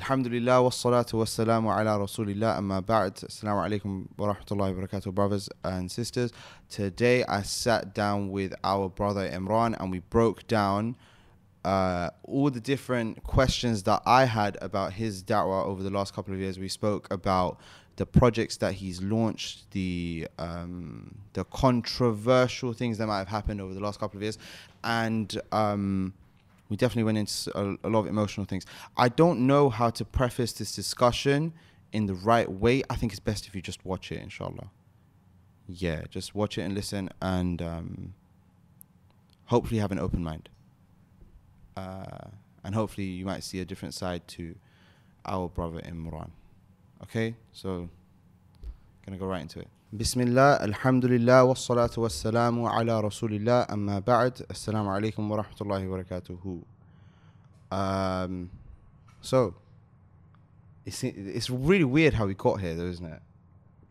Alhamdulillah wa salatu wa salamu ala rasulillah amma ba'd. Assalamu alaikum wa rahmatullahi wa brothers and sisters. Today I sat down with our brother Imran and we broke down uh, all the different questions that I had about his da'wah over the last couple of years. We spoke about the projects that he's launched, the um, the controversial things that might have happened over the last couple of years, and um, we definitely went into a, a lot of emotional things. I don't know how to preface this discussion in the right way. I think it's best if you just watch it, inshallah. Yeah, just watch it and listen, and um, hopefully have an open mind. Uh, and hopefully you might see a different side to our brother Imran. Okay, so gonna go right into it. Bismillah, alhamdulillah, wassalatu wassalamu ala rasulillah, amma ba'd. Assalamu alaikum wa rahmatullahi wa barakatuhu. Um, so, it's, it's really weird how we got here, though, isn't it?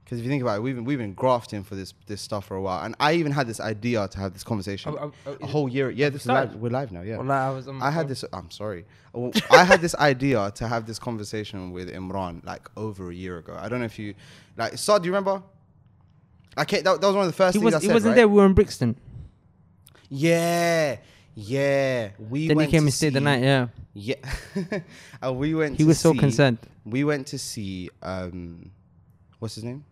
Because if you think about it, we've been, we've been grafting for this this stuff for a while, and I even had this idea to have this conversation Oh, oh, oh, a whole year. Yeah, this is live. We're live now. Yeah, Well, I was. Um, I had this. I'm sorry. I had this idea to have this conversation with Imran like over a year ago. I don't know if you like. Saad, do you remember? Like that, that was one of the first He things was. I He wasn't right? there. We were in Brixton. Yeah, yeah. We Then he came to and stayed the night. Yeah. Yeah, and we went. He to was so see- concerned. We went to see. um What's his name?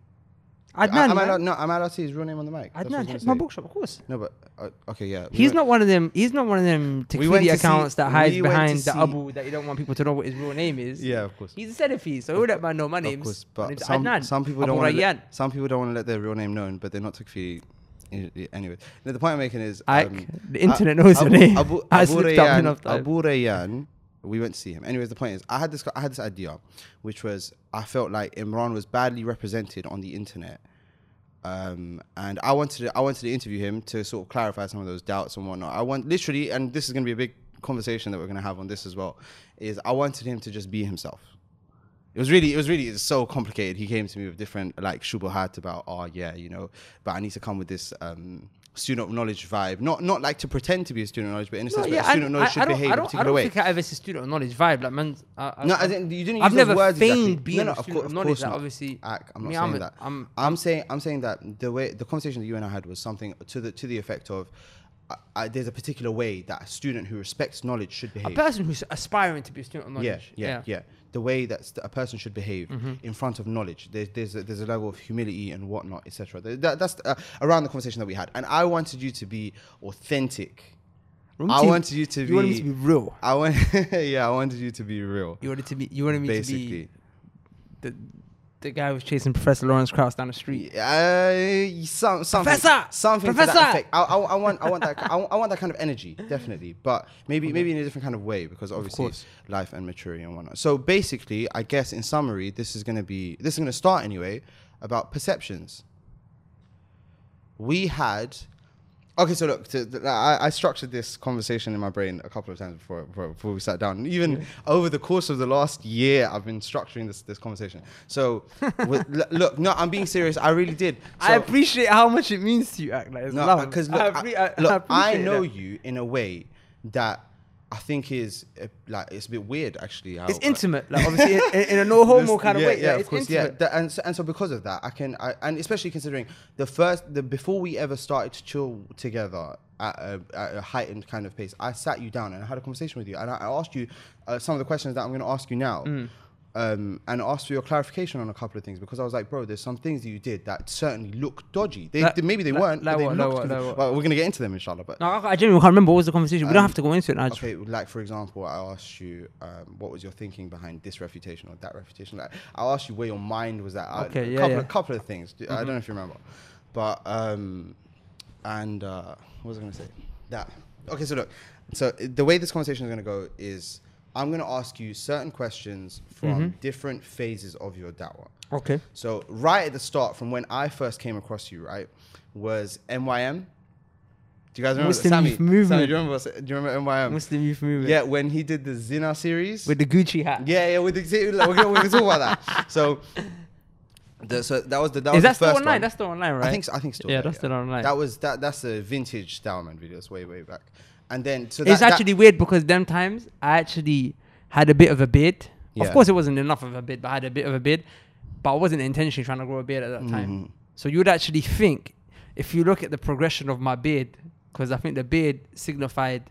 Adnan. I, am I allowed, no, am I allowed to say his real name on the mic? I Adnan. My bookshop, of course. No, but uh, okay, yeah. we He's went- not one of them. He's not one of them We went Takfiri to see- accounts that hides we behind the Abu that you don't want people to know what his real name is. Yeah, of course. He's a Salafi, so all that man know my name. Of course, but some, some people Abu don't want to let, some people don't want to let their real name known, but they're not Takfi. Anyway, no, the point I'm making is um, the internet knows your name. Abu, Abu Rayyan. Abu Rayyan, we went to see him. Anyways, the point is, I had this, I had this idea, which was I felt like Imran was badly represented on the internet, um, and I wanted to, I wanted to interview him to sort of clarify some of those doubts and whatnot. I want literally, and this is going to be a big conversation that we're going to have on this as well. Is I wanted him to just be himself. It was really, it was really it's so complicated. He came to me with different like shubuhat about, oh yeah, you know, but I need to come with this um, student of knowledge vibe. Not not like to pretend to be a student of knowledge, but in a sense, No, yeah, student of knowledge I, should I behave in a particular way. I don't think I ever said student of knowledge vibe. Like man, I, I, No, I, I didn't, you didn't I've use never words feigned exactly. being no, no, a of, student course, of of knowledge. course Like, not. obviously, Ak, I'm not me, saying I'm a- that. I'm- I'm saying I'm saying that the way the conversation that you and I had was something to the to the effect of. I, I, there's a particular way that a student who respects knowledge should behave. a person who's aspiring to be a student of Yeah, knowledge. yeah, yeah, The way that a person should behave Mm-hmm. in front of knowledge. There's there's a, there's a level of humility and whatnot, etc. That, that's uh, around the conversation that we had, and I wanted you to be authentic. You I to- wanted you to You be. wanted me to be real. I want, yeah, I wanted you to be real. You wanted to be. You wanted me to Basically, be the the guy was chasing Professor Lawrence Krauss down the street. uh, some, something, Professor! something to that effect. I, I, I want, I want that, I, I want that kind of energy, definitely. But maybe, maybe in a different kind of way, because obviously, life and maturity and whatnot. So basically, I guess in summary, this is going to be, this is going to start anyway about perceptions. We had. Okay, so look, to, to- I, I structured this conversation in my brain a couple of times before before, before we sat down. Even over the course of the last year, I've been structuring this this conversation. So, with, l- look, no, I'm being serious. I really did. I appreciate how much it means to you, act like it's no, love. because look, I, I, look, I, know that. you in a way that I think is uh, like it's a bit weird actually. How, It's intimate, like obviously in, in a no homo kind of yeah, way. Yeah, like, of it's course. intimate. Yeah, That- and so, and so because of that, I can, I, and especially considering the first, the before we ever started to chill together at a, at a heightened kind of pace, I sat you down and I had a conversation with you, and I, I asked you uh, some of the questions that I'm going to ask you now. Mm. Um, and asked for your clarification on a couple of things because I was like, bro, there's some things that you did that certainly look dodgy. They, maybe they weren't, but they what, looked. what, well, we're gonna get into them, inshallah. But No, I, I genuinely can't remember what was the conversation. we don't Um, have to go into it. I just, Okay, like for example, I asked you um, what was your thinking behind this refutation or that refutation. Like, I asked you where your mind was at. I- Okay, a yeah, couple yeah. of couple of things. I don't know if you remember, but um, and uh, what was I going to say? That okay. So look, so the way this conversation is going to go is I'm going to ask you certain questions from Mm-hmm. different phases of your da'wah. okay. So right at the start, from when I first came across you, right, was MYM. Do you guys remember Muslim Sammy? Youth Movement. Sammy, do you remember? Do you remember MYM? Muslim Youth Movement. Yeah, when he did the Zina series. With the Gucci hat. yeah, yeah, with the we're gonna, we're gonna talk about that. So, the, so that was the that was Is the that still first online? one. That's still online, right? I think so, I think still. Yeah, there, that's still online. That was that that's a vintage Stallman video. It's way way back. And then so it's that, actually weird because them times I actually had a bit of a beard. Yeah. Of course, it wasn't enough of a beard, but I had a bit of a beard. But I wasn't intentionally trying to grow a beard at that time. Mhm. So you would actually think, if you look at the progression of my beard, because I think the beard signified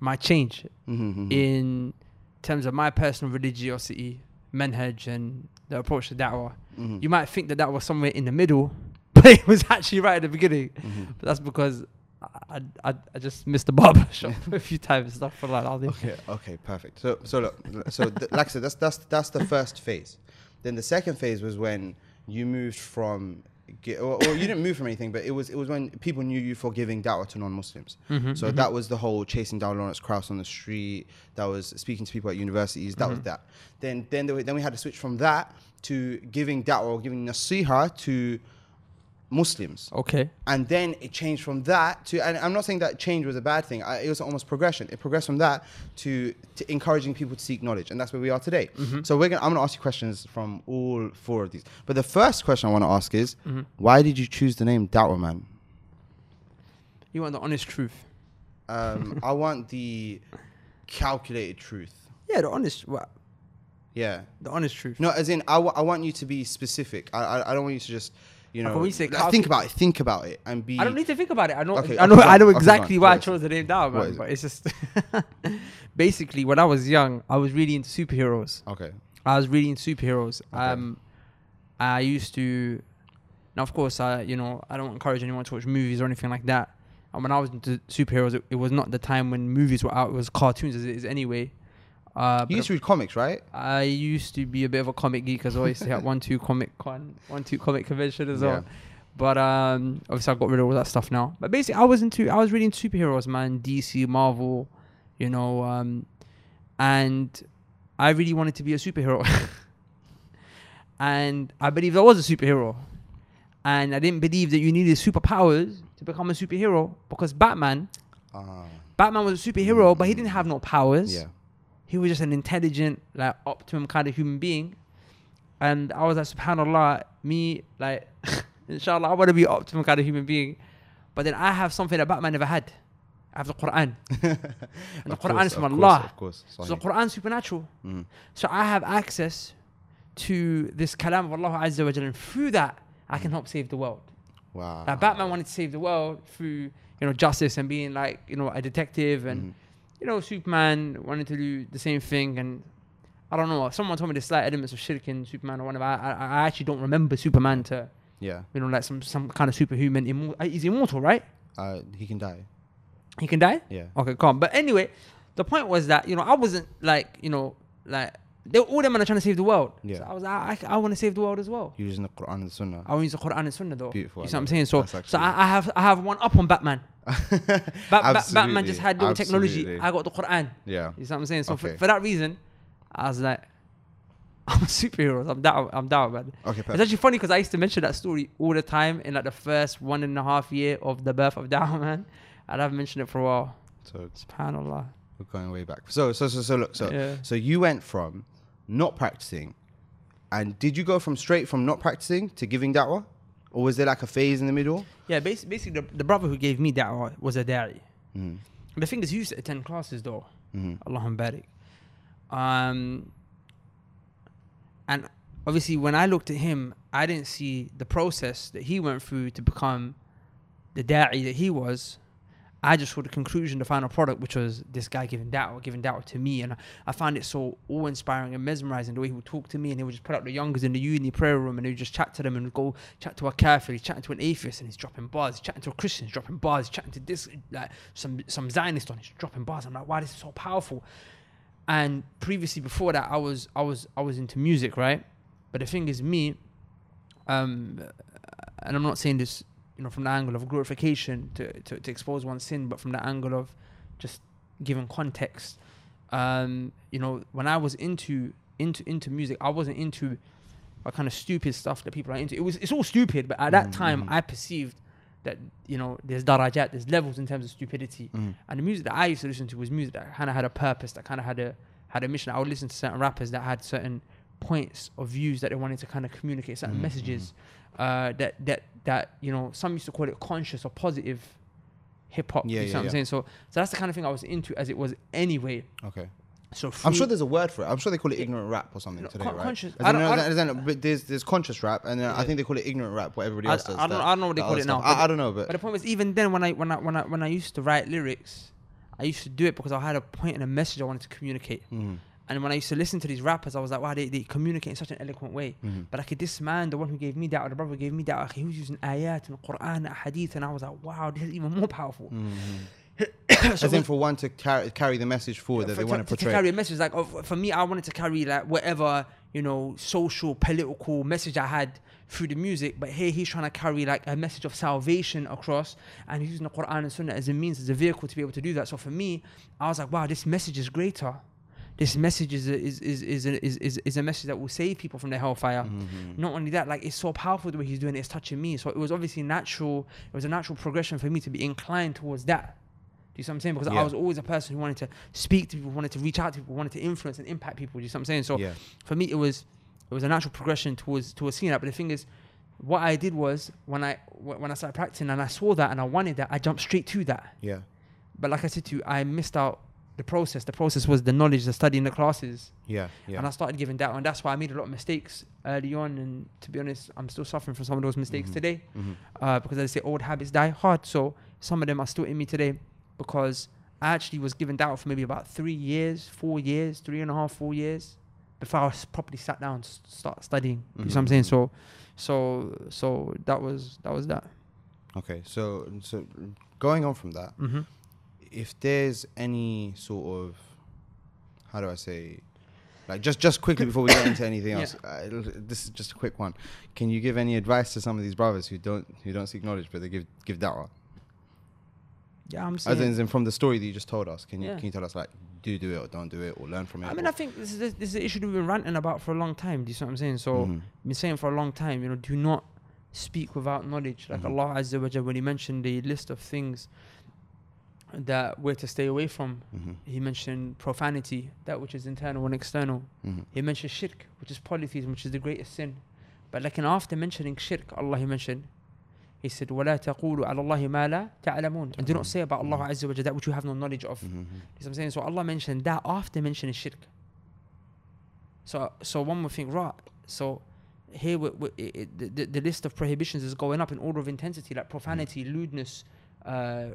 my change Mhm, mhm. in terms of my personal religiosity, manhaj, and the approach to da'wah. Mhm. You might think that that was somewhere in the middle, but it was actually right at the beginning. Mhm. But that's because I, I, I just missed the barber shop a few times. Stuff for like all this. Okay, okay, perfect. So, so look, so th- like I said, that's that's that's the first phase. Then the second phase was when you moved from, or, or you didn't move from anything, but it was it was when people knew you for giving da'wah to non-Muslims. Mhm, So mhm. that was the whole chasing down Lawrence Krauss on the street. That was speaking to people at universities. That was Mm-hmm. that. Then then were- then we had to switch from that to giving da'wah, or giving nasiha to Muslims Okay. and then it changed from that to and i'm not saying that change was a bad thing I, it was almost progression it progressed from that to, to encouraging people to seek knowledge and that's where we are today Mm-hmm. so we're gonna i'm gonna ask you questions from all four of these but the first question i want to ask is Mm-hmm. why did you choose the name Dawah man You want the honest truth. um, i want the calculated truth Yeah, the honest. Well, yeah the honest truth. no as in I I want you to be specific I, I, I don't want you to just you know we say think about it think about it and be I don't need to think about it. I know. Okay, I know. okay, I know exactly okay, why I chose the name Dawah Man. But it's just basically when I was young, I was really into superheroes. okay I was really into superheroes. Okay. Um, I used to. Now, of course, I you know I don't encourage anyone to watch movies or anything like that. And when I was into superheroes, it, it was not the time when movies were out. It was cartoons as it is anyway. Uh, you used to read comics right I used to be a bit of a comic geek as well. I used to have one two comic con, one two comic convention as well. Yeah. But um, obviously I got rid of all that stuff now. But basically, I was into I was reading superheroes, man. DC, Marvel, you know, um, and I really wanted to be a superhero. and I believed I was a superhero, and I didn't believe that you needed superpowers to become a superhero because Batman, Ah, Batman was a superhero, but he didn't have no powers yeah he was just an intelligent, like optimum kind of human being. And I was like, subhanAllah, me, like, inshallah, I want to be optimum kind of human being. But then I have something that Batman never had. I have the Quran. And the Quran course, is from of course, Allah. Of course. So the Quran is supernatural. Mm. So I have access to this kalam of Allah Azza wa Jalla. And through that, I can help save the world. Wow. Like Batman wanted to save the world through, you know, justice and being like, you know, a detective and Mhm. You know, Superman wanted to do the same thing, and I don't know. Someone told me the slight elements of shirk in Superman or whatever. I, I, I actually don't remember Superman to, Yeah. you know, like some some kind of superhuman. Immor- uh, he's immortal, right? Uh, he can die. He can die. Yeah. Okay, calm. But anyway, the point was that you know I wasn't like you know like they all them are trying to save the world. Yeah. So I was like, I, I want to save the world as well. Using the Quran and the Sunnah. I want to use the Quran and Sunnah though. Beautiful, You see what I'm saying? So, so I, I have I have one up on Batman. Ba- Ba- Batman just had little technology. I got the Quran. yeah. You see what I'm saying? So Okay. for, for that reason, I was like, I'm a superhero. I'm down. I'm Dawah Man. Okay. It's actually funny because I used to mention that story all the time in like the first one and a half year of the birth of Dawah Man. And I've mentioned it for a while. So Subhanallah. we're going way back. So so so so look. So Yeah. so you went from not practicing, and did you go from straight from not practicing to giving da'wah, or was there like a phase in the middle? Yeah, basically, basically the, the brother who gave me da'wah was a da'i. Mm. The thing is, he used to attend classes though. Mhm. Allahumma barik. Um, and obviously, when I looked at him, I didn't see the process that he went through to become the da'i that he was. I just saw the conclusion, the final product, which was this guy giving da'wah, giving da'wah to me. And I, I found it so awe-inspiring and mesmerizing the way he would talk to me. And he would just put out the youngers in the uni prayer room and he would just chat to them and go chat to a kafir, he's chatting to an atheist and he's dropping bars. He's chatting to a Christian, he's dropping bars. He's chatting to this, like some, some Zionist on, he's dropping bars. I'm like, wow, this is so powerful. And previously, before that, I was, I was, I was into music, right? But the thing is, me, um, and I'm not saying this, you know, from the angle of glorification to, to, to expose one's sin, but from the angle of just giving context. Um, you know, when I was into into into music, I wasn't into a kind of stupid stuff that people are into. It was it's all stupid, but at that Mhm, time, mhm. I perceived that you know there's darajat, there's levels in terms of stupidity. Mm. And the music that I used to listen to was music that kind of had a purpose, that kind of had a had a mission. I would listen to certain rappers that had certain points of views that they wanted to kind of communicate, certain Mhm, messages. Uh, that that that you know, some used to call it conscious or positive hip hop. Yeah, you see yeah, what I'm saying? So so that's the kind of thing I was into as it was anyway. Okay. So I'm sure there's a word for it. I'm sure they call it ignorant rap or something No, today, con- right? conscious- I don't- no, I but there's there's conscious rap, and then I think they call it ignorant rap. What everybody I- else does. I don't- that- I don't know what they call it now. I, I don't know, but But the point is, even then, when I when I when I when I used to write lyrics, I used to do it because I had a point and a message I wanted to communicate. Mhm, And when I used to listen to these rappers, I was like, wow, they, they communicate in such an eloquent way. mhm. But like this man, the one who gave me that, or the brother who gave me that, he was using ayat and Quran and hadith, and I was like, wow, this is even more powerful. Mhm. So As in for one to carry carry the message forward that they want to to, portray. carry a message. Like oh, for me, I wanted to carry like whatever you know, social, political message I had through the music. But here he's trying to carry like a message of salvation across, and he's using the Quran and Sunnah as a means, as a vehicle to be able to do that. So for me, I was like, wow, this message is greater. This message is a, is, is, is, a, is, is, is a message that will save people from the hellfire. Mhm. Not only that, like it's so powerful the way he's doing it, it's touching me. So it was obviously natural. It was a natural progression for me to be inclined towards that. Do you see what I'm saying? Because Yeah. I was always a person who wanted to speak to people, wanted to reach out to people, wanted to influence and impact people. Do you see what I'm saying? So yeah. for me, it was it was a natural progression towards towards seeing that. But the thing is, what I did was when I when I started practicing and I saw that and I wanted that, I jumped straight to that. Yeah. But like I said to you, I missed out the process. The process was the knowledge, the study in the classes, Yeah. Yeah. and I started giving that, and that's why I made a lot of mistakes early on. And to be honest, I'm still suffering from some of those mistakes Mhm. today Mhm. uh, because as they say, old habits die hard. So some of them are still in me today because I actually was given doubt for maybe about three years, four years, three and a half, four years before I was properly sat down to start studying. You know what I'm Mhm, saying? So, so, so that was that was that. Okay. So so going on from that, Mm-hmm. If there's any sort of how do I say like just just quickly before we get into anything Yeah. else uh, this is just a quick one can you give any advice to some of these brothers who don't who don't seek knowledge but they give give da'wah Yeah, I'm saying. in, as in from the story that you just told us can you Yeah. can you tell us like do do it or don't do it or learn from it I mean, I think this is this is the issue we've been ranting about for a long time. Do you see what I'm saying? So, Mhm. I've been saying for a long time, you know, do not speak without knowledge. Like Mhm. Allah Azza wa Jalla, when He mentioned the list of things that we're to stay away from, Mhm. He mentioned profanity, that which is internal and external. Mhm. He mentioned shirk, which is polytheism, which is the greatest sin. But like in after mentioning shirk, Allah He mentioned, He said, وَلَا تَقُولُوا عَلَى اللَّهِ مَا لَا تَعْلَمُونَ And do not say about Allah Mhm. Azza wa Jalla that which you have no knowledge of. Mhm. You know what I'm saying? So Allah mentioned that after mentioning shirk. So so one would think, right, so here we, we, it, it, the, the- the list of prohibitions is going up in order of intensity, like profanity, lewdness, uh, uh,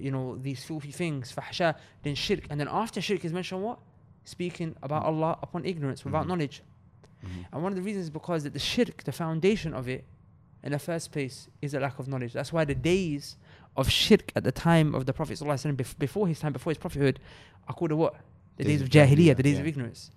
you know, these filthy things, fahsha, then shirk. And then after shirk is mentioned what? Speaking about Allah upon ignorance, without Mhm. knowledge. Mhm. And one of the reasons is because that the shirk, the foundation of it, in the first place, is a lack of knowledge. That's why the days of shirk at the time of the Prophet ﷺ, before his time, before his prophethood, are called the what? The days, Days of Jahiliyyah, the days of ignorance.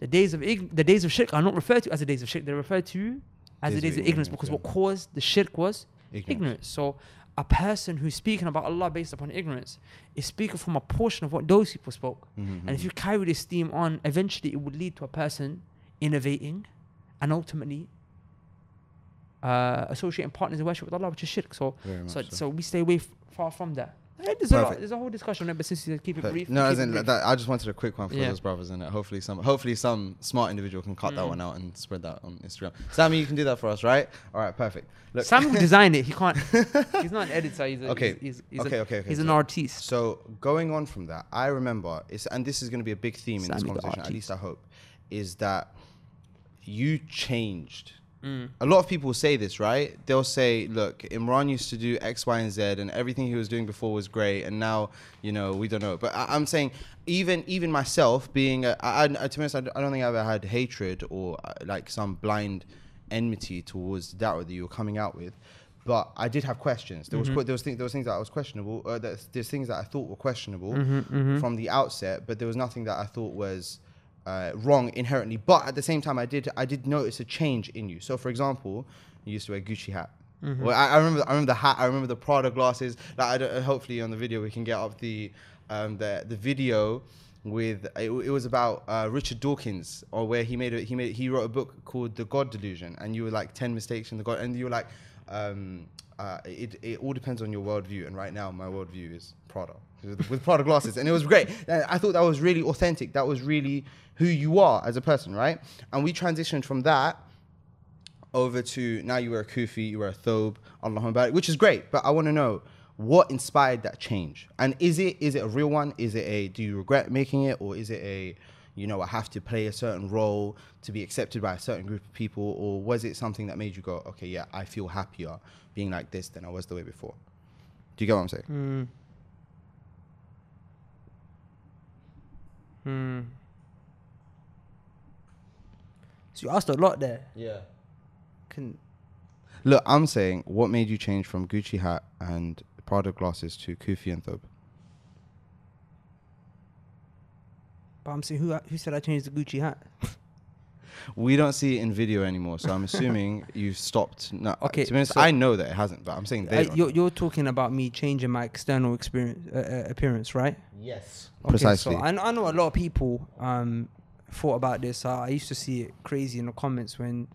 The days of ig- the days of shirk are not referred to as the days of shirk. They're referred to as the Days days of of ignorance ignorance, because yeah. what caused the shirk was Ignorance. ignorance. So a person who's speaking about Allah based upon ignorance is speaking from a portion of what those people spoke. Mhm. And if you carry this theme on, eventually it would lead to a person innovating and ultimately uh, associating partners in worship with Allah, which is shirk. So, so, so. so we stay away f- far from that. There's a, lot, there's a whole discussion on it, but since you keep it But- brief, no, as in brief. that, I just wanted a quick one for Yeah. those brothers, and hopefully some, hopefully some smart individual can cut that Mm. one out and spread that on Instagram. Sammy, you can do that for us, right? All right, perfect. Look, Sam who designed it, he can't. he's not an editor. He's a, Okay. He's, he's, he's, okay, a, okay, okay. he's so, an artiste. so going on from that, I remember, it's, and this is going to be a big theme in this conversation. At least I hope, is that you changed. Mm. A lot of people say this, right? They'll say, "Look, Imran used to do X, Y, and Z, and everything he was doing before was great, and now, you know, we don't know." But I, I'm saying, even even myself, being, a, I, I, to be honest, I, don't think I ever had hatred or uh, like some blind enmity towards the da'wah that you were coming out with. But I did have questions. There was there was, thing, there was things that I was questionable. Uh, that, there's things that I thought were questionable Mm-hmm, from the outset, but there was nothing that I thought was uh, wrong inherently. But at the same time, I did I did notice a change in you. So, for example, you used to wear Gucci hat. Mm-hmm. Well, I, I remember I remember the hat. I remember the Prada glasses. Like, I don't, hopefully on the video we can get up the um, the the video with it, it was about uh, Richard Dawkins or where he made a, he made he wrote a book called The God Delusion and you were like 10 mistakes in the God and you were like um, uh, it, it all depends on your worldview and right now my worldview is Prada with, Prada glasses and it was great I thought that was really authentic that was really who you are as a person right and we transitioned from that over to now you wear a kufi, you wear a thobe, Allahumma which is great. But I want to know what inspired that change? And is it is it a real one? Is it a do you regret making it, or is it a you know I have to play a certain role to be accepted by a certain group of people, or was it something that made you go, okay, yeah, I feel happier being like this than I was the way before? Do you get what I'm saying? Hmm. Hmm. So you asked a lot there. Yeah. Can Look, I'm saying, what made you change from Gucci hat and Prada glasses to Kufi and Thobe? but I'm saying who who said I changed the Gucci hat? We don't see it in video anymore, so I'm assuming you stopped. No, Okay, to be honest, so- I know that it hasn't, but I'm saying they Uh, you're, you're talking about me changing my external experience uh, uh, appearance, right? yes, Okay, precisely. So I, I know a lot of people um, thought about this. Uh, I used to see it crazy in the comments when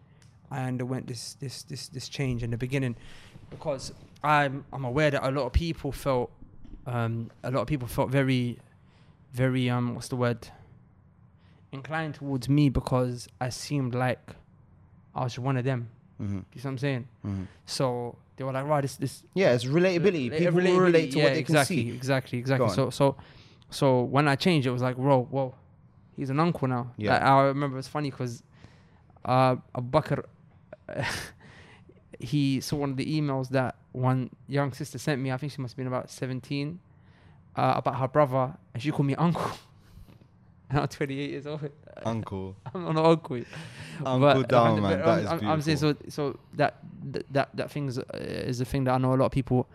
I underwent this this this this change in the beginning, because I'm I'm aware that a lot of people felt um, a lot of people felt very very um what's the word inclined towards me because I seemed like I was one of them. hmm You see what I'm saying? hmm So they were like, right, this this Yeah, it's relatability. Rela- People relatability, relate to yeah, what they exactly, can see. Exactly, exactly. So, so, so when I changed, it was like, whoa, whoa, he's an uncle now. Yeah. Like, I remember it's funny because uh, Abu Bakr, he saw one of the emails that one young sister sent me. I think she must have been about 17, uh, about her brother, and she called me uncle. And I'm 28 years old. Uncle, I'm not an uncle. Dawah Man. I'm, That is I'm- I'm saying so. So that that that, thing is, uh, is a thing that I know a lot of people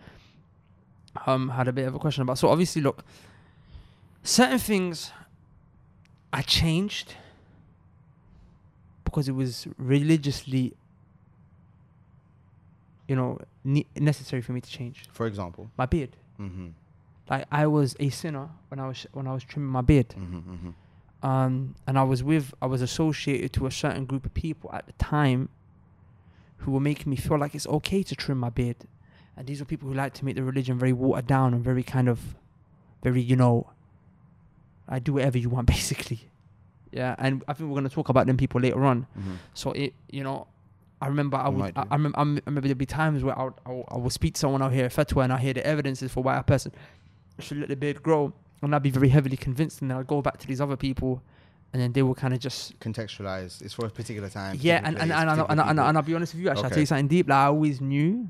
um had a bit of a question about. So obviously, look, certain things I changed because it was religiously, you know, ne- necessary for me to change For example. my beard. hmm Like I was a sinner when I was when I was trimming my beard hmm hmm um, and I was with, I was associated to a certain group of people at the time who were making me feel like it's okay to trim my beard. And these were people who like to make the religion very watered down and very kind of, very, you know, I do whatever you want, basically. Yeah, and I think we're going to talk about them people later on. hmm So it, you know, I remember I would, I. I, remember, I remember there'd be times where I would, I would, I would speak to someone out here, fatwa, and I hear the evidences for why a person should let the beard grow, and I'd be very heavily convinced, and then I'd go back to these other people, and then they will kind of just contextualize. It's for a particular time. Yeah, and and, and, and, and, I'll be honest with you. Actually, I tell you something deep. Like I always knew,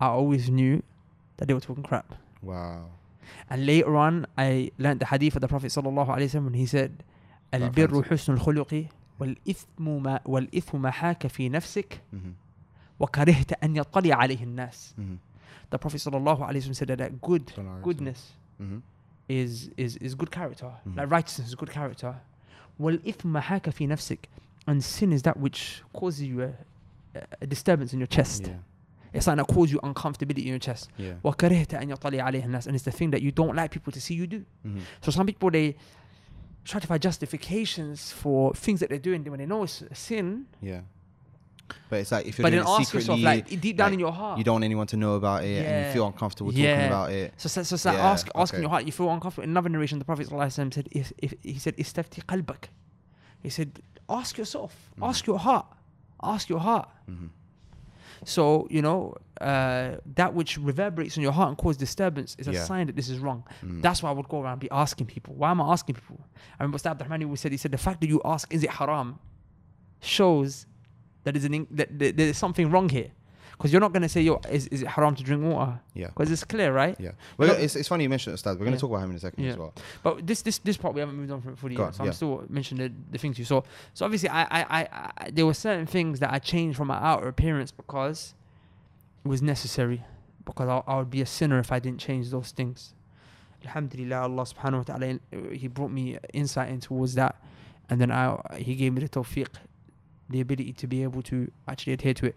I always knew that they were talking crap. Wow. And later on, I learned the hadith of the Prophet sallallahu alaihi wasallam when he said, "Al-birru husnul khuluqi, wal-ithmu ma wal-ithmu ma haka fi nafsik, mm-hmm. wa karihta an alayhi nas." Mm-hmm. The Prophet sallallahu alaihi wasallam said that good goodness. Mm-hmm is is is good character. Mm. Like righteousness is good character. Well, if mahaka fi nafsik, and sin is that which causes you a, a disturbance in your chest. Yeah. It's something that causes you uncomfortability in your chest. Yeah. And it's the thing that you don't like people to see you do. Mm-hmm. So some people they try to find justifications for things that they're doing when they know it's a sin. Yeah. But it's like if you're But doing then it ask yourself, like deep down like, in your heart, you don't want anyone to know about it, and you feel uncomfortable Yeah. talking about it. So, so, so, so Yeah, ask, ask in your heart. You feel uncomfortable. In another narration, the Prophet ﷺ said, if, if, he said, "Istafti qalbak." He said, ask yourself, Mhm. ask your heart, ask your heart. hmm So you know uh, that which reverberates in your heart and causes disturbance is a Yeah. sign that this is wrong. Mm. That's why I would go around and be asking people. Why am I asking people? I remember Ustad Abdurrahman said, he said, the fact that you ask, is it haram, shows that, is an that, that there's something wrong here. Because you're not going to say, yo, is, is it haram to drink water? yeah. Because it's clear, right? Yeah. Well, it's, it's funny you mentioned it, Ustad. We're going to Yeah. talk about him in a second as Yeah. well. But this this this part we haven't moved on from fully yet, so yeah. I'm still mentioning the, the things you saw. So obviously, I, I, I, I there were certain things that I changed from my outer appearance because it was necessary. Because I, I would be a sinner if I didn't change those things. Alhamdulillah, Allah Subhanahu wa Taala, He brought me insight in towards that, and then I He gave me the tawfiq, the ability to be able to actually adhere to it.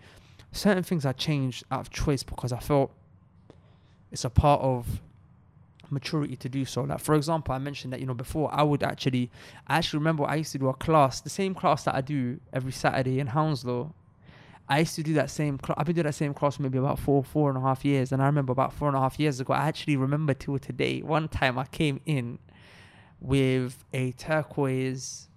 Certain things I changed out of choice because I felt it's a part of maturity to do so. Like for example, I mentioned that you know before I would actually, I actually remember I used to do a class, the same class that I do every Saturday in Hounslow. I used to do that same. class. I've been doing that same class for maybe about four, four and a half years, and I remember about four and a half years ago. I actually remember till today. One time I came in with a turquoise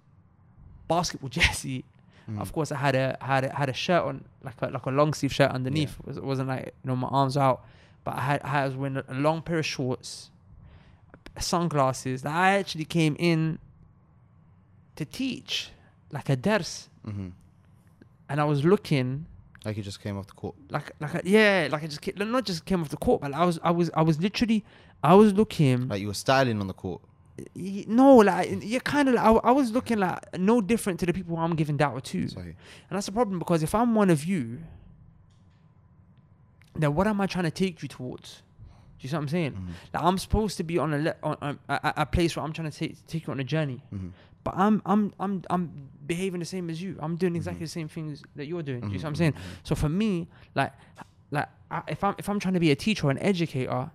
basketball jersey. Mm. Of course, I had a had a, had a shirt on, like a like a long sleeve shirt underneath. It, was, it wasn't like you know my arms out, but I had I was wearing a long pair of shorts, sunglasses. That I actually came in to teach, like a ders, hmm and I was looking Like you just came off the court. like like a, yeah, like I just ca- not just came off the court, but I was I was I was literally I was looking. Like you were styling on the court. No, like you're kind of. Like, I, I was looking like no different to the people I'm giving da'wah to. Sorry. And that's the problem because if I'm one of you, then what am I trying to take you towards? Do you see what I'm saying? Mhm. Like I'm supposed to be on a le- on, a, a- a place where I'm trying to take take you on a journey, Mhm. but I'm I'm I'm I'm behaving the same as you. I'm doing exactly Mhm. the same things that you're doing. Do you see Mhm, what I'm saying? mhm. So for me, like like I, if I'm if I'm trying to be a teacher or an educator,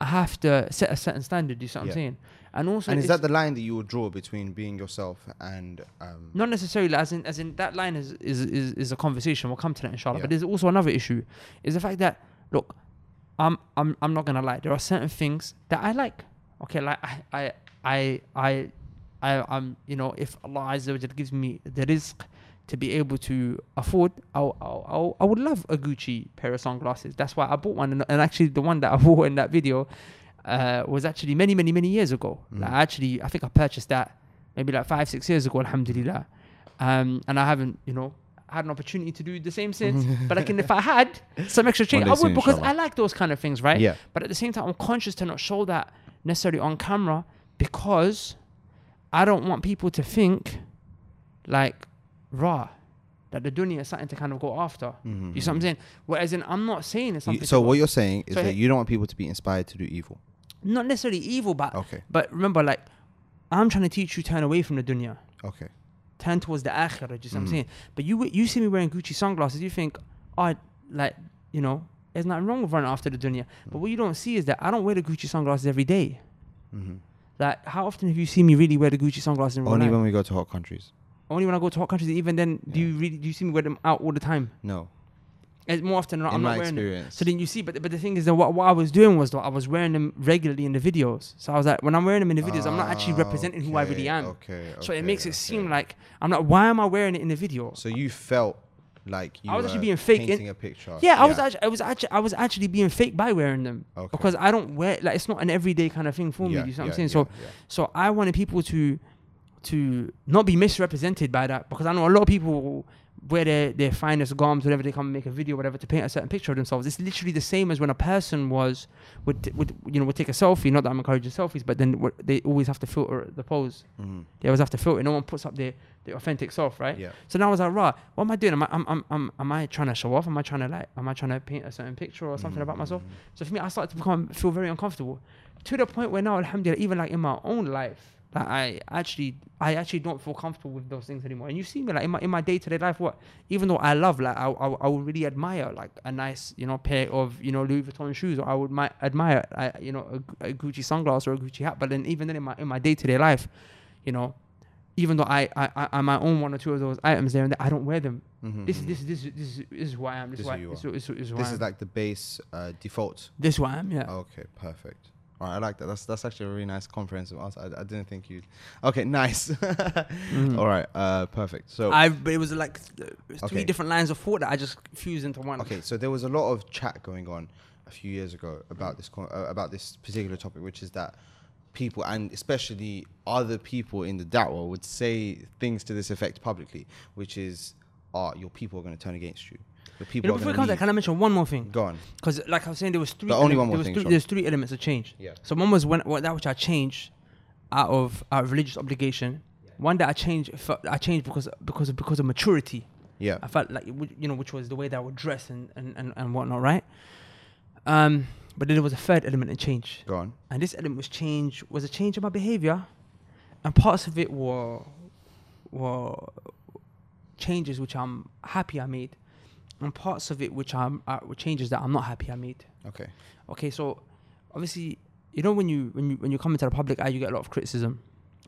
I have to set a certain standard. Do you see what Yeah. I'm saying? And also, And is that the line that you would draw between being yourself and um, Not necessarily, as in, as in that line is, is, is, is a conversation. We'll come to that inshallah. Yeah. But there's also another issue, is the fact that look, I'm I'm I'm not gonna lie. There are certain things that I like. Okay, like I I I I, I I'm you know if Allah Azza wa gives me the rizq to be able to afford, I'll, I'll, I'll, I would love a Gucci pair of sunglasses. That's why I bought one. And, and actually, the one that I wore in that video uh, was actually many, many, many years ago. Mm. Like, actually, I think I purchased that maybe like five, six years ago, alhamdulillah. Um, and I haven't, you know, had an opportunity to do the same since. but like, and if I had some extra change, I would because. I like those kind of things, right? Yeah. But at the same time, I'm conscious to not show that necessarily on camera because I don't want people to think like raw that the dunya is something to kind of go after. Mhm, You see what I'm saying? Whereas in I'm not saying it's You- something. so to go- what you're saying is So that you don't want people to be inspired to do evil. Not necessarily evil, but Okay. but remember, like I'm trying to teach you turn away from the dunya, Okay. turn towards the akhirah. Just what I'm saying. But you you see me wearing Gucci sunglasses, you think, oh, like you know, there's nothing wrong with running after the dunya. But what you don't see is that I don't wear the Gucci sunglasses every day. hmm Like, how often have you seen me really wear the Gucci sunglasses in Only when we go to hot countries. Only when I go to hot countries. Even then, do you really do you see me wear them out all the time? No. It's more often than not. In I'm not wearing them. So then you see, but but the thing is that what, what I was doing was that I was wearing them regularly in the videos. So I was like, when I'm wearing them in the videos, I'm not actually Ah, representing who I really am. Okay. so it okay, makes it okay. seem like I'm not. Why am I wearing it in the video? So you felt like you I was actually being fake in- a picture. yeah, I was actually, I was actually, I was actually being fake by wearing them Okay. because I don't wear like it's not an everyday kind of thing for me. Yeah, Do you see what yeah, I'm saying? yeah, so yeah. So I wanted people to to not be misrepresented by that because I know a lot of people wear their, their finest garments whenever they come and make a video, whatever, to paint a certain picture of themselves. It's literally the same as when a person was would would you know would take a selfie. Not that I'm encouraging selfies, but then what- they always have to filter the pose. Mhm. They always have to filter. No one puts up their, their authentic self, right? Yeah. So now I was like, right, what am I doing? Am I, am, am, am, am I trying to show off? Am I trying to like, am I trying to paint a certain picture or something about myself? Mhm. So for me, I started to become feel very uncomfortable to the point where now, alhamdulillah, even like in my own life, like I actually, I actually don't feel comfortable with those things anymore. And you see me like in my in my day to day life, what even though I love, like I, I I would really admire like a nice you know pair of you know Louis Vuitton shoes, or I would mi- admire I, you know a, a Gucci sunglass or a Gucci hat. But then even then in my in my day to day life, you know. Even though I, I I might own one or two of those items there and I don't wear them. Mhm, This is this this this is, this is who I am. This, This is who I, is who you this, this, is- this is This is like the base uh, default. this is who I am. Yeah. Okay, perfect. Right, I like that. That's that's actually a really nice comprehensive answer. I, I didn't think you'd. Okay, nice. Mhm. All right, uh, perfect. So I but it was like th- three Okay. different lines of thought that I just fused into one. okay, so there was a lot of chat going on a few years ago about this uh, about this particular topic, which is that people and especially other people in the da'wah would say things to this effect publicly, which is, "Ah, your people are going to turn against you. Your You know, before going we come to that, to can I mention one more thing? Go on. Because, like I was saying, there was three. But only ele- one more there was thing, Three, sure. there's three elements of change. Yeah. So one was when what, that which I changed out of out of religious obligation. Yeah. One that I changed, I changed because because of because of maturity. Yeah. I felt like would- you know, which was the way that I would dress and and, and, and whatnot, right? Um, but then there was a third element of change. Go on. and this element was change was a change in my behavior and parts of it were were changes which i'm happy i made and parts of it which i'm uh, changes that i'm not happy i made. Okay. okay so obviously you know when you when you when you come into the public eye you get a lot of criticism.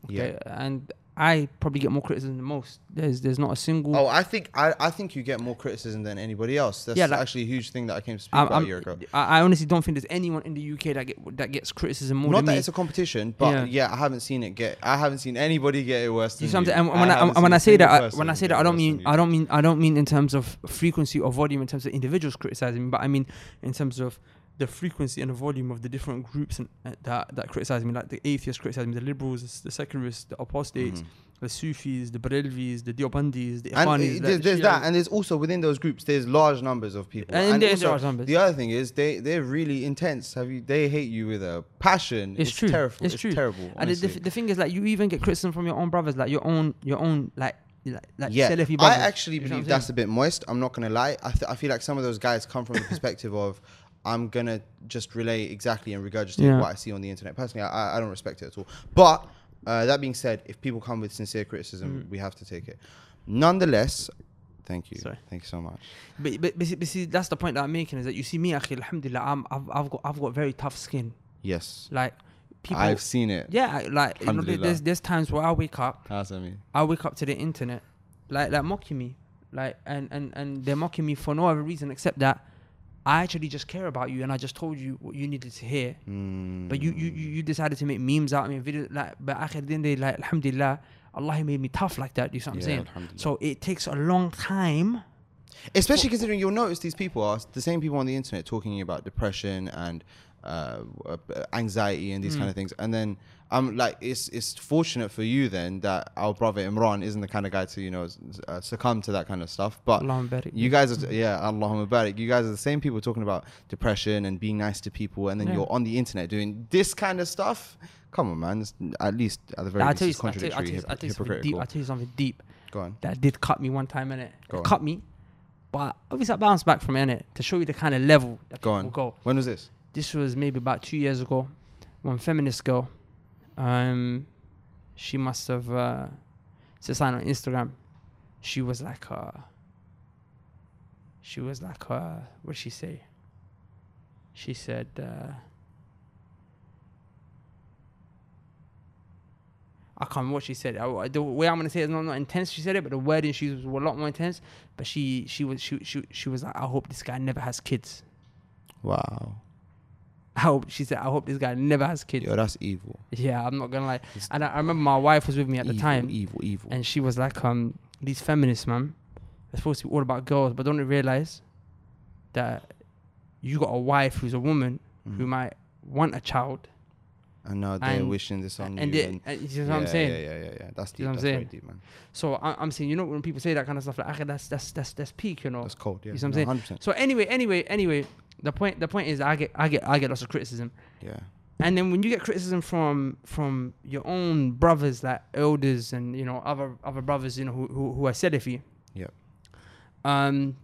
Okay and i probably get more criticism than most there's there's not a single Oh, I think I, I think you get more criticism than anybody else. That's Yeah, like- actually a huge thing that I came to speak I'm- about I'm- a year ago. I, I honestly don't think there's anyone in the UK that get that gets criticism more Not than that me. it's a competition, but Yeah. yeah. I haven't seen it get. I haven't seen anybody get it worse You than you. And when I, haven't when I say that, I, when I say that, I don't mean I don't mean I don't mean in terms of frequency or volume in terms of individuals criticizing me, but I mean in terms of the frequency and the volume of the different groups and, uh, that that criticize me, like the atheists criticize me, the liberals, the secularists, the apostates, Mhm. the Sufis, the Barelvis, the Deobandis, the And Ikhwanis. uh, like there's, there's that, and there's also within those groups, there's large numbers of people. And there- there also, are numbers. the other thing is they they're really intense. Have you? They hate you with a passion. It's true. Terrible. It's It's, true. terrible. And the, the, thing is, like, you even get criticism from your own brothers, like your own, your own, like, like, like yeah, I actually believe that's a bit moist. I'm not gonna lie. I, th- I feel like some of those guys come from the perspective of I'm gonna just relay exactly and regurgitate Yeah. what I see on the internet. Personally, I, I don't respect it at all. But uh, that being said, if people come with sincere criticism, Mm. we have to take it. Nonetheless, thank you, Sorry. thank you so much. But, but, but, see, but see, that's the point that I'm making is that you see me, alhamdulillah, I'm, I've, I've got, I've got very tough skin. Yes, Like, people, I've seen it. yeah, like, you know, there's, there's times where I wake up, How's that mean? I wake up to the internet, like, like mocking me, like, and, and, and they're mocking me for no other reason except that I actually just care about you and I just told you what you needed to hear. Hmm. But you, you, you decided to make memes out of me, video, like, but at the end of the day, like, alhamdulillah, Allah made me tough like that. You see what I'm Yeah, saying? So it takes a long time. Especially considering you'll notice these people are the same people on the internet talking about depression and uh, uh, anxiety and these Mm. kind of things, and then I'm like, it's it's fortunate for you then that our brother Imran isn't the kind of guy to you know uh, succumb to that kind of stuff. But you guys are yeah, Allahumma barik. You guys are the same people talking about depression and being nice to people, and then Yeah. you're on the internet doing this kind of stuff. Come on, man. It's, at least at the very least, it's I'll contradictory, tell you, I'll tell you something deep. I'll tell you something deep Go on. that did cut me one time in it. Go. Cut me, but obviously I bounced back from it innit, to show you the kind of level that Go people on. go. When was this? This was maybe about two years ago. One feminist girl, um, she must have uh, it's sign on Instagram. She was like, uh, she was like, uh, what did she say? She said. Uh, I can't remember what she said. I, the way I'm gonna say it is not, not intense. She said it, but the wording she was a lot more intense. But she she was she she, she was like, I hope this guy never has kids. Wow. I hope she said, I hope this guy never has kids. Yo, that's evil. Yeah, I'm not gonna lie. It's And I, I remember my wife was with me at the time, Evil, evil. and she was like, um, these feminists, man, they're supposed to be all about girls, but don't they realize that you got a wife who's a woman who Mhm. might want a child, And now they're and- wishing this on and, you. they, and and you know what I'm yeah, saying? Yeah, yeah, yeah, yeah. That's deep. You know what I'm that's saying? deep, man. So I, I'm saying, you know, when people say that kind of stuff, like, "Ah, that's that's that's that's peak, you know. That's cold. Yeah, You see what I'm no, saying? 100%. So anyway, anyway, anyway, the point the point is, I get I get I get lots of criticism. Yeah. And then when you get criticism from from your own brothers, like elders and you know other other brothers, you know who who, who are you. Yeah. um,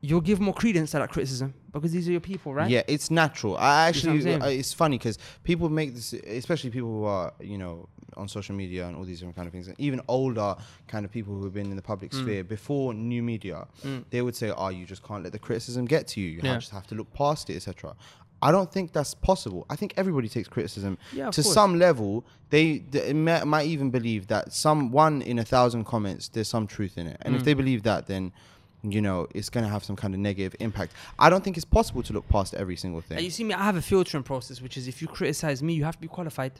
you'll give more credence to that criticism because these are your people, right? Yeah, it's natural. I actually, uh, it's funny because people make this, especially people who are, you know, on social media and all these different kind of things. And even older kind of people who have been in the public Mm. sphere before new media, Mm. they would say, "Oh, you just can't let the criticism get to you. You Yeah. just have to look past it, etc." I don't think that's possible. I think everybody takes criticism Yeah, to course. some level. They, they may, might even believe that some one in a thousand comments, there's some truth in it, and if Mm. they believe that, then. You know, it's going to have some kind of negative impact. I don't think it's possible to look past every single thing. You see me, I have a filtering process, which is if you criticize me, you have to be qualified.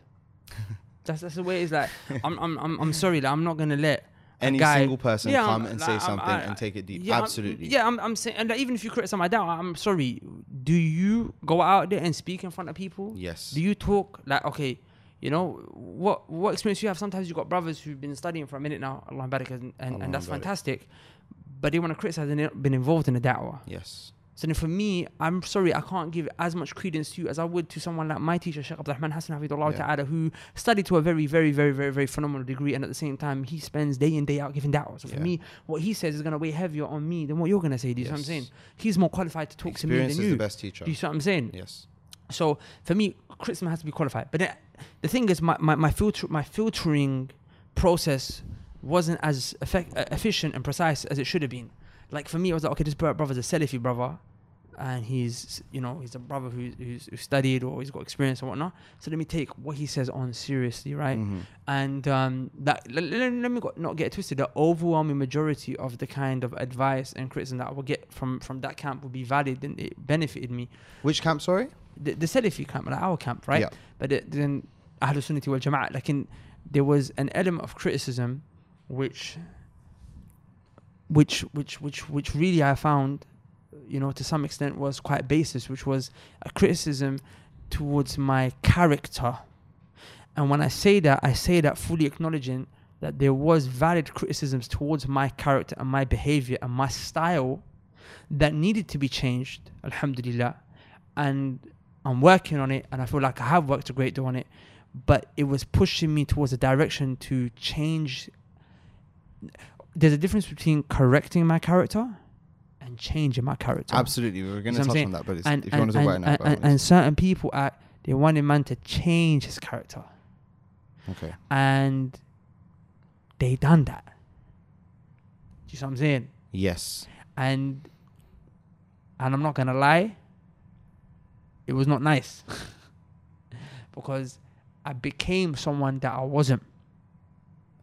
that's that's the way it's like. I'm I'm I'm, I'm sorry, like, I'm not gonna let any guy- single person Yeah, come I'm- and like, say I'm- something I- and take it deep. Yeah, I'm- Absolutely. yeah, I'm, I'm saying, and like, even if you criticize my da'wah, I'm sorry. Do you go out there and speak in front of people? Yes. Do you talk like okay? You know what what experience you have? Sometimes you have got brothers who've been studying for a minute now, Allah and, and, and that's fantastic. But they want to criticize and they've been involved in the da'wah. yes. So then for me, I'm sorry, I can't give as much credence to you as I would to someone like my teacher, Sheikh Abdul Rahman Hassan Hafidullah Yeah. Ta'ala, who studied to a very, very, very, very, very phenomenal degree. And at the same time, he spends day in, day out giving da'wah. So for Yeah. me, what he says is going to weigh heavier on me than what you're going to say. Do you see what I'm saying? He's more qualified to talk to me Experience than is you. the best teacher. Do you see what I'm saying? Yes. So for me, criticism has to be qualified. But then, the thing is, my, my, my filter my filtering process wasn't as effect, uh, efficient and precise as it should have been. Like for me, I was like, okay, this bro- brother's a Salafi brother, and he's you know he's a brother who, who's who studied or he's got experience and whatnot. So let me take what he says on seriously, right? Mhm. And um, that let, let, let me go, not get it twisted. The overwhelming majority of the kind of advice and criticism that I will get from from that camp would be valid and it benefited me Which camp? Sorry. the, the Salafi camp, like our camp, right? Yeah. But the, then Ahlul Sunnati wal Jama'at, like in, there was an element of criticism which which which which which really I found you know, to some extent was quite basis, which was a criticism towards my character. And when I say that, I say that fully acknowledging that there was valid criticisms towards my character and my behavior and my style that needed to be changed, alhamdulillah. And I'm working on it and I feel like I have worked a great deal on it. But it was pushing me towards a direction to change. There's a difference between correcting my character and changing my character. Absolutely, we we're going to See what I'm touch on that, but it's, And, if you want to talk about now, and, and, and certain people act, they want a man to change his character. okay, And they done that. Do you see what I'm saying? yes, and and I'm not gonna lie, it was not nice because I became someone that I wasn't.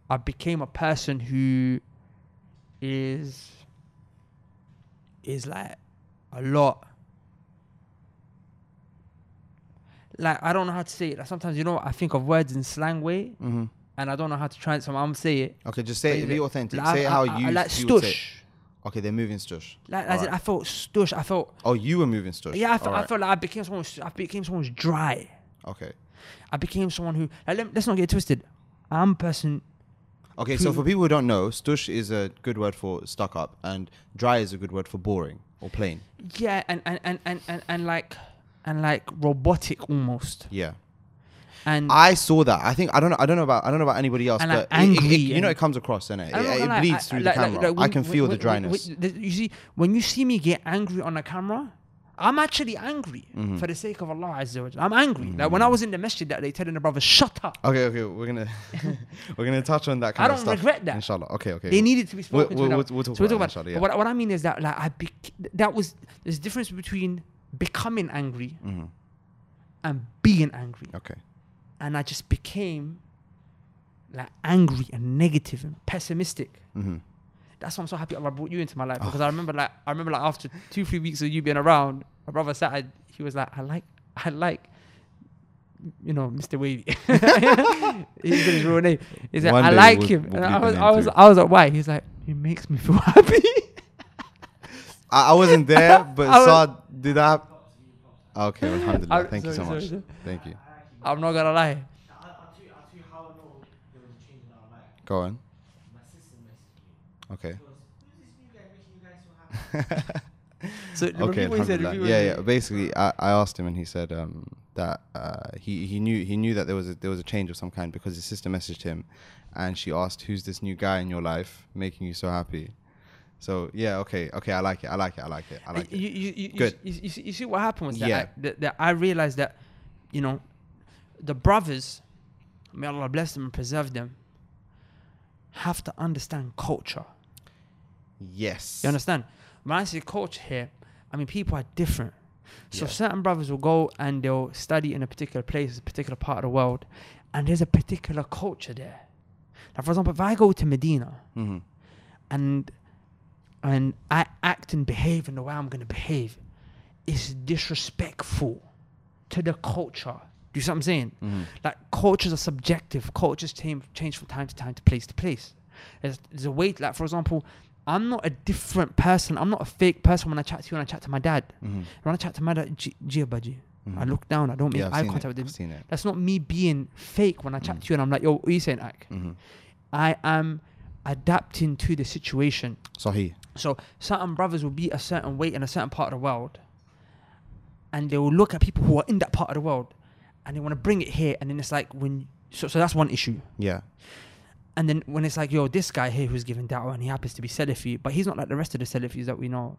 I became a person who is is like a lot. Like I don't know how to say it. Like sometimes you know I think of words in slang way, hmm and I don't know how to it. So I'm say it. okay. Just say it. Be authentic. like, say it I- how I- I you like you would say. it. stush. Okay, they're moving stush. Like as in, I felt stush. I felt Oh, you were moving stush. yeah. I felt, I Alright. felt like I became someone. I became someone who's dry. Okay. I became someone who. Like, let, let's not get twisted. I'm a person. Okay, so for people who don't know, stush is a good word for stuck up, and dry is a good word for boring or plain. Yeah, and and and and and, and like and like robotic almost. Yeah. And I saw that. I think I don't know. I don't know about I don't know about anybody else, And, but like, it- it- it- you know, it comes across, innit? It, it lie, bleeds I- through like- the camera. like I when- can when- feel the dryness. when- you see, when you see me get angry on a camera, I'm actually angry Mhm. for the sake of Allah Azza wa Jal. I'm angry. Like when I was in the masjid that day telling the brother, shut up. Okay, okay, we're gonna we're gonna touch on that I kind don't regret that. Inshallah. Okay, okay. They needed to be spoken we'll- to. we'll- we'll talk so about about inshallah, but what, what I mean is that like I bec- that was there's a difference between becoming angry Mhm. and being angry. Okay. And I just became like angry and negative and pessimistic. That's why I'm so happy Allah brought you into my life Oh. because I remember like I remember like after two three weeks of you being around, my brother Saad he was like I like I like you know Mr. Wavy. He's said his real name. He said One I day like we'll- him, we'll and I was I was too. I was like why? He's like he makes me feel happy. I, I wasn't there, but I was- did that. Okay, alhamdulillah. I- Thank you so sorry, much. sorry, sorry. Thank you. I'm not gonna lie. I'll, I'll, tell you, I'll tell you how I know there was a change in our life. Go on. My sister messaged me. Okay. She goes, who's this new guy making you guys so happy? So okay, what he said, what yeah, he yeah. said. Basically, I, I asked him, and he said um, that uh, he he knew he knew that there was a, there was a change of some kind because his sister messaged him, and she asked, "Who's this new guy in your life making you so happy?" So yeah, okay, okay. I like it. I like it. I like it. I like you, it. you, you, Good. You, you, see, you see what happened was that, Yeah. I, that, that I realized that, you know, the brothers, may Allah bless them and preserve them, have to understand culture. Yes. You understand? When I say culture here, I mean people are different. So Yeah. certain brothers will go and they'll study in a particular place, a particular part of the world, and there's a particular culture there. Now, for example, if I go to Medina hmm and and I act and behave in the way I'm gonna behave, it's disrespectful to the culture. Do you see what I'm saying? hmm Like cultures are subjective. Cultures change, change from time to time, to place to place. There's, there's a way. Like for example, I'm not a different person. I'm not a fake person when I chat to you and I chat to my dad. hmm When I chat to my dad, G- Giabaji, Mhm. I look down. I don't make Yeah, eye contact with him. That's not me being fake when I chat Mm. to you and I'm like, yo, what are you saying, Ak? hmm I am adapting to the situation. Sahih. So certain brothers will be a certain way in a certain part of the world, and they will look at people who are in that part of the world, and they want to bring it here, and then it's like when so so that's one issue. Yeah. And then when it's like, yo, this guy here who's giving da'wah and he happens to be Salafi, but he's not like the rest of the Salafis that we know.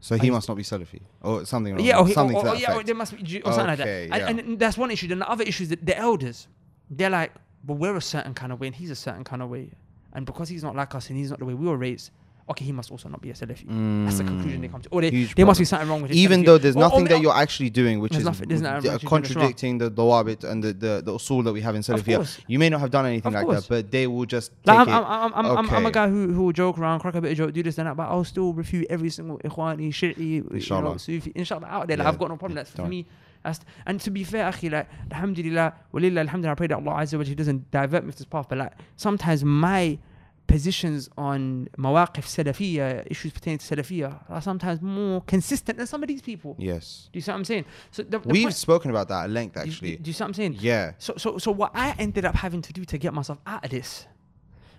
So he must not be Salafi or something. yeah, or, he- something or, or, that yeah, or there must be or something Okay, like that. And, yeah. and that's one issue. Then the other issue is that the elders, they're like, but we're a certain kind of way and he's a certain kind of way. And because he's not like us and he's not the way we were raised, okay, he must also not be a Salafi. That's the conclusion they come to. Or they, Huge there must be something wrong with his even Salafi. though there's Or- or nothing may- that you're actually doing which is nothing- nothing uh, actually doing that's contradicting the dawabit and the, the, the usul that we have in Salafiyah. You may not have done anything like that, but they will just take Like, I'm. I'm, I'm, I'm, I'm, I'm a guy who, who will joke around, crack a bit of joke, do this and that, but I'll still refute every single Ikhwani, Shi'i, you know, Inshallah. Sufi, inshallah, out there. Like, Yeah, I've got no problem. That's for me. That's, and to be fair, akhi, like, alhamdulillah, walillah, alhamdulillah, I pray that Allah Azza wa doesn't divert me to this path, but like, sometimes my positions on mawaqif salafiyya, issues pertaining to salafiyya, are sometimes more consistent than some of these people. Yes. Do you see what I'm saying? So the, the We've point- spoken about that at length, do actually. Do you see what I'm saying? Yeah. So, so, so what I ended up having to do to get myself out of this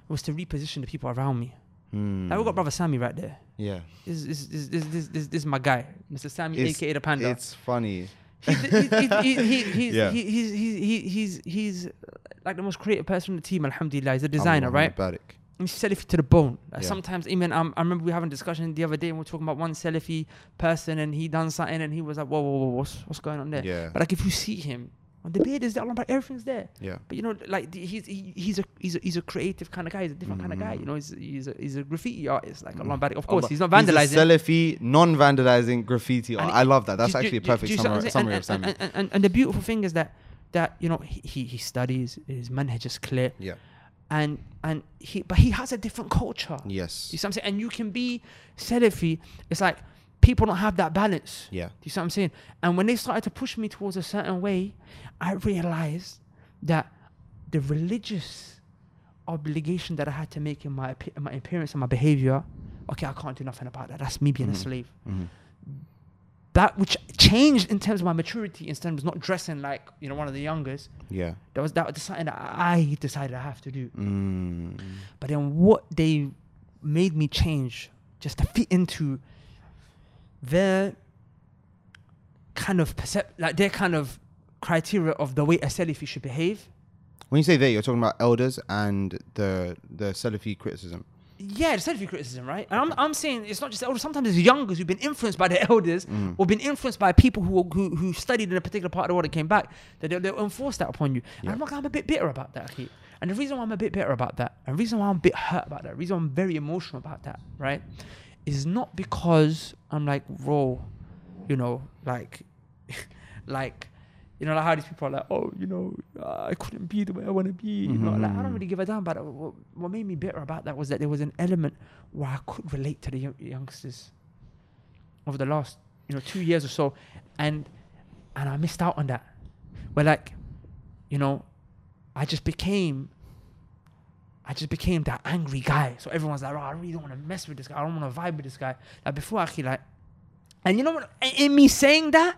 was to reposition the people around me. Hmm. Like we got brother Sammy right there. Yeah. This, this, this, this, this, this, this is my guy, Mr. Sammy, It's- aka the Panda. It's funny. He's, he's, he's, he's, he's, he's, Yeah. he's, he's, he's, he's, he's like the most creative person on the team. Alhamdulillah, he's a designer, right? Barik. He's Salafi to the bone. Like Yeah. Sometimes even um, I remember we having a discussion the other day and we are talking about one Salafi person and he done something and he was like, whoa, whoa, whoa, what's, what's going on there? Yeah. But like if you see him on the beard is there, Allah, everything's there. Yeah. But you know, like the- he's he, he's a he's a he's a creative kind of guy. He's a different kind of guy. Mhm. You know, he's he's a, he's a graffiti artist. Like Mhm. Allah, of course, Allah- he's not vandalizing. He's a. Salafi, non-vandalizing graffiti. art. I love that. That's Do actually a do you- perfect do you see what I'm summary, summary and, of Sammy. and, and, and, and the beautiful thing is that that you know he he, he studies his manhaj is clear Yeah. And and he but he has a different culture. Yes. You see what I'm saying? And you can be Salafi. It's like people don't have that balance. Yeah. You see what I'm saying? And when they started to push me towards a certain way, I realized that the religious obligation that I had to make in my in my appearance and my behavior, okay, I can't do nothing about that. That's me being a Mhm. slave. Mhm. That which changed in terms of my maturity, instead of not dressing like you know one of the youngest. Yeah. That was that was something that I decided I have to do. Mm. But then what they made me change just to fit into their kind of percep like their kind of criteria of the way a Salafi should behave. When you say they, you're talking about elders and the the Salafi criticism. Yeah, the Salafi criticism, right? And I'm, I'm saying it's not just elders. Sometimes it's youngers who've been influenced by the elders Mhm. or been influenced by people who, who who studied in a particular part of the world and came back. That they'll, they'll enforce that upon you. And Yeah. I'm, like, I'm a bit bitter about that, Akhi. And the reason why I'm a bit bitter about that, and the reason why I'm a bit hurt about that, the reason why I'm very emotional about that, right, is not because I'm like raw, you know, like, like, you know, like how these people are like, oh, you know, uh, I couldn't be the way I want to be. You know, like I don't Mhm. really give a damn about it. What, what made me bitter about that was that there was an element where I could relate to the young, youngsters over the last, you know, two years or so, and and I missed out on that. Where like, you know, I just became. I just became that angry guy. So everyone's like, oh, I really don't want to mess with this guy. I don't want to vibe with this guy. Like before, actually, like, and you know what? In me saying that,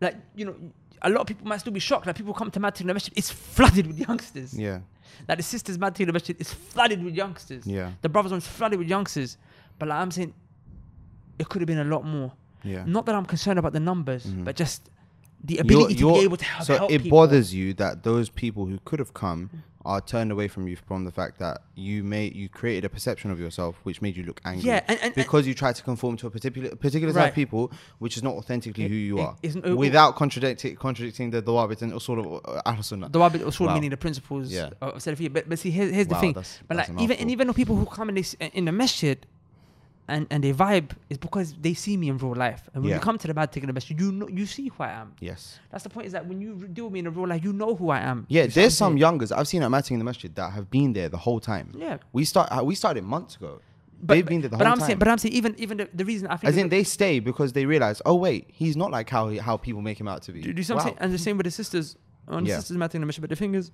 like you know, a lot of people might still be shocked. Like people come to Mad Masjid, it's flooded with youngsters. Yeah. Like the sisters Mad Masjid is flooded with youngsters. Yeah. The brothers one's flooded with youngsters. But like I'm saying, it could have been a lot more. Yeah. Not that I'm concerned about the numbers, Mhm. but just the You're- ability to you're- be able to help, so help it people. bothers you that those people who could have come are turned away from you from the fact that you made you created a perception of yourself which made you look angry. Yeah, and, and, and because you tried to conform to a particular particular type Right. of people, which is not authentically It- who you are, uh, without contradicting contradicting the Dawabit and sort of uh, Ahl Sunnah. the Wahhabite usul Wow. meaning the principles Yeah. of Salafiyya. But, but see, here's, here's the thing. that's- But that's like even and even the people who come in this in the masjid and and they vibe is because they see me in real life. And when Yeah. you come to the bad in the masjid, you know you see who I am. Yes. That's the point. Is that when you deal with me in real life, you know who I am. Yeah, You see what there's some youngers I've seen at Matting in the Masjid that have been there the whole time. Yeah. We start uh, we started months ago. But, They've been there the but whole I'm time. saying, but I'm saying, even even the, the reason I think As in, they stay because they realize, oh wait, he's not like how how people make him out to be. Do, do something, Wow. and the same with the sisters. On the Yeah. sisters matter in the mission, but the thing is,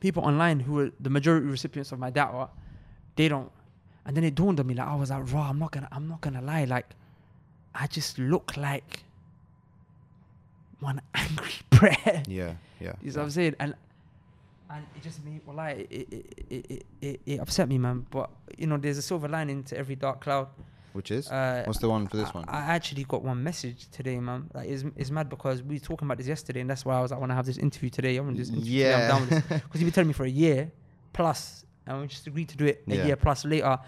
people online who are the majority recipients of my da'wah, they don't. And then it dawned on me like I was like, raw. I'm not gonna. I'm not gonna lie. Like, I just look like one angry prayer. Yeah, yeah. You know what I'm saying? And and it just made well, like it it, it, it, it upset me, man. But you know, there's a silver lining to every dark cloud. Which is Uh, what's the one for this I, one? I actually got one message today, man. Like, it's, it's mad because we were talking about this yesterday, and that's why I was like, I want to have this interview today. I want this interview yeah. down with this. Because you've been telling me for a year plus, and we just agreed to do it a year plus later.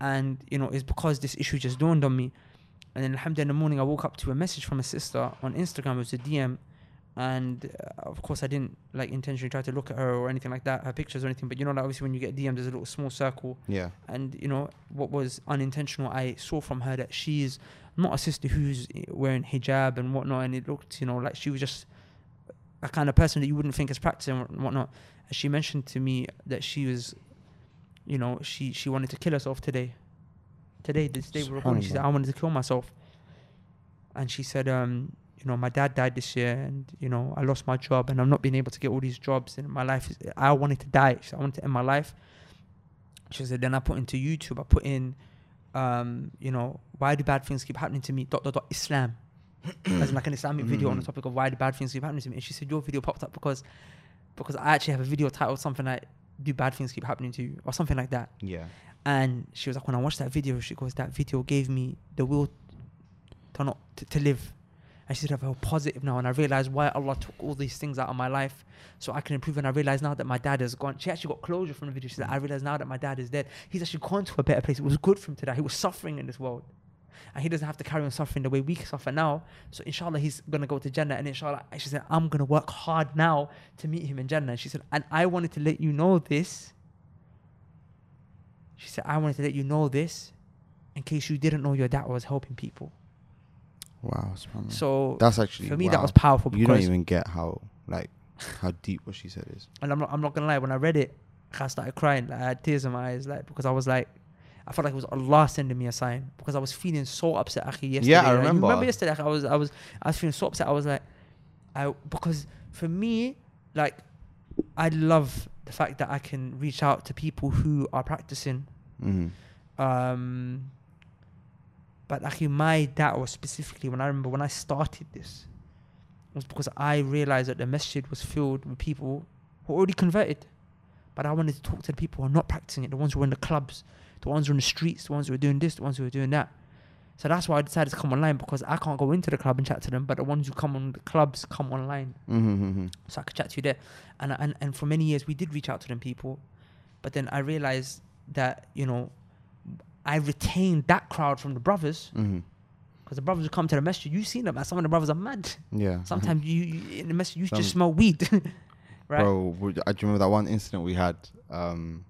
And, you know, it's because this issue just dawned on me. And then, alhamdulillah, in the morning, I woke up to a message from a sister on Instagram. It was a DM. And uh, of course, I didn't like intentionally try to look at her or anything like that, her pictures or anything. But you know, like obviously, when you get a DM, there's a little small circle yeah. and you know what was unintentional i saw from her that she's not a sister who's eh, wearing hijab and whatnot and it looked you know like she was just a kind of person that you wouldn't think is practicing and whatnot and she mentioned to me that she was you know she she wanted to kill herself today today this day we're recording she said i wanted to kill myself and she said um you know, my dad died this year, and you know, I lost my job, and I'm not being able to get all these jobs, and my life is. I wanted to die. She said, I wanted to end my life. She said, then I put into YouTube. I put in, um, you know, why do bad things keep happening to me? Dot dot dot Islam, as in like an Islamic video on the Mhm. topic of why do bad things keep happening to me. And she said your video popped up because, because I actually have a video titled something like "Do bad things keep happening to you?" or something like that. Yeah. And she was like, when I watched that video, she goes, that video gave me the will to not to, to live. And she said, I feel positive now, and I realized why Allah took all these things out of my life, so I can improve. And I realize now that my dad is gone. She actually got closure from the video. She said, I realize now that my dad is dead. He's actually gone to a better place. It was good for him to die. He was suffering in this world. And he doesn't have to carry on suffering the way we suffer now. So inshallah, he's gonna go to Jannah. And inshallah, she said, I'm gonna work hard now to meet him in Jannah. And she said, and I wanted to let you know this. She said, I wanted to let you know this in case you didn't know your dad was helping people. Wow. So That's actually for me, wow. that was powerful You don't even get how like how deep what she said is. and I'm not, I'm not gonna lie, when I read it, I started crying. Like, I had tears in my eyes, like because I was like, I felt like it was Allah sending me a sign because I was feeling so upset. Akhi, yesterday. Yeah, I remember. remember yesterday? Akhi, I was, I was, I was feeling so upset. I was like, I because for me, like, I love the fact that I can reach out to people who are practicing hmm um but actually my da'wah specifically when I remember when I started this was because I realized that the masjid was filled with people who already converted but I wanted to talk to the people who are not practicing it the ones who are in the clubs the ones who are in the streets the ones who are doing this the ones who are doing that so that's why I decided to come online because I can't go into the club and chat to them but the ones who come on the clubs come online hmm so I could chat to you there. And, and and for many years we did reach out to them people, but then I realized that you know I retained that crowd from the brothers hmm because the brothers would come to the message. you've seen them, some of the brothers are mad. Yeah. Sometimes you, you in the message you Some- just smell weed, right? Bro, I do you remember that one incident we had. Um,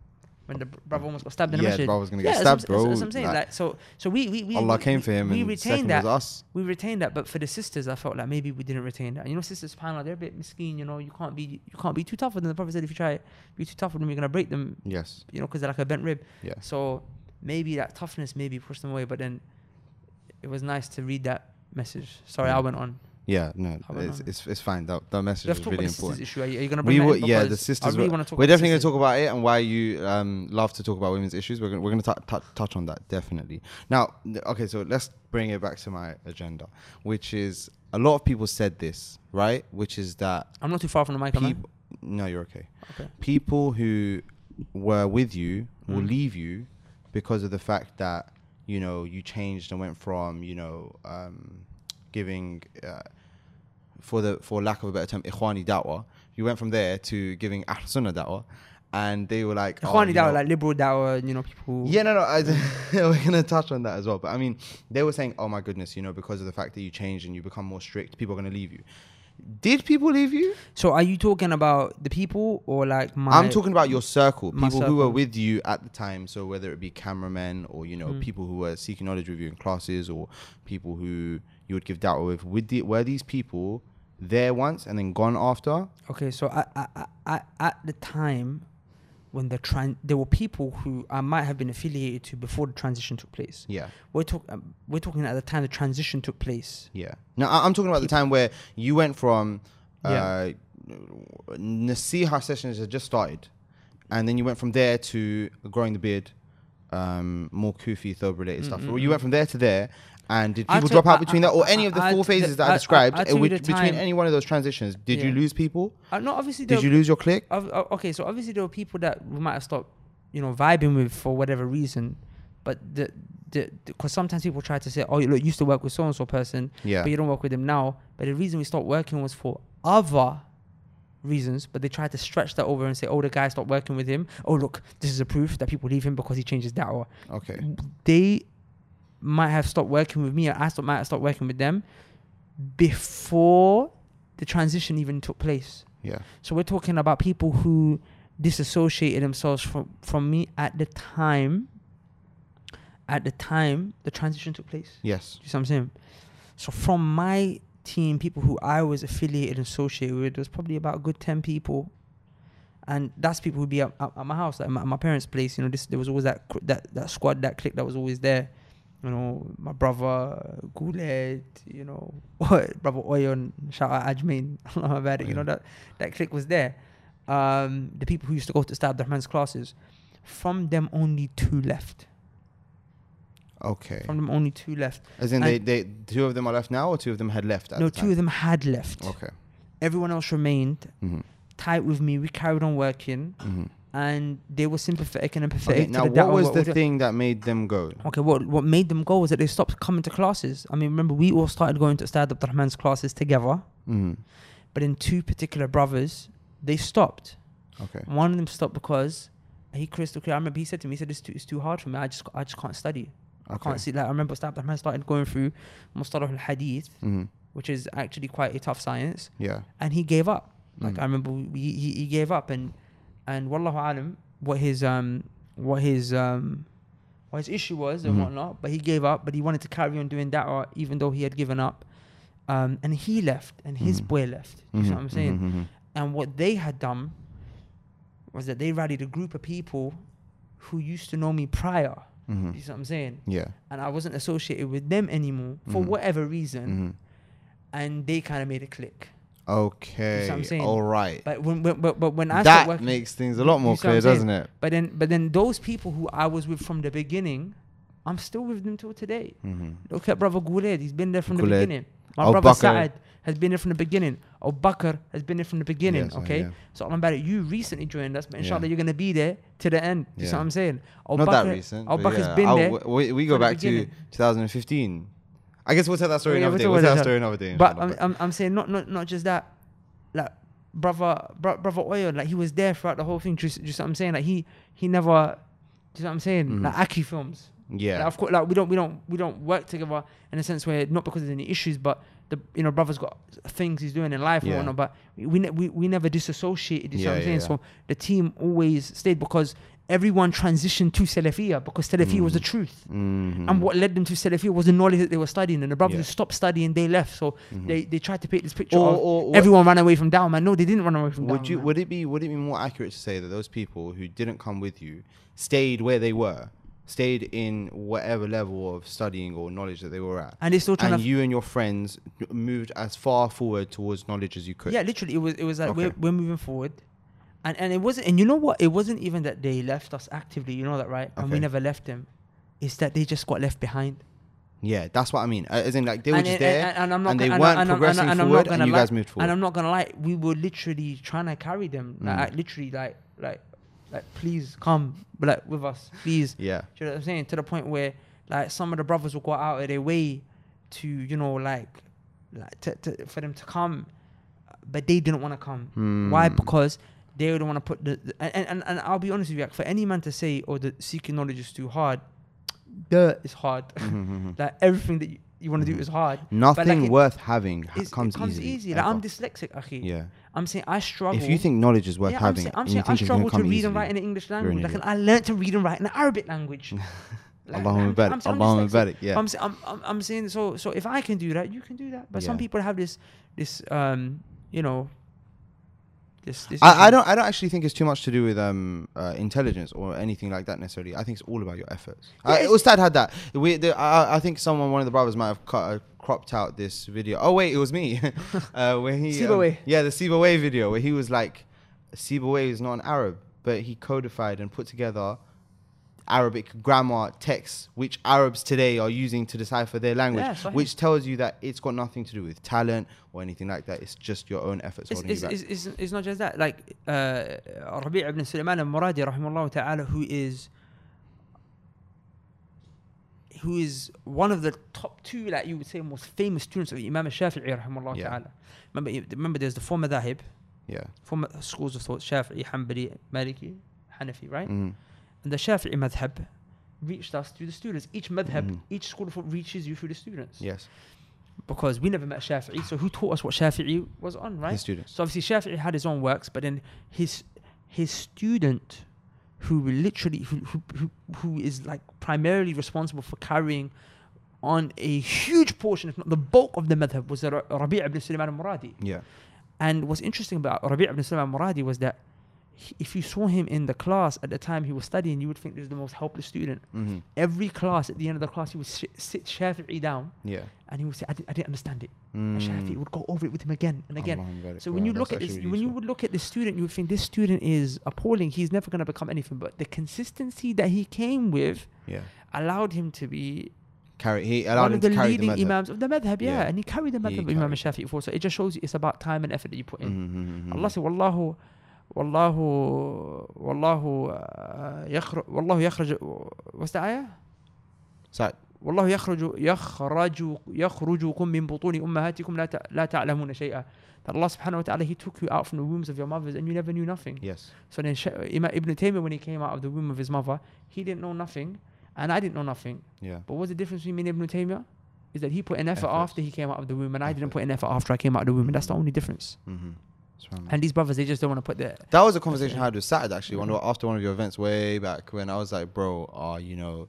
When the br- mm. brother almost got stabbed in the yeah, the brother was gonna Yeah, get that's I'm- stabbed, bro. That's, what I'm saying. Like, Like, so so we we, we Allah we, came for him, we retained that. we retained that, but for the sisters, I felt like maybe we didn't retain that. You know, sisters, subhanAllah, they're a bit miskeen. You know, you can't be you can't be too tough with them. The Prophet said, if you try be too tough with them, you're gonna break them. Yes. You know, because they're like a bent rib. Yeah. So maybe that toughness maybe pushed them away, but then it was nice to read that message. Sorry, Yeah. I went on. Yeah. No, it's, it's it's fine. That that message is really about the sisters important. issue. Are you, you gonna We will, yeah, the sisters. Really were- talk. we're definitely going to talk about it and why you um, love to talk about women's issues. We're going we're going to t- touch on that definitely. Now, okay, so let's bring it back to my agenda, which is a lot of people said this, right? Which is that I'm not too far from the mic, I? No, you're okay. Okay. People who were with you will Mm. leave you because of the fact that you know you changed and went from you know um, giving. Uh, for the for lack of a better term, ikhwani da'wah. You went from there to giving Ahl Sunnah da'wah, and they were like, oh, Ikhwani you dawah, know- like liberal dawah, you know, people. yeah, no, no, I, we're gonna touch on that as well. But I mean, they were saying, oh my goodness, you know, because of the fact that you changed and you become more strict, people are gonna leave you. Did people leave you? So are you talking about the people or like my? I'm talking about your circle, people who were with you at the time. So whether it be cameramen or you know Mm. people who were seeking knowledge with you in classes or people who you would give da'wah with. With the, were these people there once and then gone after? Okay, so I, I, I, I, at the time when the tran, there were people who I might have been affiliated to before the transition took place. Yeah. We're talking, um, we're talking at the time the transition took place. Yeah. No, I- I'm talking about the time where you went from uh, Yeah. Nasiha sessions had just started, and then you went from there to growing the beard, um, more Kufi thobe related stuff. Mm, mm, You went from there to there, and did people drop out I- between that, or any of the I- four I- phases that I- I described? I- I uh, which, between any one of those transitions, did you lose people? Uh, no, obviously, Did you lose your clique? Of, of- okay, so obviously there were people that we might have stopped, you know, vibing with for whatever reason, but the the because sometimes people try to say, oh, you look, you used to work with so and so person, Yeah. but you don't work with him now. But the reason we stopped working was for other reasons, but they tried to stretch that over and say, oh, the guy stopped working with him. Oh, look, this is a proof that people leave him because he changed that." Or Okay. They might have stopped working with me, or I stopped, might have stopped working with them before the transition even took place. Yeah. So we're talking about people who disassociated themselves from, from me at the time. At the time the transition took place. Yes. You see what I'm saying? So from my team, people who I was affiliated and associated with, there's probably about a good ten people, and that's people who'd be at, at, at my house, like my, my parents' place. You know, this there was always that that that squad, that clique that was always there, you know, my brother Guled, you know, brother Oyon, shout out Ajmin, Allah about it, you know, that, that clique was there. Um, the people who used to go to Ustad Rahman's classes, from them only two left. Okay. From them only two left. As in, and- they, they two of them are left now, or two of them had left no, two of them had left. Okay. Everyone else remained hmm tight with me. We carried on working, hmm and they were sympathetic and empathetic. Okay. Now, what was what the thing that made them go? Okay, what what made them go was that they stopped coming to classes. I mean, remember we all started going to Ustad Abdurrahman's classes together, hmm but in two particular brothers they stopped. Okay. One of them stopped because he crystal clear. I remember he said to me, he said it's too it's too hard for me. I just I just can't study. I can't see. Like I remember Ustad Abdurrahman started going through Mustalah al Hadith, hmm which is actually quite a tough science, Yeah. and he gave up. Like Mm. I remember we, he he gave up and and wallahu alam what his um what his um what his issue was and Mhm. whatnot. But he gave up. But he wanted to carry on doing that, even though he had given up. Um, and he left, and his Mhm. boy left. You see what I'm Mhm, saying? mhm, mhm. And what they had done was that they rallied a group of people who used to know me prior. You see what I'm saying? Yeah. And I wasn't associated with them anymore for whatever reason, and they kind of made a click. Okay. I'm saying? All right. But when, when but, but when I that working, makes things a lot more clear, doesn't it? But then, but then those people who I was with from the beginning, I'm still with them till today. hmm Look at brother Guled, he's been there from the beginning. My Abu brother Bakr. Saad has been there from the beginning. Abu Bakr has been there from the beginning. Yes, okay, yeah. so I'm about it. You recently joined us, but inshallah Yeah. you're gonna be there to the end. You see what I'm saying? Abu Not that recent. Abu but Bakr's yeah. been I'll- there. We, we go back to 2015. I guess we'll tell that story yeah, another we'll day. We'll tell that story another day. But I'm, I'm, I'm saying not, not not just that, like brother bro, brother Oyo, like he was there throughout the whole thing. Just, just what I'm saying, like he he never. Do you know what I'm saying? Mhm. Like Aki films. yeah. Like, of course, like we don't we don't we don't work together in a sense where not because of any issues, but the you know brother's got things he's doing in life Yeah. and whatnot. But we we, ne- we we never disassociated. You see Yeah, what I'm yeah, saying? So the team always stayed because everyone transitioned to Salafiyah because Salafiyah was the Mhm. truth. Mhm. And what led them to Salafiyah was the knowledge that they were studying. And the brothers Yeah. stopped studying, they left. So Mhm. they, they tried to paint this picture Or- of or what- everyone ran away from Dawah, man. No, they didn't run away from Would Dawah. you? man. Would it be? Would it be more accurate to say that those people who didn't come with you stayed where they were, stayed in whatever level of studying or knowledge that they were at, and they're still trying and you and your friends moved as far forward towards knowledge as you could? yeah, literally, it was it was like we're, we're moving forward, and and it wasn't. And you know what? It wasn't even that they left us actively. You know that, right? And we never left them. It's that they just got left behind. Yeah, that's what I mean. Uh, As in, like they were and, just and- there, and, and I'm not and they weren't and, progressing and, forward, and you lie, guys moved forward. And I'm not gonna lie, we were literally trying to carry them. Like, Mm. I literally, like, like, like, please come, like, with us, please. yeah, Do you know what I'm saying? To the point where like some of the brothers will go out of their way to, you know, like, like to, to, for them to come, but they didn't want to come. Why? Hmm. Because they don't want to put the, the and, and and I'll be honest with you, like, for any man to say or that seeking knowledge is too hard, dirt is hard. Mhm. like everything that you, you want to do Mhm. is hard. Nothing it- worth having ha- comes, it comes easily. easy. Like I'm dyslexic, akhi. yeah. I'm saying I struggle. If you think knowledge is worth yeah, I'm having, saying, I'm saying I think it's gonna struggle to read easily, and write in the English language. Like, I learned to read and write in the Arabic language. Like, Allahumma I'm- barik. I'm I'm Allahumma barik. Yeah. I'm, I'm, I'm, I'm saying so. So if I can do that, you can do that. But some people have this, this, um, you know, this. this I, I don't. I don't actually think it's too much to do with um uh, intelligence or anything like that necessarily. I think it's all about your efforts. Yeah, Uh, Ustad had that. We, the, I, I think someone, one of the brothers, might have cut, uh, cropped out this video. Oh wait, it was me. uh, where he, um, yeah, the Sibawayh video where he was like, Sibawayh is not an Arab, but he codified and put together Arabic grammar texts, which Arabs today are using to decipher their language, Yeah, which tells you that it's got nothing to do with talent or anything like that. It's just your own efforts It's, holding it's, you back. it's, it's, it's not just that. Like uh, Rabi' ibn Sulaiman al-Muradi, rahimahullah ta'ala, who is who is one of the top two, like you would say, most famous students of Imam al-Shafi'i, rahimahullah Yeah. ta'ala. Remember, remember, there's the four madahib, yeah. four schools of thought: Shafi'i, Hanbali, Maliki, Hanafi, right? Mhm. And the Shafi'i madhab reached us through the students. Each madhab, Mhm. each school of thought reaches you through the students. Yes. Because we never met Shafi'i, so who taught us what Shafi'i was on, right? His students. So obviously Shafi'i had his own works, but then his his student, who literally who who who, who is like primarily responsible for carrying on a huge portion, if not the bulk of the madhab, was Ra- Rabi' ibn Sulaiman al-Muradi. Yeah. And what's interesting about Rabi' ibn Sulaiman al-Muradi was that he- if you saw him in the class at the time he was studying, you would think this is the most helpless student. Mm-hmm. Every class, at the end of the class, he would sh- sit Shafi'i down Yeah. and he would say, I didn't, I didn't understand it. Mm. And Shafi'i would go over it with him again and again. So Wow, when you look at this, when you would look at this student, you would think this student is appalling. He's never going to become anything. But the consistency that he came with yeah, allowed him to be carry he allowed one him of the to carry leading the imams of the madhab. Yeah, Yeah. and he carried the He madhab of Imam. Shafi'i for. So it just shows you it's about time and effort that you put in. Mhm, mhm, Allah mhm. said, "Wallahu, wallahu, uh, يخرج, والله يخرج." The ayah? So, والله يخرج يخرج يخرجكم من بطون أمهاتكم لا لا تعلمون شيئا. That Allah subhanahu wa ta'ala He took you out from the wombs of your mothers and you never knew nothing. yes. So then Imam Ibn Taymiyyah when he came out of the womb of his mother, he didn't know nothing, and I didn't know nothing. Yeah. But what's the difference between me and Ibn Taymiyyah? Is that he put an effort Effort. after he came out of the womb, and I didn't Effort. put an effort after I came out of the womb, and that's the Mhm. only difference. Mm-hmm. And these brothers, they just don't want to put their That was a conversation I had with Saad actually one, Mhm. after one of your events way back when I was like, bro, uh, you know,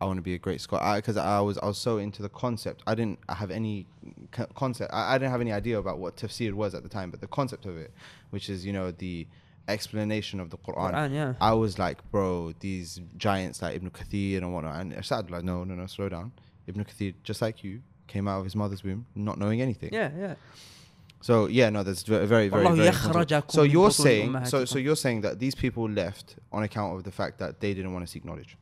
I want to be a great scholar because I, was I was so into the concept. I didn't have any co- concept. I, I didn't have any idea about what tafsir was at the time, but the concept of it, which is you know the explanation of the Quran. Quran. Yeah. I was like, bro, these giants like Ibn Kathir and whatnot. And Saad like, no, no, no, slow down. Ibn Kathir, just like you, came out of his mother's womb not knowing anything. Yeah. Yeah. So yeah, no, that's very very very. very so you're saying so so you're saying that these people left on account of the fact that they didn't want to seek knowledge.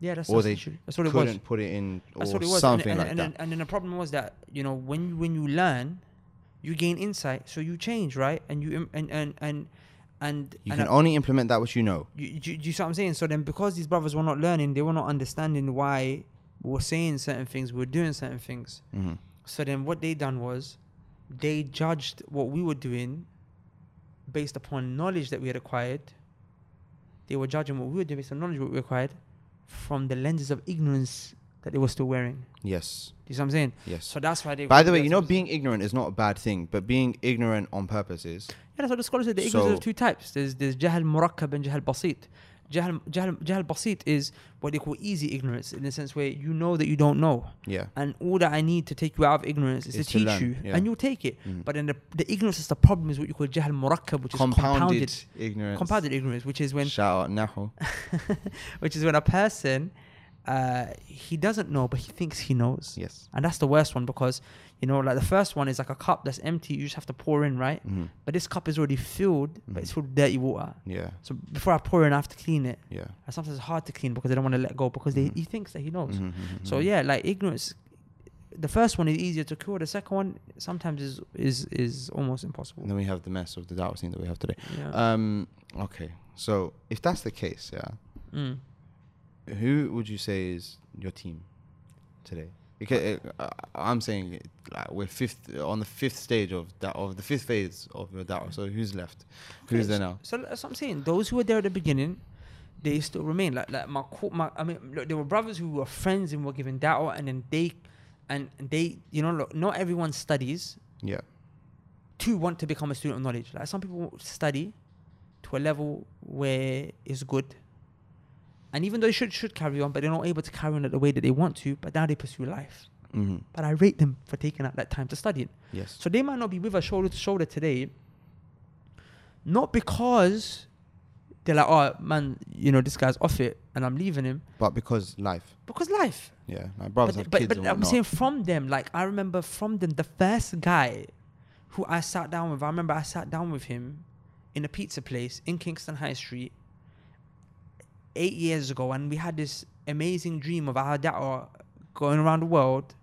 Yeah, that's, or they that's what it couldn't was. put it in or it something and, and, like that. And, then the problem was that you know when when you learn, you gain insight, so you change, right? And you and and and and you and can I, only implement that which you know. You, you, you see what I'm saying? So then, because these brothers were not learning, they were not understanding why we were saying certain things, we were doing certain things. Mm-hmm. So then, what they done was they judged what we were doing based upon knowledge that we had acquired. They were judging what we were doing based on knowledge what we acquired from the lenses of ignorance that they were still wearing. Yes, Do you see what I'm saying? yes. So that's why they. By the way, you know, being ignorant is not a bad thing, but being ignorant on purpose is. Yeah, that's what the scholars said. The ignorance So- is of two types. There's there's jahl murakkab and jahl basit. Jahl, jahl, jahl basit is what they call easy ignorance in the sense where you know that you don't know. Yeah. And all that I need to take you out of ignorance is, Is to to teach learn, you. yeah. And you'll take it. Mhm. But then the, the ignorance is the problem is what you call jahl murakkab, which is compounded, compounded. ignorance. Compounded ignorance, which is when Shout out Nahu. which is when a person uh, he doesn't know but he thinks he knows. Yes. And that's the worst one because you know, like the first one is like a cup that's empty, you just have to pour in, right? hmm But this cup is already filled, but it's full of dirty water. Yeah. So before I pour in, I have to clean it. Yeah. And sometimes it's hard to clean because they don't want to let go because they, Mhm. he thinks that he knows. Mhm, mhm, So yeah, like ignorance. The first one is easier to cure. The second one sometimes is is is almost impossible. And then we have the mess of the scene that we have today. Yeah. Um. Okay. So if that's the case, yeah, Mm. who would you say is your team today? Because uh, I'm saying it, like we're fifth on the fifth stage of that of the fifth phase of your da'wah. So who's left? Who's Okay, there now? So that's what I'm saying. Those who were there at the beginning, they still remain. Like like my, co- my I mean, look, there were brothers who were friends and were given da'wah, and then they, and and they, you know, look, not everyone studies Yeah. to want to become a student of knowledge. Like some people study to a level where it's good. And even though they should should carry on, but they're not able to carry on it the way that they want to, but now they pursue life. hmm But I rate them for taking out that time to study it. Yes. So they might not be with us shoulder to shoulder today, not because they're like, oh man, you know, this guy's off it and I'm leaving him. But because life. Because life. Yeah. My brothers but have but, kids but and I'm saying from them, like I remember from them, the first guy who I sat down with, I remember I sat down with him in a pizza place in Kingston High Street eight years ago, and we had this amazing dream of our da'wah going around the world.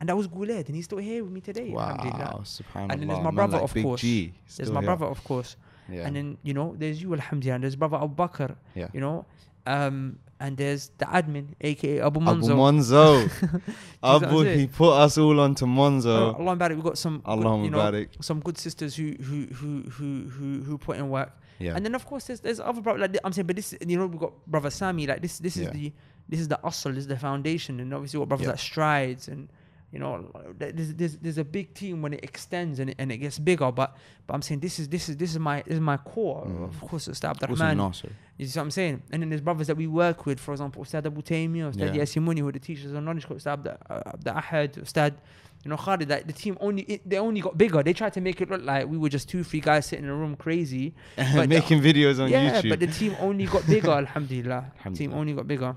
And that was Guled, and he's still here with me today. Wow. Subhanallah. And then there's my brother, like of Big course. G, There's my here. brother, of course. Yeah. And then, you know, there's you, Alhamdulillah. And there's brother Abu Bakr, yeah. you know. Um, and there's the admin, aka Abu Abu Manzo. Monzo. Abu, he put us all onto Oh, Monzo. Allah Barik, we've got some, good, Allahumma you know, some good sisters who who who who who, who put in work. Yeah. And then of course there's there's other brother like I'm saying, but this you know we've got brother Sammy like this this is Yeah. the this is the asl, this is the foundation, and obviously what brothers Yeah. like Strides and you know, there's, there's there's a big team when it extends and it, and it gets bigger. But but I'm saying this is this is this is my this is my core. Mm. Of course, it's Abdurrahman. You see what I'm saying? And then there's brothers that we work with, for example, Ustad Abu Taymi, Ustad Yeah. Yasin Muni, who are the teachers of knowledge, Ustad Abd, uh, Abd Ahad, Ustad, you know, Khalid. Like the team only, it, they only got bigger. They tried to make it look like we were just two, three guys sitting in a room crazy. But- Making videos on yeah, YouTube. but the team only got bigger, alhamdulillah. Team only got bigger.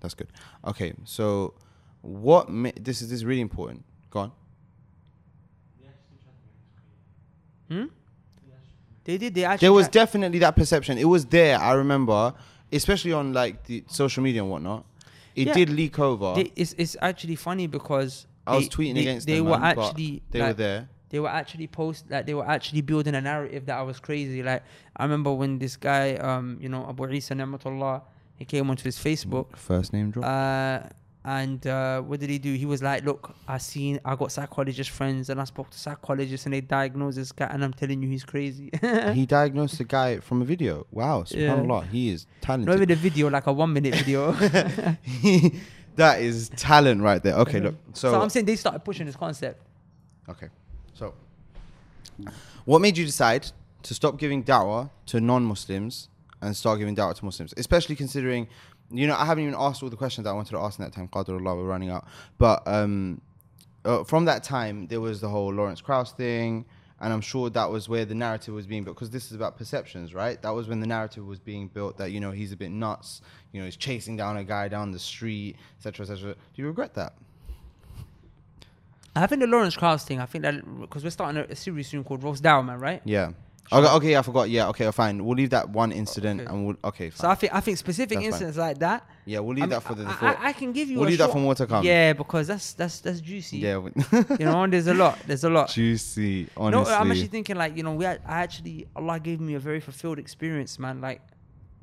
That's good. Okay, so what? Ma- this is this is really important. Go on. They actually tried to make us Hmm? They did. They actually. There was tried- definitely that perception. It was there. I remember, especially on like the social media and whatnot. It Yeah. did leak over. they- it's it's actually funny because I was tweeting against they them, were man, but actually they were like, there. they were actually post like they were actually building a narrative that I was crazy. Like I remember when this guy, um, you know, Abu Isa Ni'matullah, he came onto his Facebook, First name drop. uh, and uh, what did he do? He was like, "Look, I seen, I got psychologist friends, and I spoke to psychologists, and they diagnosed this guy, and I'm telling you, he's crazy." he diagnosed the guy from a video. Wow, Yeah. subhanallah, he is talented. Not even a video, like a one minute video. that is talent right there. Okay, look. so, So, I'm saying they started pushing this concept. okay, so what made you decide to stop giving da'wah to non-Muslims and start giving da'wah to Muslims? Especially considering, you know, I haven't even asked all the questions that I wanted to ask in that time. Qadarullah, we're running out. But um, uh, from that time, there was the whole Lawrence Krauss thing. And I'm sure that was where the narrative was being built because this is about perceptions, right? That was when the narrative was being built that, you know, he's a bit nuts, you know, he's chasing down a guy down the street, etc., etc. Do you regret that? I think the Lawrence Krauss thing. I think that because we're starting a, a series soon called Roast Dawah, man, right? Yeah. Okay, okay, I forgot. Yeah, okay, fine. We'll leave that one incident Okay. and we'll okay, fine. So I think I think specific That's fine. incidents like that. yeah, we'll leave I mean, that for the, I. I, I can give you. We'll leave that for more to come. Yeah, because that's that's that's juicy. Yeah, you know, there's a lot. There's a lot. juicy. honestly. No, I'm actually thinking like you know we had, I actually Allah gave me a very fulfilled experience, man. Like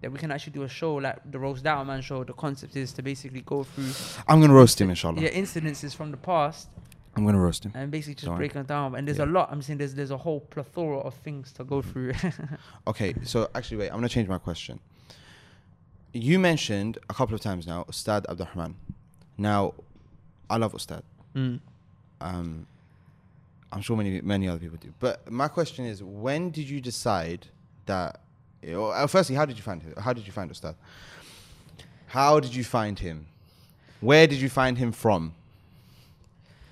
that we can actually do a show like the Roast Dawah Man show. The concept is to basically go through I'm gonna roast him, inshallah. yeah incidences from the past I'm gonna roast him. and basically just Don't worry. break them down. And there's Yeah. a lot. I'm saying there's there's a whole plethora of things to go through. Okay, so actually, wait. I'm gonna change my question. You mentioned a couple of times now, Ustad Abdurrahman. Now, I love Ustad. mm. Um, I'm sure many many other people do. But my question is, when did you decide that? or, uh, firstly, how did you find him? How did you find Ustad? How did you find him? Where did you find him from?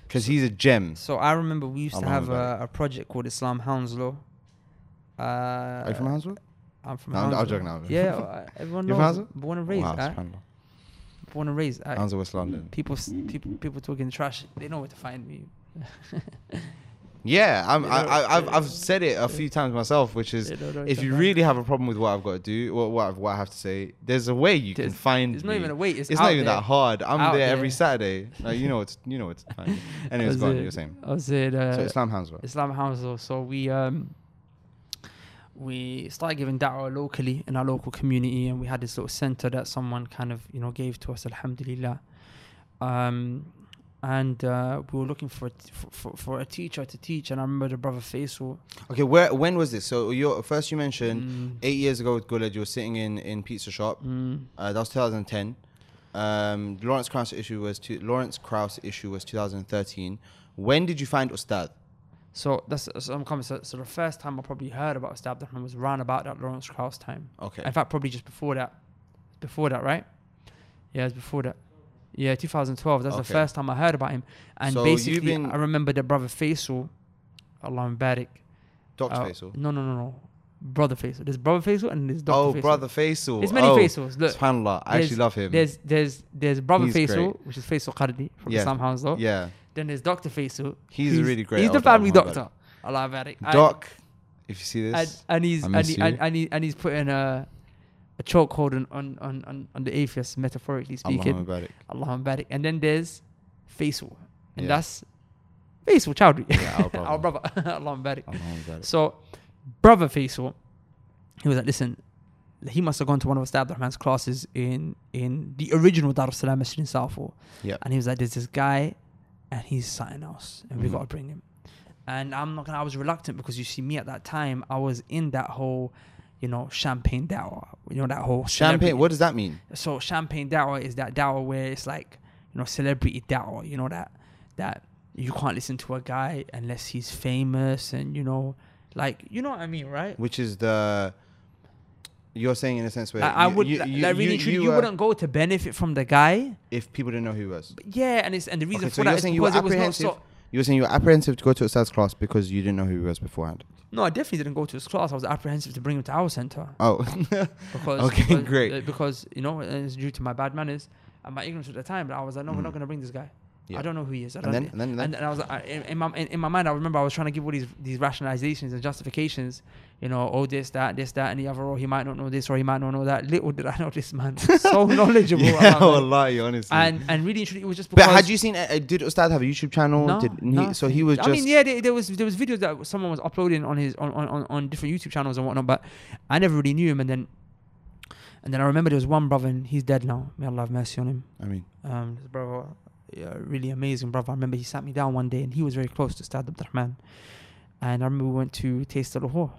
Because he's a gem. So I remember we used to have a, a project called Islam Hounslow. Uh, Are you from Hounslow? I'm from No, I'm- I'm Hounslow. joking now. Yeah, uh, everyone You're from knows. Hounslow? Born and raised. Wow, born and raised. Hounslow, West London. people, people, people talking trash. They know where to find me. Yeah, I'm, I, You know, I, I've, I've said it a few times myself, which is They know where if you really have a problem with what I've got to do, what, what, I've- what I have to say, there's a way you There's- can find It's not even a wait. It's, It's not even there. that hard. I'm Out there, every. Saturday. Like, you know what? You know what fine. Anyways, go on. You're saying. I said, uh, so Islam Hounslow. Islam Hounslow. So we um we started giving da'wah locally in our local community, and we had this little center that someone kind of you know gave to us. Alhamdulillah. Um, and uh, we were looking for, for, for for a teacher to teach, and I remember the brother Faisal. Okay, where when was this? So you first you mentioned Mm, eight years ago with Guled, you were sitting in in pizza shop. mm, Uh, that was 2010. Um, Lawrence Krauss issue was two, Lawrence Krauss issue was 2013. When did you find Ustad? So that's so I'm coming. So, so the first time I probably heard about Ustad Abdurrahman was around about that Lawrence Krauss time. Okay. In fact, probably just before that. Before that, right? Yeah, it's before that. Yeah, 2012. That's Okay. the first time I heard about him. And So you've basically, been- I remember the brother Faisal, Allah Barik. Dr. uh, Faisal. No, no, no, no. Brother Faisal. There's brother Faisal and there's Dr. Oh, Faisal. brother Faisal. There's many oh, Faisals. Look, Subhanallah. I there's- actually love him. there's there's there's brother He's Faisal, great. which is Faisal Qardi from Yeah. Islam Hounslow. Yeah. Then there's Dr. Faisal. He's a really great He's the elder, family Allah doctor. Allah Barik. And- Doc, if you see this, and he's I and, miss he, you. and, and, he, and he's putting a a chokehold on, on, on, on, on the atheists, metaphorically speaking. Allahumma barik. And then there's Faisal. And Yeah. that's Faisal Chowdhury. Yeah, our brother. Our brother. Barik. Allahumma barik. So, brother Faisal, he was like, listen, he must have gone to one of Ustad Rahman's classes in in the original Dar es Salaam Masjid in Southall. Yeah. And he was like, there's this guy, and he's something else, and we Mhm. got to bring him. And I'm not gonna, I was reluctant because you see, me at that time, I was in that whole, you know, champagne dawah. You know, that whole Champagne, what does that mean? so champagne dawah is that dawah where it's like you know celebrity dawah you know that that you can't listen to a guy unless he's famous and you know, like you know what I mean, right? Which is the you're saying in a sense where Like, I would you, you, like, really you, you you, wouldn't go to benefit from the guy. if people didn't know who he was. But yeah, and it's and the reason Okay, for so that you're is saying you were because it was so. You were saying you were apprehensive to go to a sales class because you didn't know who he was beforehand. No, I definitely didn't go to his class. I was apprehensive to bring him to our center Oh, because Okay, because, great. uh, because you know it's due to my bad manners and my ignorance at the time. But I was like, no, we're Mhm. not going to bring this guy. Yeah. I don't know who he is. I and don't. then and then, and then and, and I was I- in, in my in, in my mind, I remember I was trying to give all these these rationalizations and justifications. You know, oh this, that, this, that, and the other. Oh, he might not know this, or he might not know that. Little did I know this man, so knowledgeable. yeah, about wallahi, honestly. and and really, and it was just because. but had you seen? Uh, did Ustad have a YouTube channel? No, did he, so he was just. I mean, yeah, there, there was there was videos that someone was uploading on his on, on, on, on different YouTube channels and whatnot, but I never really knew him. And then, and then I remember there was one brother, and he's dead now. May Allah have mercy on him. I mean, Um, this brother, yeah, really amazing brother. I remember he sat me down one day, and he was very close to Ustad Abdurrahman. And I remember we went to Taste of Lahore.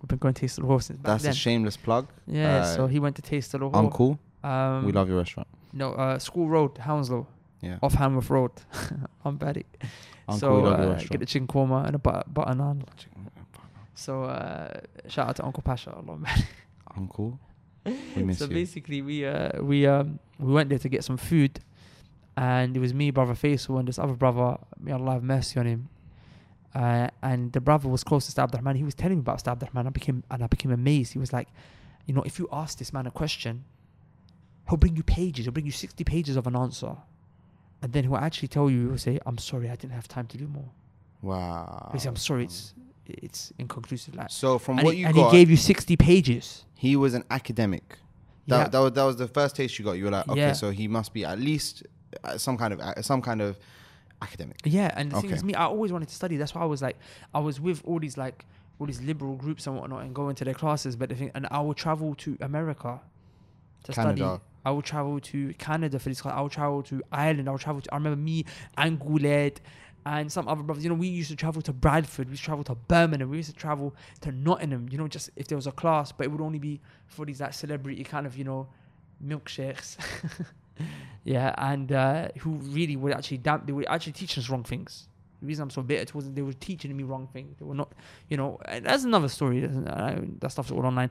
We've been going to Taste of Lahore since back that's a shameless plug. yeah, uh, so he went to Taste of Lahore. Uncle, Um, we love your restaurant. No, uh, School Road, Hounslow, Yeah, off Hanworth Road. I'm Barry. Uncle, so we love your uh, restaurant. get the chicken korma and a butter, butter naan. So uh, shout out to Uncle Pasha. Allah, man. Uncle, we miss so you. basically, we uh, we um we went there to get some food, and it was me, brother Faisal, and this other brother. May Allah have mercy on him. Uh, and the brother was close to Ustad Abdurrahman. He was telling me about Ustad Abdurrahman. I became and I became amazed. He was like, you know, if you ask this man a question, he'll bring you pages. He'll bring you sixty pages of an answer, and then he'll actually tell you. He'll say, "I'm sorry, I didn't have time to do more." Wow. He'll say, "I'm sorry, it's it's inconclusive." Like, So from and what he, you and got, he gave you sixty pages. he was an academic. That, Yeah. that, was, that was the first taste you got. You were like, okay, Yeah. so he must be at least some kind of uh, some kind of academic. Yeah, and the thing Okay. is, me, I always wanted to study. That's why I was like, I was with all these like all these liberal groups and whatnot, and going to their classes. But the thing, and I would travel to America to Canada. study. I would travel to Canada for this class. I would travel to Ireland. I would travel to. I remember me and Goulet and some other brothers. You know, we used to travel to Bradford. We used to travel to Birmingham. We used to travel to Nottingham. You know, just if there was a class, but it would only be for these like celebrity kind of you know milkshakes. yeah, and uh, who really would actually damn, they would actually teach us wrong things. The reason I'm so bitter towards them, they were teaching me wrong things. They were not, you know, and that's another story. Uh, That stuff's all online.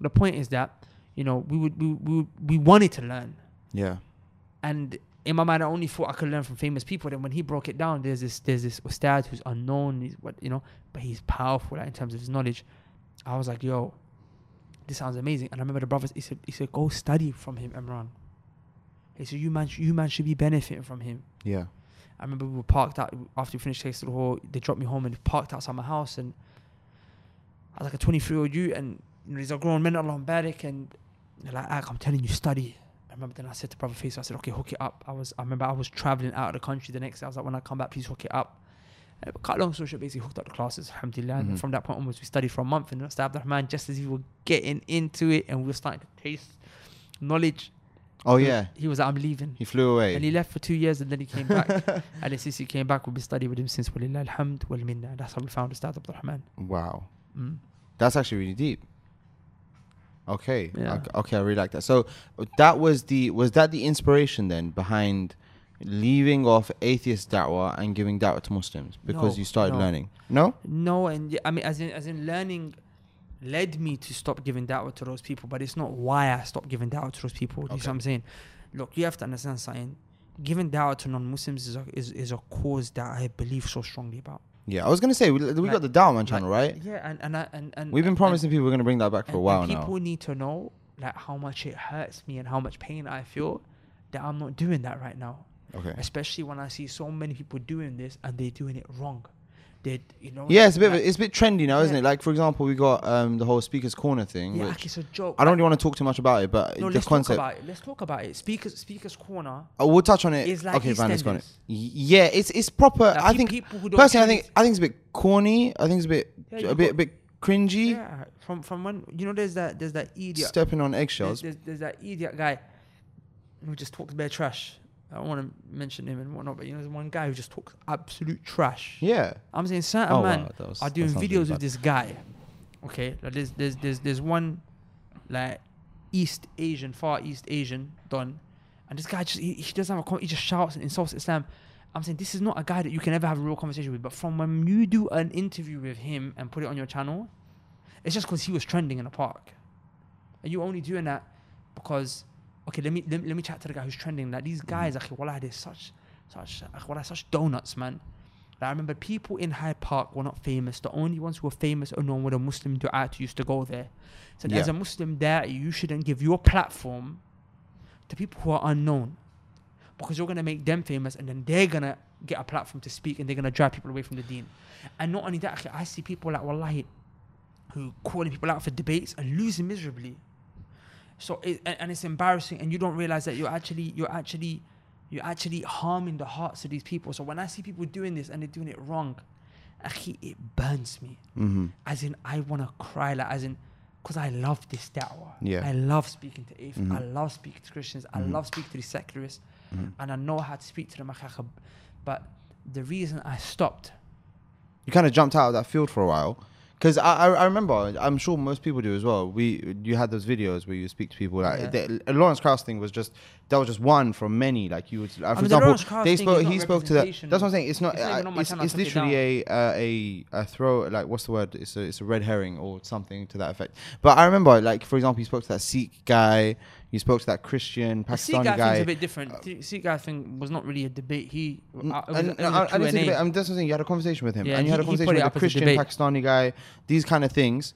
The point is that, you know, we would we we, we wanted to learn, Yeah. and in my mind, I only thought I could learn from famous people. Then when he broke it down, there's this there's this ustad who's unknown, he's what you know, but he's powerful like, in terms of his knowledge. I was like, yo, this sounds amazing. And I remember the brothers. He said, he said, go study from him, Imran. He said, you man, you man should be benefiting from him. Yeah. I remember we were parked out after we finished Taste of Lahore. They dropped me home and parked outside my house, and I was like a 23 year old you, and you know, there's a grown men along Barrack, and they're like, I'm telling you, study. I remember then I said to Brother Faisal, I said, okay, hook it up. I was, I remember I was traveling out of the country the next day. I was like, when I come back, please hook it up. And cut long story short, basically hooked up the classes, alhamdulillah. And Mhm. from that point onwards, we studied for a month, and Ustad Abdurrahman, just as we were getting into it and we were starting to taste knowledge. Oh he- yeah. He was like, I'm leaving. He flew away. And he left for two years and then he came back. and he came back, we've been studying with him since Walillah alhamd wal minna. That's how we found Ustad Abdul Rahman. wow. Mm. That's actually really deep. Okay. Yeah. okay. Okay, I really like that. So that was the was that the inspiration then behind leaving off atheist da'wah and giving da'wah to Muslims because No, you started no. learning? No? No, and I mean, as in, as in learning led me to stop giving da'wah to those people, but it's not why I stopped giving da'wah to those people. You see what I'm saying? Look, you have to understand something. Giving da'wah to non-Muslims is a, is, is a cause that I believe so strongly about. Yeah, I was gonna say we, we Like- got the Dawah Man channel, Like, right? Yeah, and and I- and, and We've been promising people we're gonna bring that back for a while and now. people need to know like how much it hurts me and how much pain I feel that I'm not doing that right now. Okay. Especially when I see so many people doing this and they're doing it wrong. They, you know. Yeah, it's a bit like, it's a bit trendy now, isn't it? Like for example, we got um the whole speakers corner thing, yeah, like it's a joke. I don't really want to talk too much about it, but No, the let's concept. talk about it. Let's talk about it. Speakers, speakers corner. Oh, we'll touch on it. It's like okay, fine, let's go on it. Yeah, it's it's proper. Like, I think people who don't personally, I think I think it's a bit corny. I think it's a bit Yeah, a bit a bit cringy. Yeah, from from when you know there's that there's that idiot. Stepping on There's, eggshells. there's, there's that idiot guy who just talks bare trash. I don't want to mention him and whatnot, but you know, there's one guy who just talks absolute trash. Yeah. I'm saying certain Oh, man wow, was- are doing videos with this guy. Okay, like there's there's there's there's one like East Asian, Far East Asian done, and this guy just he, he doesn't have a com- he just shouts and insults Islam, I'm saying this is not a guy that you can ever have a real conversation with. But from when you do an interview with him and put it on your channel, it's just because he was trending in the park. And you only doing that because, okay, let me let, me- let me chat to the guy who's trending. Like these mm-hmm. guys, akhi, wallah, they're such, such, wallah, such donuts, man. Like, I remember people in Hyde Park were not famous. The only ones who were famous or known were the Muslim du'at who used to go there. So as a Muslim da'i, you shouldn't give your platform to people who are unknown because you're going to make them famous and then they're going to get a platform to speak and they're going to drive people away from the deen. And not only that, I see people like Wallahi who calling people out for debates and losing miserably. So it, and, it's embarrassing and you don't realize that you're actually you're actually you're actually harming the hearts of these people. So when I see people doing this and they're doing it wrong, akhi, it burns me. Mm-hmm. As in I want to cry like as in because I love this da'wah. Yeah. I love speaking to atheists. I Mhm. love speaking to Christians. I Mhm. love speaking to the secularists. Mhm. And I know how to speak to them. But the reason I stopped You kind of jumped out of that field for a while. Because I, I, remember, I'm sure most people do as well. We you had those videos where you speak to people. Like Yeah. the, Lawrence Krauss thing was just that was just one from many. Like you would, uh, for mean, example, Krauss they spoke. He spoke to that. That's what I'm saying. It's not. It's uh, it's, it's took it literally a, uh, a a throw. Like what's the word? It's a it's a red herring or something to that effect. But I remember, like for example, he spoke to that Sikh guy. You spoke to that Christian The Sikh Pakistani guy, guy. a bit different. The Sikh guy thing was not really a debate. He, uh, it was, and- it was I- I didn't say Q&A. debate, I'm just saying you had a conversation with him, Yeah, and you had a he- he conversation with a Christian. Pakistani guy. These kind of things.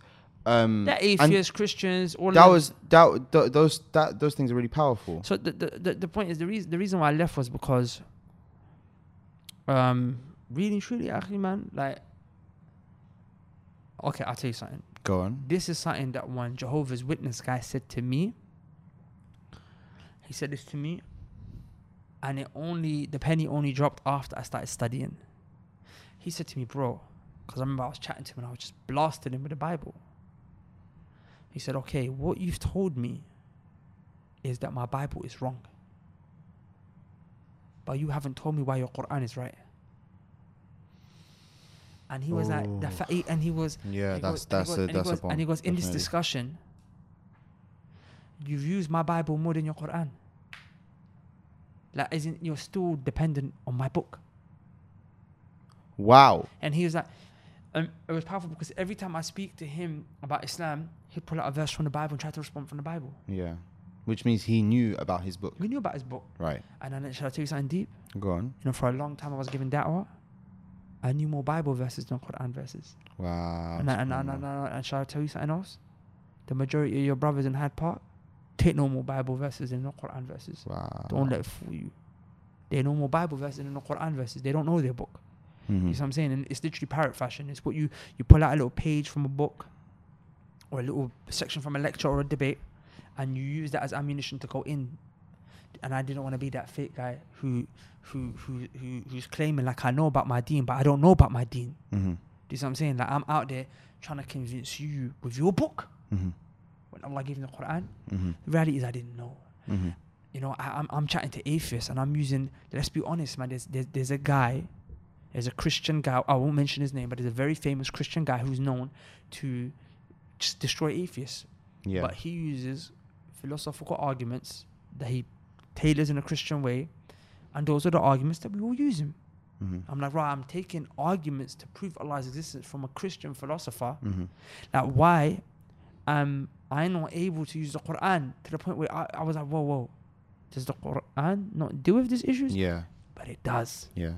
Um, atheists, Christians, all that was that th- those that those things are really powerful. So the, the, the, the point is the reason the reason why I left was because um really truly actually man like okay I'll tell you something. Go on. This is something that one Jehovah's Witness guy said to me. He said this to me and it only the penny only dropped after I started studying. He said to me, bro, because I remember I was chatting to him and I was just blasting him with the Bible. He said, okay, what you've told me is that my Bible is wrong. But you haven't told me why your Quran is right. And he was like, the Ooh. fa- he- and he was, Yeah, he that's goes- that's goes- a that's a goes- bomb. And he goes, in this discussion, you've used my Bible more than your Quran. Like, isn't you're still dependent on my book? Wow. And he was like, um, it was powerful because every time I speak to him about Islam, he'd pull out a verse from the Bible and try to respond from the Bible. Yeah, which means he knew about his book. We knew about his book. Right. And then, shall I tell you something deep? Go on. You know, for a long time I was given da'wah. I knew more Bible verses than Quran verses. Wow. and, I- and, and, and, and, shall I tell you something else? The majority of your brothers in Hyde Park take no more Bible verses than no Quran verses. Wow. Don't let it fool you. They know more Bible verses than the Quran verses. They don't know their book. You Mhm. see what I'm saying? And it's literally parrot fashion. It's what you you pull out a little page from a book or a little section from a lecture or a debate, and you use that as ammunition to go in. And I didn't want to be that fake guy who who who who who's claiming like I know about my dean, but I don't know about my deen. Mhm. Do you see what I'm saying? Like I'm out there trying to convince you with your book Mhm. when Allah gave me the Quran. Mhm. The reality is I didn't know. Mhm. You know, I, I'm I'm chatting to atheists and I'm using. Let's be honest, man. There's there's, there's a guy, there's a Christian guy. I won't mention his name, but there's a very famous Christian guy who's known to just destroy atheists. Yeah. But he uses philosophical arguments that he tailors in a Christian way, and those are the arguments that we all use him. Mhm. I'm like, right, I'm taking arguments to prove Allah's existence from a Christian philosopher. Mhm. Like, why am I not able to use the Quran to the point where I, I was like, whoa, whoa, does the Quran not deal with these issues? Yeah. But it does. Yeah.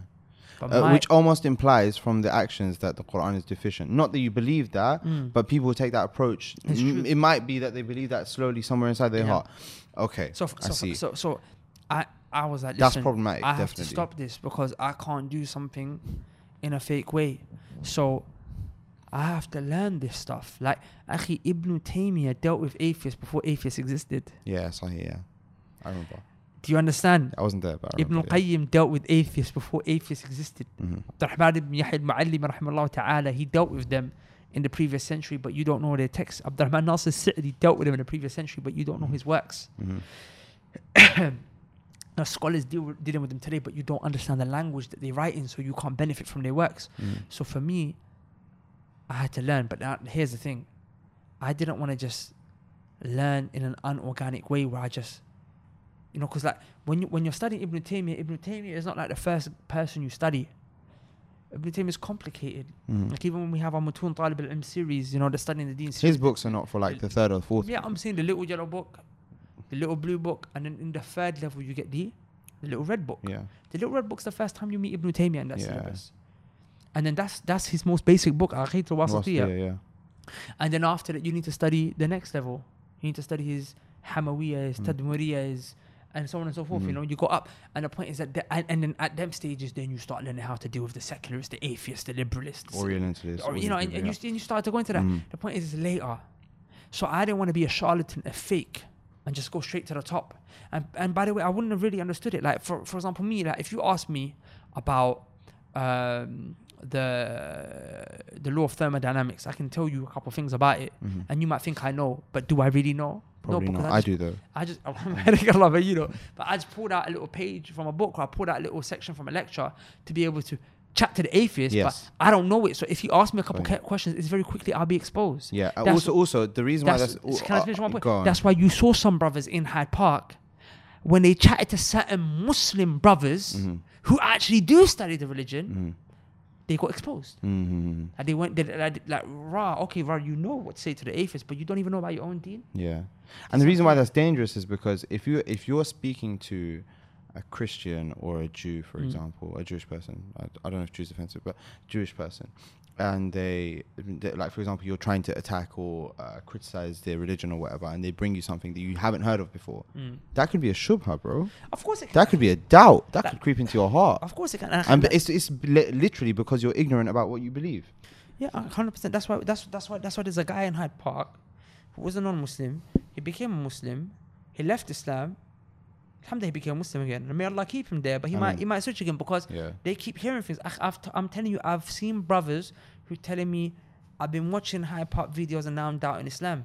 Uh, which almost implies from the actions that the Quran is deficient. Not that you believe that, Mm. but people take that approach. M- It might be that they believe that slowly somewhere inside their Yeah. heart. Okay. so, f- I so, see. so, so, I, I was like, That's problematic, I have definitely. to stop this because I can't do something in a fake way. So I have to learn this stuff. Like, Akhi Ibn Taymiyyah dealt with atheists before atheists existed. Yeah, so yeah. I remember. Do you understand? I wasn't there, but I Ibn remember, yeah. Qayyim dealt with atheists before atheists existed. Mhm. Abdurrahman ibn Yahya al-Mu'allim rahimahullah ta'ala, he dealt with them in the previous century, but you don't know their texts. Abdurrahman Nasir Sa'di dealt with them in the previous century, but you don't know his works. Mhm. Now, scholars deal with, dealing with them today, but you don't understand the language that they write in, so you can't benefit from their works. Mhm. So for me, I had to learn. But now, here's the thing I didn't want to just learn in an unorganic way where I just You know, because like when you when you're studying Ibn Taymiyyah, Ibn Taymiyyah is not like the first person you study. Ibn Taymiyyah is complicated. Mhm. Like even when we have our Mutun Talib al-Ilm series, you know, the studying the Deen series. His books are not for like the third or fourth. Yeah, I'm saying the little yellow book, the little blue book, and then in the third level you get the the little red book. Yeah. The little red book's the first time you meet Ibn Taymiyyah in that Yeah. syllabus. And then that's that's his most basic book, Aqeedah Was- al-Wasitiyah. yeah, yeah. And then after that, you need to study the next level. You need to study his Hamawiyah, his Mm. Tadmuriyah, his and so on and so forth. You Mhm. know, you go up, and the point is that, the, and, and then at them stages, then you start learning how to deal with the secularists, the atheists, the liberalists, Orientalists. or, you know, and, and you, and you start to go into that. Mhm. The point is, later. So I didn't want to be a charlatan, a fake, and just go straight to the top. And and by the way, I wouldn't have really understood it. Like for for example, me, like if you ask me about um, the the law of thermodynamics, I can tell you a couple of things about it, Mhm. and you might think I know, but do I really know? Probably no, not. I just, do though. I just, I'm a love it, you know. But I just pulled out a little page from a book, or I pulled out a little section from a lecture to be able to chat to the atheist. Yes. But I don't know it. So if you ask me a couple questions, it's very quickly I'll be exposed. Yeah. uh, That's- also, also the reason why That's, that's. can I uh, finish one point? That's why you saw some brothers in Hyde Park when they chatted to certain Muslim brothers Mhm. who actually do study the religion. Mhm. They got exposed. Mhm. And they went, they, like, like, rah, okay, rah, you know what to say to the atheist, but you don't even know about your own deen. Yeah, and the reason why that's dangerous is because if you if you're speaking to a Christian or a Jew, for Mm. example, a Jewish person, I, I don't know if Jew's offensive, but Jewish person, and they, they like for example, you're trying to attack or uh, criticize their religion or whatever, and they bring you something that you haven't heard of before, that could be a shubha, bro. Of course it can. That could be a doubt. That That- could creep into your heart, Of course it can. And and it's it's li- literally because you're ignorant about what you believe. Yeah, hundred percent. That's why. That's that's why. That's why. There's a guy in Hyde Park who was a non-Muslim. He became a Muslim. He left Islam. Alhamdulillah, he became Muslim again. And may Allah keep him there. But he I might mean- he might switch again because Yeah. they keep hearing things. I, I've t- I'm telling you, I've seen brothers who telling me, I've been watching Hyde Park videos and now I'm doubting Islam.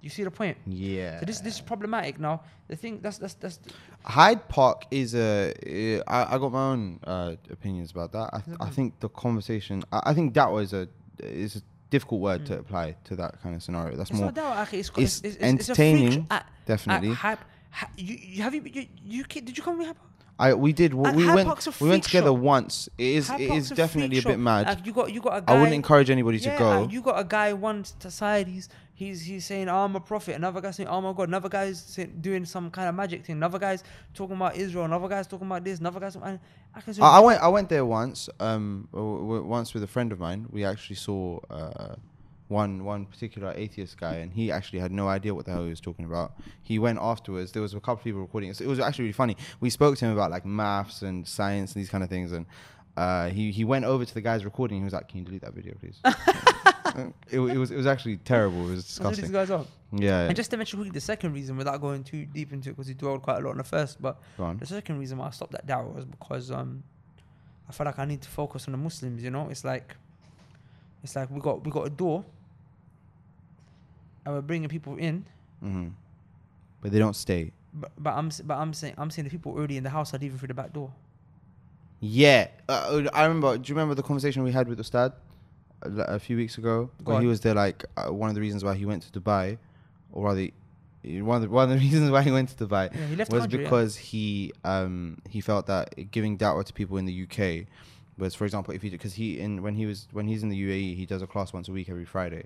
You see the point? Yeah. So this this is problematic. Now the thing that's that's that's Hyde Park is a. uh, I, I got my own uh, opinions about that. I, th- I think the conversation. I, I think that was a is a difficult word to apply to that kind of scenario. That's it's more not doubt. It's, it's it's, it's, it's a freak entertaining, at- definitely. At Hyde, You, you have you, you, you did you come with Park? I we did w- we went we went together show. once. It is it is a definitely a bit mad. Like, you got you got a guy. I wouldn't encourage anybody to go. uh, you got a guy one t- side. He's he's he's saying oh, I'm a prophet. Another guy saying oh my god. Another guy's saying, doing some kind of magic thing. Another guy's talking about Israel. Another guy's talking about this. Another guy's. I can I, I went I went there once. Um, once with a friend of mine. We actually saw uh, one one particular atheist guy, and he actually had no idea what the hell he was talking about. He went afterwards. There was a couple of people recording it. So it was actually really funny. We spoke to him about like maths and science and these kind of things, and uh, he he went over to the guy's recording. He was like, "Can you delete that video, please?" it, it was it was actually terrible. It was what these guys are. Yeah. And just to mention quickly the second reason, without going too deep into it, because he dwelled quite a lot on the first, but the second reason why I stopped that dawah was because um, I felt like I need to focus on the Muslims. You know, it's like, it's like we got we got a door, and we're bringing people in, hmm But they don't stay. but, but I'm but I'm saying I'm saying the people already in the house are leaving through the back door. Yeah, uh, I remember. Do you remember the conversation we had with Ustad a few weeks ago? Go he was there, like uh, one of the reasons why he went to Dubai, or rather, one of the, one of the reasons why he went to Dubai Yeah, he left was country, yeah. because he um he felt that giving da'wah to people in the UK was, for example, if he because he in when he was when he's in the UAE, he does a class once a week every Friday.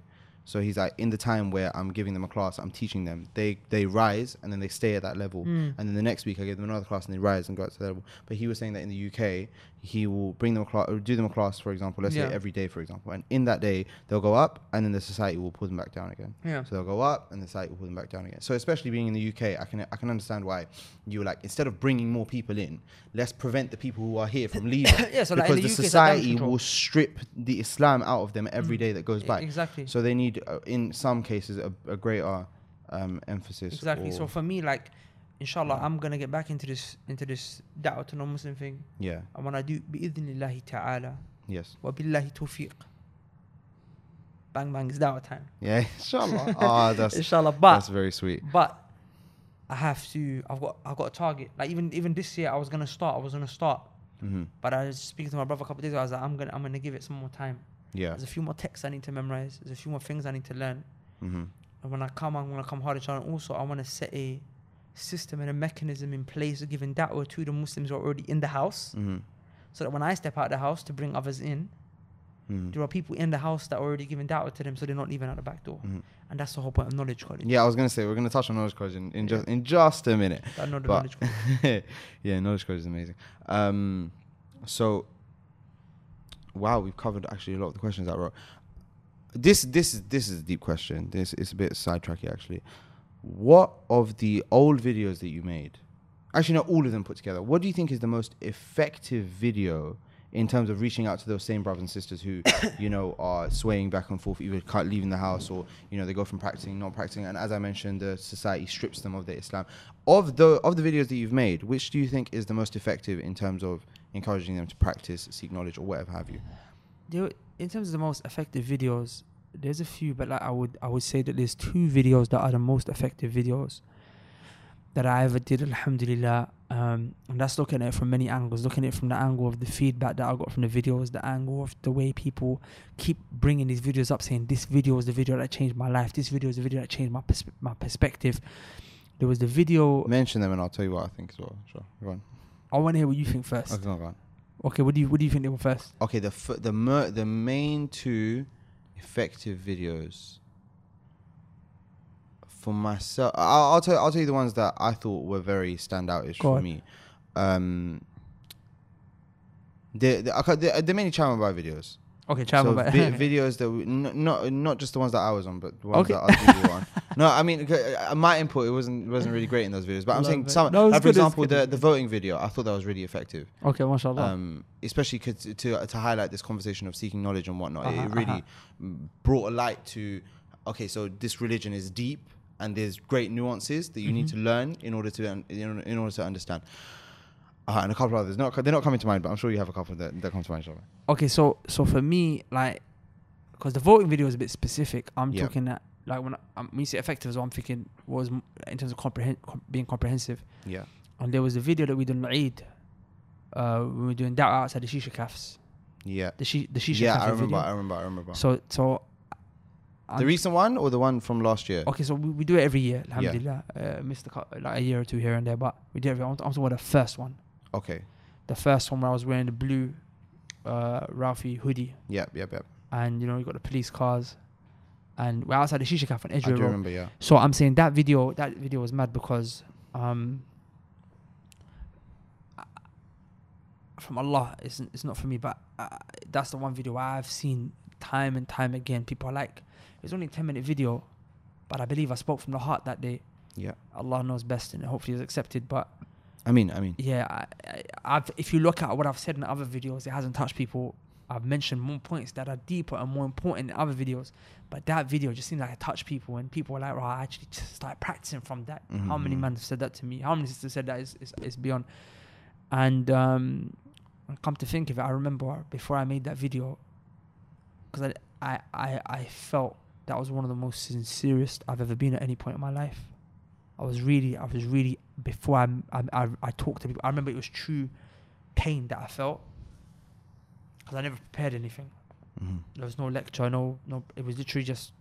So he's like in the time where I'm giving them a class, I'm teaching them. They they rise and then they stay at that level, Mm. and then the next week I give them another class and they rise and go up to that level. But he was saying that in the UK, he will bring them across or do them across for example, let's Yeah. say every day, for example, and in that day they'll go up, and then the society will pull them back down again. Yeah. So they'll go up, and the society will pull them back down again. So especially being in the UK, I can I can understand why you like instead of bringing more people in, let's prevent the people who are here from leaving. Yeah, so like because the the like damage society will strip the Islam out of them every Mm. day that goes by. Exactly. So they need, uh, in some cases, a, a greater um, emphasis. Exactly. So for me, like, inshallah. I'm gonna get back into this into this da'wah to non-Muslim thing. yeah, And when I do, bi'idhnillahi ta'ala, yes, wa billahi tawfiq. Bang bang, it's da'wah time. yeah, inshallah. Ah, that's inshallah. But that's very sweet. but I have to. I've got I've got a target. Like even even this year, I was gonna start. I was gonna start. hmm But I was speaking to my brother a couple of days ago. I was like, I'm gonna I'm gonna give it some more time. Yeah. There's a few more texts I need to memorize. There's a few more things I need to learn. hmm And when I come, I'm gonna come hard inshallah. And also, I want to set a system and a mechanism in place of giving da'wah to the Muslims who are already in the house, Mm-hmm. so that when I step out the house to bring others in, Mm-hmm. there are people in the house that are already giving da'wah to them, so they're not leaving out the back door. Mhm. And that's the whole point of knowledge college. Yeah, I was gonna say we're gonna touch on knowledge college in, in Yeah. just in just a minute. I know the But knowledge college. yeah, knowledge college is amazing. Um, so wow, we've covered actually a lot of the questions that wrote. This this is this is a deep question. This is a bit sidetracky actually. What of the old videos that you made? Actually, not all of them put together. What do you think is the most effective video in terms of reaching out to those same brothers and sisters who, you know, are swaying back and forth, either leaving the house or you know they go from practicing, not practicing, and as I mentioned, the society strips them of their Islam. Of the of the videos that you've made, which do you think is the most effective in terms of encouraging them to practice, seek knowledge, or whatever have you? In terms of the most effective videos, there's a few, but like I would I would say that there's two videos that are the most effective videos that I ever did, alhamdulillah. Um, and that's looking at it from many angles, looking at it from the angle of the feedback that I got from the videos, the angle of the way people keep bringing these videos up, saying this video is the video that changed my life, this video is the video that changed my pers- my perspective. There was the video. Mention them, and I'll tell you what I think as well. Sure, go on. I want to hear what you think first. Okay, go on, go on. Okay, what do you what do you think they were first? Okay, the f- the mer- the main two effective videos for myself. I'll, I'll tell I'll tell you the ones that I thought were very standoutish Go for on. me. Um, the the, okay, the the mainly channel by videos. Okay, travel so back. vi- videos that we, n- not not just the ones that I was on, but the ones Okay. that other people were on. No, I mean okay, uh, my input it wasn't wasn't really great in those videos, but I'm saying it. some. No, like, for example, the the voting video, I thought that was really effective okay, mashallah. um, especially to, to to highlight this conversation of seeking knowledge and whatnot. Uh-huh, it really uh-huh. brought a light to okay, so this religion is deep and there's great nuances that you need Mm-hmm. to learn in order to un- in, order- in order to understand. Uh, and a couple of others, not they're not coming to mind, but I'm sure you have a couple that, that come to mind. Inshallah. okay, so so for me, like, because the voting video is a bit specific. I'm Yeah. talking that like when I, um, when you say effective, so I'm thinking was m- in terms of comprehend com- being comprehensive. Yeah, And there was a video that we did on Eid. Uh, when we were doing that outside the shisha cafes. yeah, The shi- the shisha yeah. cafe I remember, video. I remember, I remember. So so. the I'm- recent one or the one from last year? Okay, so we, we do it every year. Alhamdulillah, uh, missed a, like a year or two here and there, but we did. Every, I'm, I'm talking about the first one. Okay. The first one where I was wearing the blue, uh, Ralphie hoodie. Yep, yep, yep. and you know you got the police cars, and we're outside the shisha cafe on I do Road. remember. Yeah. So I'm saying that video, that video was mad because, um, from Allah, it's it's not for me, but uh, that's the one video I've seen time and time again. People are like, it's only a ten minute video, but I believe I spoke from the heart that day. Yeah. Allah knows best, and hopefully it's accepted. But I mean, I mean. yeah, I, I, I've, if you look at what I've said in other videos, it hasn't touched people. I've mentioned more points that are deeper and more important in other videos, but that video just seemed like it touched people, and people were like, "Right, I actually just started practicing from that." How many Mhm. men have said that to me? How many sisters said that is is, is beyond? And um, come to think of it, I remember before I made that video, because I, I I I felt that was one of the most sincerest I've ever been at any point in my life. I was really, I was really before I, I, I, I talked to people. I remember it was true pain that I felt because I never prepared anything. Mhm. There was no lecture, no, no. It was literally just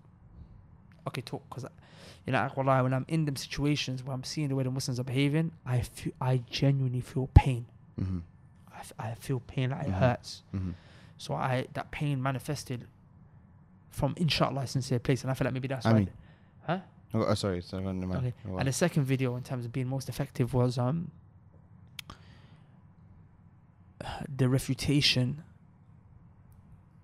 okay, talk. Because you know, wallahi, when I'm in them situations where I'm seeing the way the Muslims are behaving, I feel, I genuinely feel pain. Mhm. I, f- I feel pain like it Mhm. hurts. Mhm. So I that pain manifested from inshallah a sincere place, and I feel like maybe that's I why. mean, huh? Oh, oh, sorry, sorry. Okay. On. And the second video, in terms of being most effective, was um the refutation.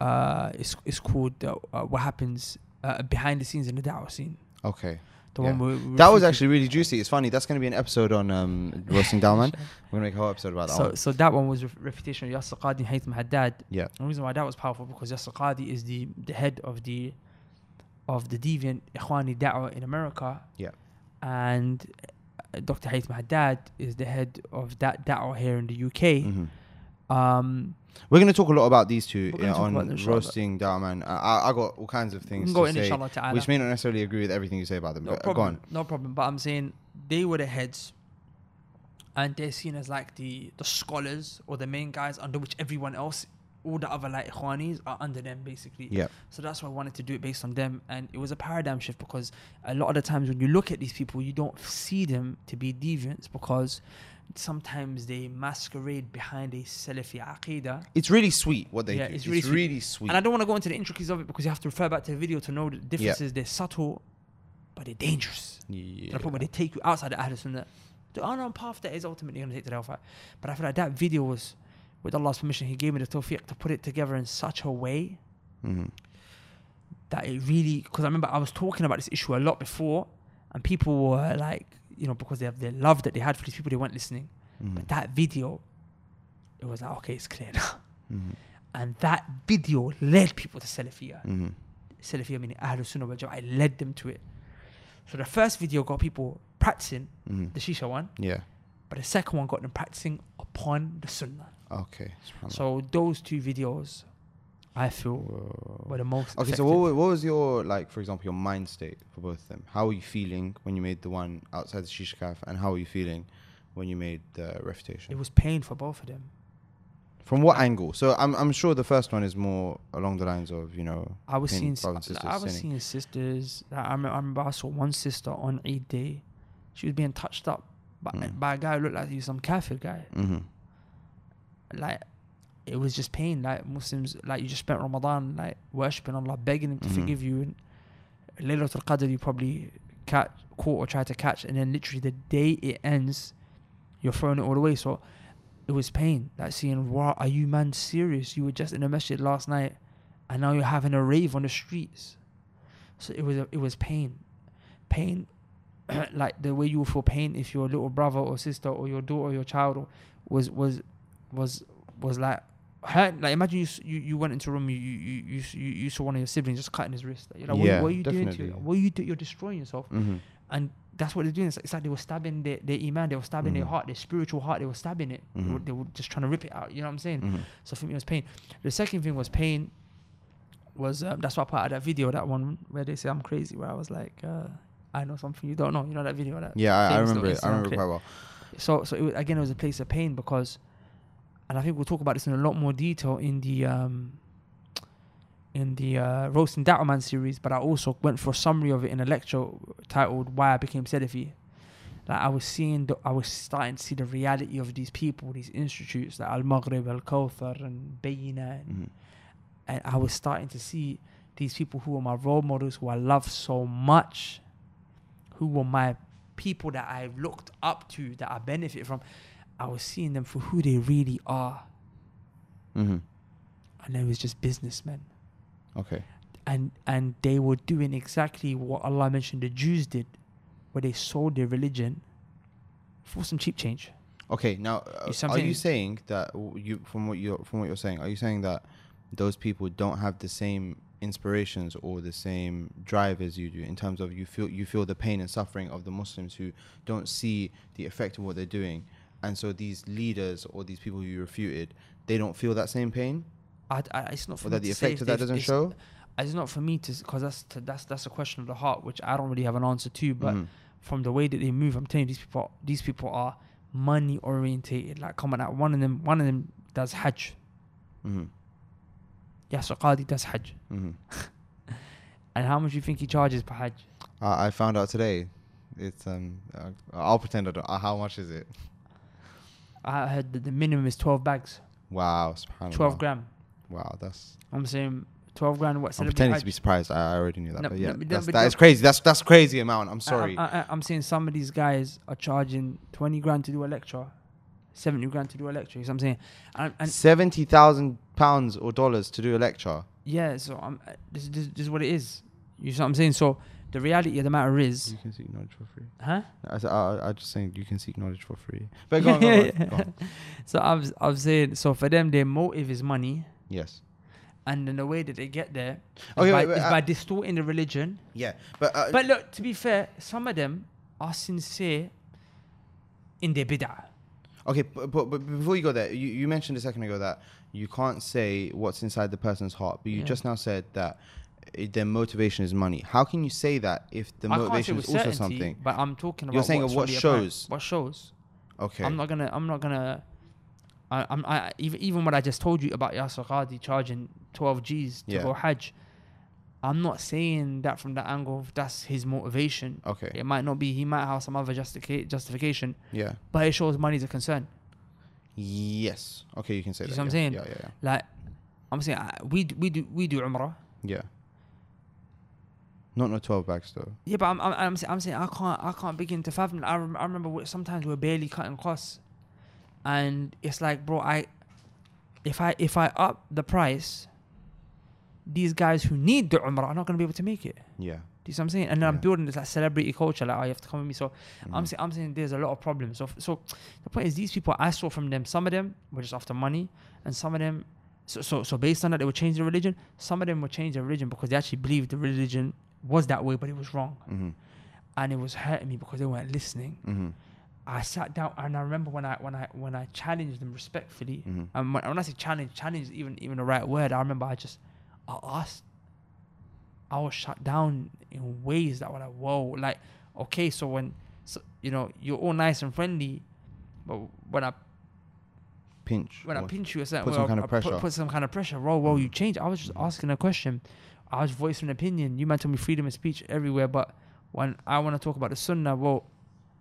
Uh, it's it's called uh, what happens uh, behind the scenes in the da'wah scene. Okay. The Yeah. one where we That was actually really juicy. It's funny. That's going to be an episode on um, roasting Dawah Man. We're going to make a whole episode about that So one. so that one was ref- refutation of Yasir Qadhi and Haytham Haddad. Yeah. The reason why that was powerful because Yasir Qadhi is the the head of the of the deviant Ikhwani Da'wah in America. Yeah. And Dr. Haytham Haddad is the head of that Da'wah here in the UK. Mhm. Um, We're going to talk a lot about these two yeah, on about them, inshallah. roasting Dawah Man. I, I got all kinds of things to say, ta'ala. which may not necessarily agree with everything you say about them. no uh, go problem. on. No problem. But I'm saying they were the heads, and they're seen as like the the scholars or the main guys under which everyone else all the other like Ikhwanis are under them basically. Yeah. So that's why I wanted to do it based on them, and it was a paradigm shift because a lot of the times when you look at these people, you don't see them to be deviants because sometimes they masquerade behind a Salafi aqidah. It's really sweet what they Yeah, do. it's It's, really really, sweet. sweet. And I don't want to go into the intricacies of it because you have to refer back to the video to know the differences. They're subtle, but they're dangerous. yeah. To the point where they take you outside the Ahl Sunnah. The unknown path that is ultimately going to take to the hellfire. But I feel like that video was, with Allah's permission, He gave me the tawfiq to put it together in such a way Mhm. that it really because I remember I was talking about this issue a lot before, and people were like, you know, because they have the love that they had for these people, they weren't listening. Mhm. But that video, it was like, okay, it's clear now. Mhm. And that video led people to Salafiyah. Mhm. Salafiyah meaning Ahlul Sunnah wal Jama'ah. It led them to it. So the first video got people practicing Mhm. the Shisha one, Yeah. but the second one got them practicing upon the Sunnah. Okay. So those two videos, I feel, were the most. Okay, so what, wa- what was your like, for example, your mind state for both of them? How were you feeling when you made the one outside the shisha cafe, and how were you feeling when you made the refutation? It was pain for both of them. From what angle? So I'm I'm sure the first one is more along the lines of you know. I was seeing, brothers and s- sisters I was sinning. seeing sisters. I remember, I remember I saw one sister on Eid day. She was being touched up by, Mm. by a guy who looked like he was some kafir guy. Mm-hmm. Like, it was just pain. Like Muslims, like you just spent Ramadan like worshipping Allah, begging Him to Mhm. forgive you. And Laylatul Qadr, you probably catch, caught or tried to catch, and then literally the day it ends, you're throwing it all away. So it was pain. Like seeing, wow, are you man serious? You were just in a masjid last night, and now you're having a rave on the streets. So it was a, it was pain, pain, like the way you would feel pain if your little brother or sister or your daughter or your child or- was was was was like hurt. Like imagine you you, you went into a room you you, you you you you saw one of your siblings just cutting his wrist. You're like, what, Yeah, what are you doing to? definitely. What are you do? You're destroying yourself. Mm-hmm. And that's what they're doing. It's like, it's like they were stabbing their, their iman, they were stabbing their Mhm. heart, their spiritual heart, they were stabbing it. They, were, Mhm. they were just trying to rip it out. You know what I'm saying? Mm-hmm. So for me, it was pain. The second thing was pain. Was um, that's why part of that video, that one where they say I'm crazy, where I was like, uh, I know something you don't know. You know that video? That Yeah, I, I remember it. I remember clip? quite well. so so it was, again it was a place of pain because and i think we'll talk about this in a lot more detail in the um in the uh, roasting Dawah Man series but i also went for a summary of it in a lecture titled why i became Salafi. like i was seeing the, i was starting to see the reality of these people these institutes like AlMaghrib AlKauthar and Bayyinah and, Mm-hmm. and i was starting to see these people who were my role models who i love so much who were my people that I looked up to, that I benefited from, I was seeing them for who they really are. Mm-hmm. And they was just businessmen. Okay. And and they were doing exactly what Allah mentioned the Jews did, where they sold their religion for some cheap change. Okay. Now, uh, you're you saying? that you from what you are from what you're saying? Are you saying that those people don't have the same inspirations or the same drive as you do in terms of you feel you feel the pain and suffering of the Muslims who don't see the effect of what they're doing, and so these leaders or these people you refuted, they don't feel that same pain, I, I, it's not for me that the to effect of that doesn't show. It's not for me to, because that's to, that's that's a question of the heart, which I don't really have an answer to. But Mhm. from the way that they move, I'm telling you, these people, these people are money orientated. Like, come on, out one of them, one of them does Hajj. Mhm. Yasir Qadhi does Hajj. Mhm. And how much do you think he charges per Hajj? I, I found out today. It's um. Uh, I'll pretend I don't. Uh, how much is it? I heard that the minimum is 12 bags, Wow. 12 gram. Wow. That's. I'm saying 12 grand. What I'm pretending to be surprised. I, I already knew that. No, but no, yeah, but- that's, but that is don't- crazy. That's that's crazy amount. I'm sorry. I, I'm saying some of these guys are charging 20 grand to do a lecture, 70 grand to do a lecture. You know what I'm saying? And, and Seventy thousand pounds or dollars to do a lecture. yeah, so I'm, this, this, this is what it is. You see what I'm saying? So the reality of the matter is, You can seek knowledge for free. huh? I, said- I, I just saying you can seek knowledge for free. But go on, go on, go on. So I was, I was saying, so for them, their motive is money. Yes. And then the way that they get there is, Okay, by, wait, wait, is uh, by distorting the religion. Yeah, but uh, But look, to be fair, some of them are sincere in their bid'ah. okay, but, but, but before you go there, you, you mentioned a second ago that you can't say what's inside the person's heart, but you Yeah. just now said that their motivation is money. How can you say that if the I motivation is also something? but I'm talking about You're saying what apparent- shows. What shows? Okay. I'm not gonna. I'm not gonna. I, I'm I even even what I just told you about Yasir Qadhi charging 12 G's to Yeah. go Hajj. I'm not saying that from the angle of that's his motivation. Okay. It might not be. He might have some other justica- justification, Yeah. but it shows money's a concern. Yes. Okay, you can say You that. see what I'm saying? Yeah, yeah, yeah. Like I'm saying, uh, we we do we do Umrah. Yeah. Not no twelve bags though. Yeah, but I'm I'm, I'm, saying, I'm saying I can't I can't begin to fathom. I, rem- I remember sometimes we're barely cutting costs, and it's like, bro, I if I if I up the price, these guys who need the Umrah are not gonna be able to make it. Yeah. Do you see what I'm saying? And then I'm building this like celebrity culture, like oh, you have to come with me. So I'm Mhm. saying I'm saying there's a lot of problems. So so the point is these people I saw from them, some of them were just after money, and some of them so so so based on that they would change their religion. Some of them would change their religion because they actually believed the religion was that way, but it was wrong, Mhm. and it was hurting me because they weren't listening. Mhm. I sat down and I remember when I when I when I challenged them respectfully. Mhm. And when, when I say challenge, challenge is even even the right word. I remember I just I asked. I was shut down in ways that were like, whoa, like, okay, so when, so, you know, you're all nice and friendly, but when I Pinch. when I pinch you a certain put some kind of I put- pressure. Put, some kind of pressure. Whoa, whoa, you change. I was just asking a question. I was voicing an opinion. You might tell me freedom of speech everywhere, but when I want to talk about the sunnah, well,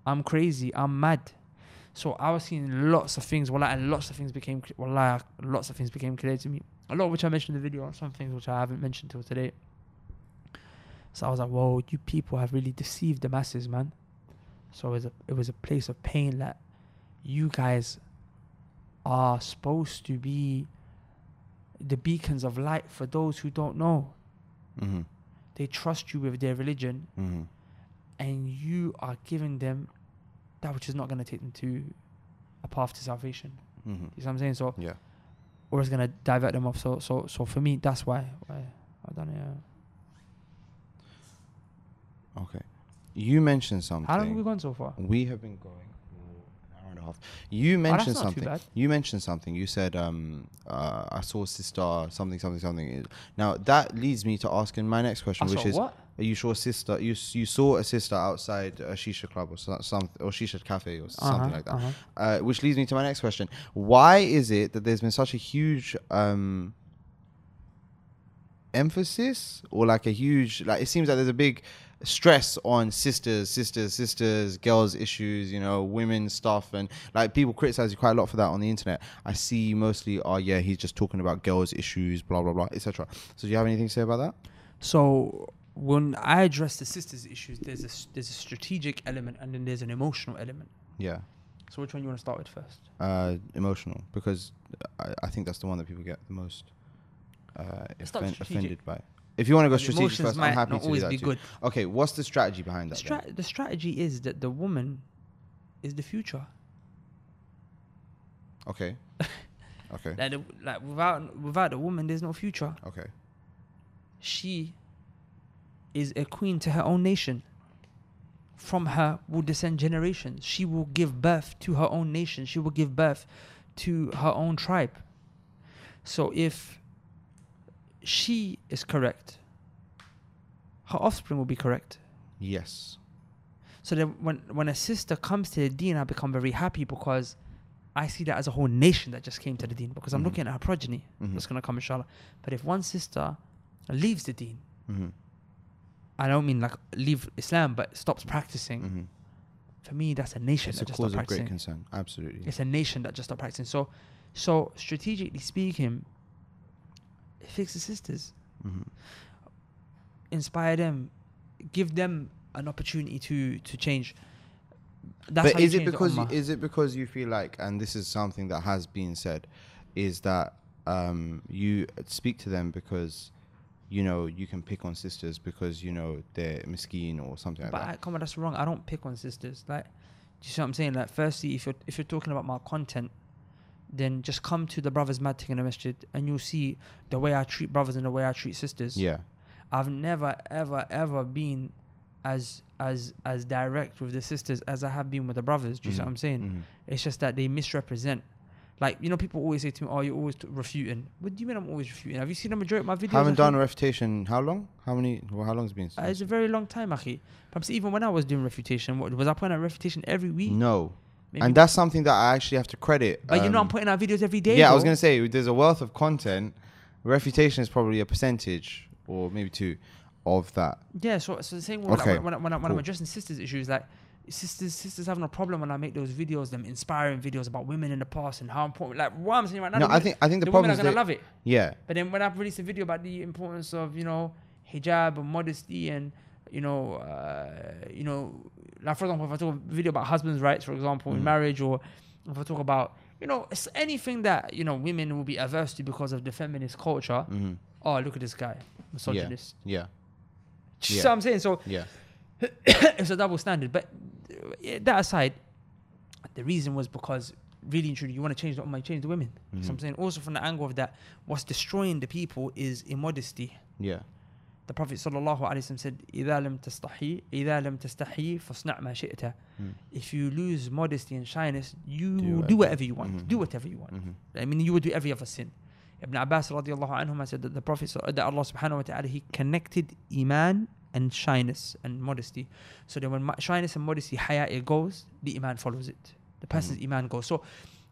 I'm crazy. I'm mad. So I was seeing lots of things. Well, and lots of things became well, lots of things became clear to me. A lot of which I mentioned in the video, and some things which I haven't mentioned till today. So I was like, "Whoa, you people have really deceived the masses, man." So it was a it was a place of pain that you guys are supposed to be the beacons of light for those who don't know. Mhm. They trust you with their religion, Mhm. and you are giving them that which is not going to take them to a path to salvation. Mhm. You see what I'm saying? So, Yeah. or it's going to divert them off. So, so, so for me, that's why, why I done it. Yeah. Okay. You mentioned something. How long have we gone so far? We have been going for an hour and a half. You Oh, mentioned too something. You mentioned something. You said, um, uh, "I saw sister something, something, something." Now that leads me to asking my next question, I which is, what? you saw a sister. You you saw a sister outside a shisha club or something, or shisha cafe or something Uh-huh, like that. uh-huh. Uh, which leads me to my next question: Why is it that there's been such a huge um, emphasis, or like a huge like? It seems like there's a big stress on sisters, sisters, sisters, girls issues. You know, women stuff, and like people criticize you quite a lot for that on the internet. I see mostly, oh yeah, he's just talking about girls issues, blah blah blah, etc. So, do you have anything to say about that? So when I address the sisters' issues, there's a there's a strategic element and then there's an emotional element. Yeah. So which one you want to start with first? Uh, emotional because I, I think that's the one that people get the most uh, Let's start with offen- offended by. If you want to go strategic first, I'm happy not to do always that be too. good. Okay, what's the strategy behind that? then? the strategy is that the woman is the future. Okay. Okay. Like, the, like without without a woman, there's no future. Okay. She is a queen to her own nation. From her will descend generations. She will give birth to her own nation. She will give birth to her own tribe. So if she is correct, her offspring will be correct. Yes. So then when when a sister comes to the deen, I become very happy because I see that as a whole nation that just came to the deen because I'm Mhm. looking at her progeny Mhm. that's gonna come inshallah. But if one sister leaves the deen, Mm-hmm. I don't mean like leave Islam, but stops practicing. Mm-hmm. For me, that's a nation It's a that just stopped cause of great concern. Absolutely. It's a nation that just stopped practicing. So, so strategically speaking, fix the sisters, Mm-hmm. inspire them, give them an opportunity to to change. That's but is it because you, is it because you feel like, and this is something that has been said, is that um, you speak to them because you know you can pick on sisters because you know they're miskeen or something like But that. I, come on, that's wrong. I don't pick on sisters. Like, do you see what I'm saying? Like, firstly, if you're if you're talking about my content, then just come to the brothers mad thing in the masjid, and you'll see the way I treat brothers and the way I treat sisters. yeah. I've never, ever, ever been as as as direct with the sisters as I have been with the brothers. Do you see Mhm. what I'm saying? Mhm. It's just that they misrepresent. Like you know, people always say to me, "Oh, you're always refuting." What do you mean I'm always refuting? Have you seen the majority of my videos? I haven't done a refutation. How long? How many? Well, how long has it been? Uh, it's a very long time, Akhi. Perhaps even when I was doing refutation, what, was I putting out refutation every week? no. Maybe- and that's something that I actually have to credit. but you know, I'm um, putting out videos every day. yeah, I was gonna say there's a wealth of content. Refutation is probably a percentage or maybe two of that. Yeah, so so the same way Okay, when, I- when, I, when I'm addressing sisters issues, like sisters sisters having a problem when I make those videos, them inspiring videos about women in the past and how important. Like what I'm saying right now, No, I women- think I think the, the problem women is are gonna love it. yeah, But then when I've released a video about the importance of you know hijab and modesty and you know uh, you know like for example if I talk a video about husbands' rights for example in Mm. marriage or if I talk about you know it's anything that you know women will be averse to because of the feminist culture. hmm Oh look at this guy, misogynist. yeah, Yeah. see what I'm saying? So yeah, it's a double standard. But yeah, that aside, the reason was because really and truly you want to change the you change the women. So I'm saying also from the angle of that, what's destroying the people is immodesty. yeah, The Prophet sallallahu alaihi wasallam said, "إذا لم تستحي, إذا لم تستحي, فاصنع ما شئت." Mm. If you lose modesty and shyness, you Do do, whatever- whatever you want. Mhm. Do whatever you want. hmm I mean, you would do every other sin. Ibn Abbas radiallahu anhuma said that the Prophet that Allah subhanahu wa ta'ala he connected iman and shyness and modesty. So that when mo- shyness and modesty haya it goes, the iman follows it. The person's Mhm. iman goes. So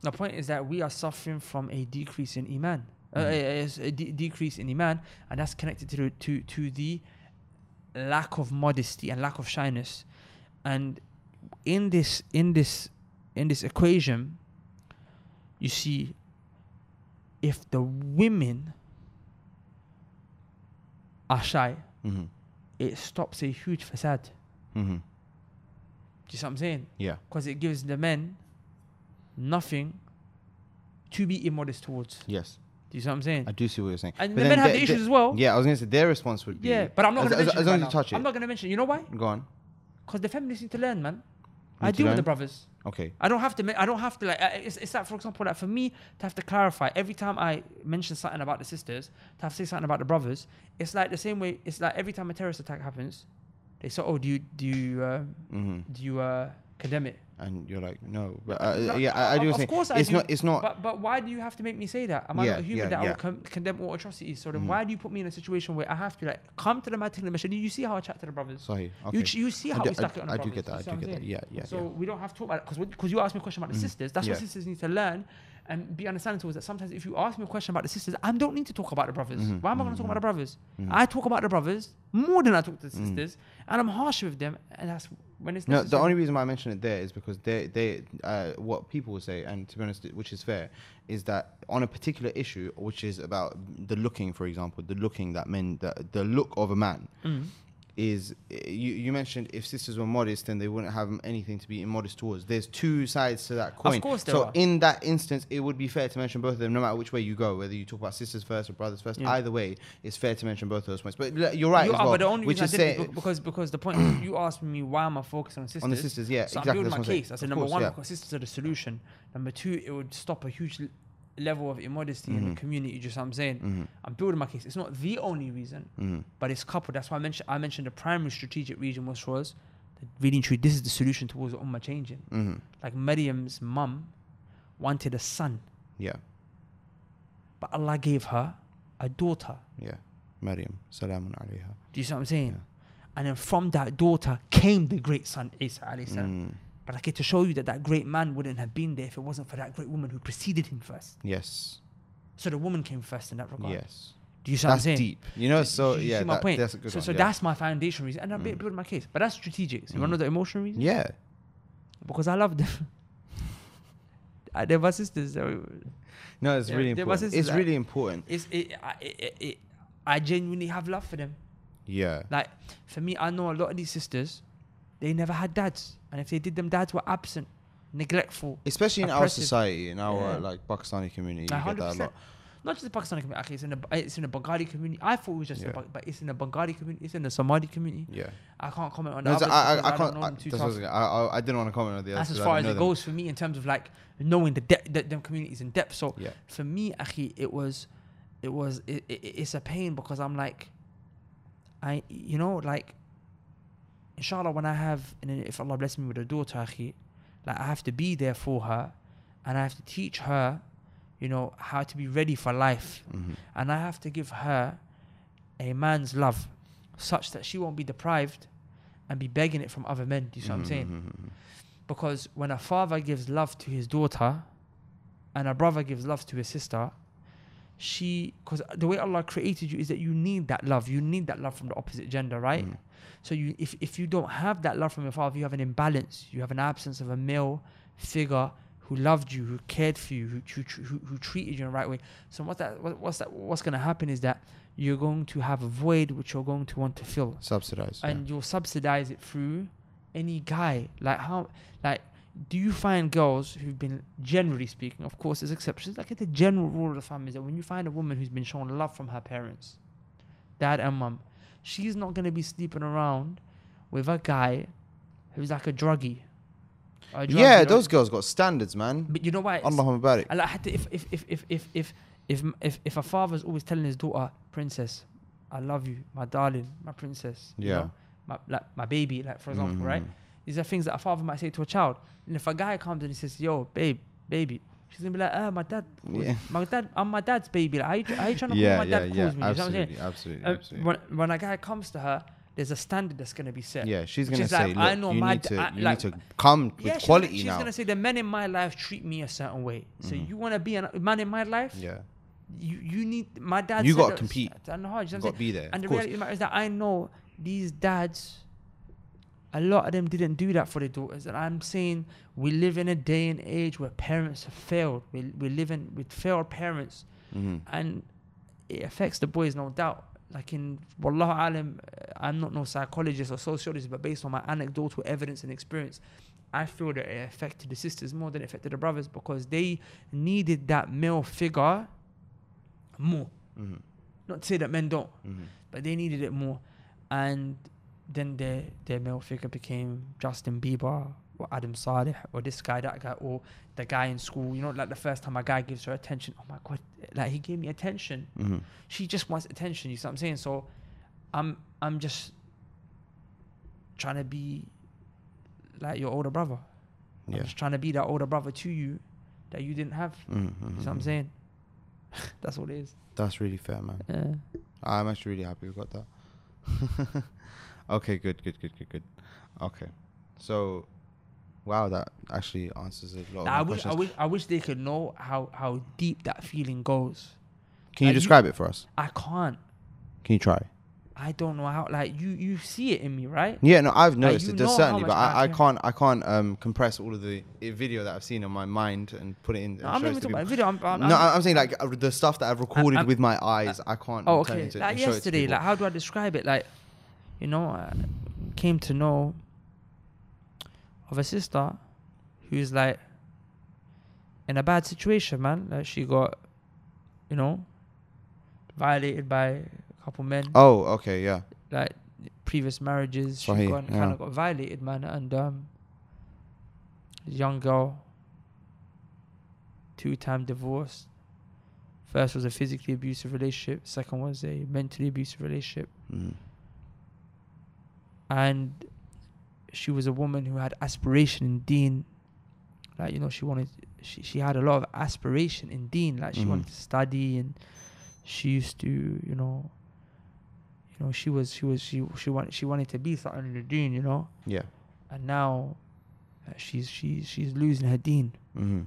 the point is that we are suffering from a decrease in iman, uh, Mhm. a, a de- decrease in iman, and that's connected to to to the lack of modesty and lack of shyness. And in this in this in this equation, you see if the women are shy, hmm it stops a huge facade. Do hmm you see what I'm saying? yeah, Because it gives the men nothing to be immodest towards. yes, Do you see what I'm saying? I do see what you're saying. And But the men have the issues as well. Yeah, I was gonna say their response would be Yeah, but I'm not as, to as, mention as it long right as you now. touch it. I'm not going to mention. You know why? Go on. Because the feminists need to learn, man. I Need to deal with the brothers. Okay. I don't have to. I don't have to like. It's, it's like for example, like for me to have to clarify every time I mention something about the sisters, to have to say something about the brothers. It's like the same way. It's like every time a terrorist attack happens, they say, "Oh, do you do you uh, hmm do you uh, condemn it?" And you're like, no, but uh, No, yeah, I, I do of course I it's do, not. It's not. But but why do you have to make me say that? Am I Yeah, not a human yeah, that i will con- condemn all atrocities? So then Mhm. why do you put me in a situation where I have to like come to the Matin mission? You see how I chat to the brothers. Sorry. You, Okay. ch- you see I how do, we stuck it on I, the I do brothers. get that. I do get I'm that. Yeah, yeah, so yeah. we don't have to talk about it because you asked me a question about the Mhm. sisters. That's Yeah. what sisters need to learn and be understanding towards that. Sometimes if you ask me a question about the sisters, I don't need to talk about the brothers. Mhm, Why am I going to talk about the brothers? Mhm. I talk about the brothers more than I talk to the Mhm. sisters, and I'm harsh with them, and that's when it's No, the only reason why I mention it there is because they, they, uh, what people will say, and to be honest, which is fair, is that on a particular issue, which is about the looking, for example, the looking that men, the, the look of a man, Mm. Is eh, you, you mentioned if sisters were modest, then they wouldn't have anything to be immodest towards. There's two sides to that coin. Of course there so are. in that instance, it would be fair to mention both of them, no matter which way you go, whether you talk about sisters first or brothers first. Yeah. Either way, it's fair to mention both of those points. But you're right You as are, well. but the only which reason is I did because because the point you asked me why am I focusing on sisters? on the sisters, yeah, So exactly. I'm building my what I'm saying. case. I said number course, one, yeah. because sisters are the solution. Number two, it would stop a huge level of immodesty in Mhm. the community. Just what I'm saying. Mhm, I'm building my case. It's not the only reason, mhm. but it's coupled. That's why I mentioned I mentioned the primary strategic reason which was really truly this is the solution towards the ummah changing. Mhm. Like Maryam's mum wanted a son, Yeah, but Allah gave her a daughter. yeah. Maryam, salamun alayha. Do you see what I'm saying? Yeah. And then from that daughter came the great son Isa alayhi salam. But I get to show you that that great man wouldn't have been there if it wasn't for that great woman who preceded him first. yes, So the woman came first in that regard. yes. Do you see what I'm That's saying? deep. You know, so yeah, that- point. that's a good so one. so yeah. that's my foundation reason, and I'm Mm. building my case. But that's strategic. So you want to know Mm. the emotional reason? yeah. Because I love them. They're my sisters. No, it's really important. It's really important. It's it, I- it, it, it, I genuinely have love for them. Yeah. Like for me, I know a lot of these sisters. They never had dads, and if they did, them dads were absent, neglectful. Especially in our oppressive. society, in our Yeah. like Pakistani community, you get that a 100%. lot. Not just the Pakistani community. Okay, it's in the uh, it's in the Bengali community. I thought it was just, Yeah. Ba- but it's in the Bengali community. It's in the Somali community. Yeah. I can't comment on No, the others I, I, I can't. don't know I, that's what I, was gonna- I, I, I didn't want to comment on the. That's as far as it goes for me in terms of like knowing the depth that them communities in depth. So Yeah. for me, akhi, it was, it was, it, it, it's a pain because I'm like, I, you know, like, inshallah, when I have, and if Allah bless me with a daughter, akhi, like I have to be there for her, and I have to teach her, you know, how to be ready for life, Mhm. and I have to give her a man's love, such that she won't be deprived, and be begging it from other men. Do you see what I'm Mhm, saying? mhm, mhm. Because when a father gives love to his daughter and a brother gives love to his sister, she, because the way Allah created you is that you need that love. You need that love from the opposite gender, right? Mm. So you, if, if you don't have that love from your father, you have an imbalance. You have an absence of a male figure who loved you, who cared for you, who, who, who, who treated you in the right way. So what that, what, what's that, what's going to happen is that you're going to have a void which you're going to want to fill Subsidized. yeah. and you'll subsidize it through any guy. Like how like do you find girls who've been generally speaking, of course there's exceptions, like the general rule of the family is that when you find a woman who's been shown love from her parents, dad and mum, She's not going to be sleeping around with a guy who's like a druggie. A druggie yeah, those know? girls got standards, man. But you know why? Allah about it. And like, if, if, if, if, if, if, if, if, if a father's always telling his daughter, princess, I love you, my darling, my princess. Yeah. You know, my, like, my baby, like, for example, mm-hmm. right? These are things that a father might say to a child. And if a guy comes and he says, yo, babe, baby, she's gonna be like, "Ah, my dad, Yeah. my dad, I'm my dad's baby. Like, how you, how you trying to call my yeah, dad yeah. calls me?" You know what I'm? Absolutely, absolutely, Uh, absolutely. when when a guy comes to her, there's a standard that's gonna be set. Yeah, she's gonna say, like, I know you my need to, I- you like- need to come with Yeah, she's, quality gonna, she's now. gonna say the men in my life treat me a certain way. So Mhm. you want to be a man in my life? yeah, You you need my dad. You gotta compete. I know how. You know you what got to be there. and of the course. reality is that I know these dads, a lot of them didn't do that for their daughters. And I'm saying we live in a day and age where parents have failed. We, we live in with failed parents. Mhm. And it affects the boys, no doubt. Like in Wallahu Alam, uh, I'm not no psychologist or sociologist, but based on my anecdotal evidence and experience, I feel that it affected the sisters more than it affected the brothers because they needed that male figure more. Mhm. Not to say that men don't, Mhm. but they needed it more. And then their their male figure became Justin Bieber or Adam Saleh or this guy, that guy, or the guy in school. You know, like the first time a guy gives her attention, oh my god, like he gave me attention. Mhm. She just wants attention. You see what I'm saying? So I'm I'm just trying to be like your older brother. I'm Yeah. just trying to be that older brother to you that you didn't have. Mhm, You see what I'm mhm. saying? That's what it is. That's really fair, man. Yeah. I'm actually really happy we got that. okay, good, good, good, good, good. Okay, so wow, that actually answers a lot. Nah, I wish, I wish I wish they could know how how deep that feeling goes. Can like you- describe it for us? I can't. Can you try? I don't know how. Like you, you see it in me, right? Yeah, no, I've noticed you it. How certainly, but I I, can't, I can't um, compress all of the video that I've seen in my mind and put it in. No, I'm not even talking about video. I'm, I'm, no, I'm- I'm saying like uh, the stuff that I've recorded I'm- with my eyes. I can't. oh, okay. Like and show it to yesterday, like how do I describe it? Like, you know, I came to know of a sister who's like in a bad situation, man. Like she got, you know, violated by couple men. oh, okay, yeah. like previous marriages. She got, kind yeah. of got violated, man. And um, young girl, two time divorced. First was a physically abusive relationship. Second was a mentally abusive relationship. Mhm. And she was a woman who had aspiration in Dean. Like you know, she wanted. She she had a lot of aspiration in Dean. Like she Mhm. wanted to study, and she used to, you know. You know, she was she was she she wanted she wanted to be something in the Deen, you know. Yeah. And now, uh, she's she's she's losing her Deen. hmm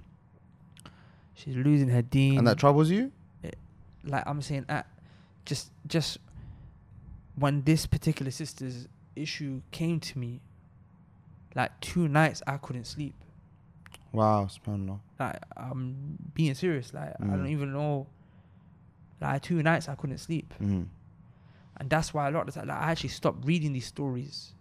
She's losing her Deen. And that troubles you? It, like I'm saying, uh, just just when this particular sister's issue came to me, like two nights I couldn't sleep. Wow, subhanallah. Like I'm being serious. Like I don't Mm. even know. Like two nights I couldn't sleep, hmm and that's why a lot of the time, like I actually stopped reading these stories.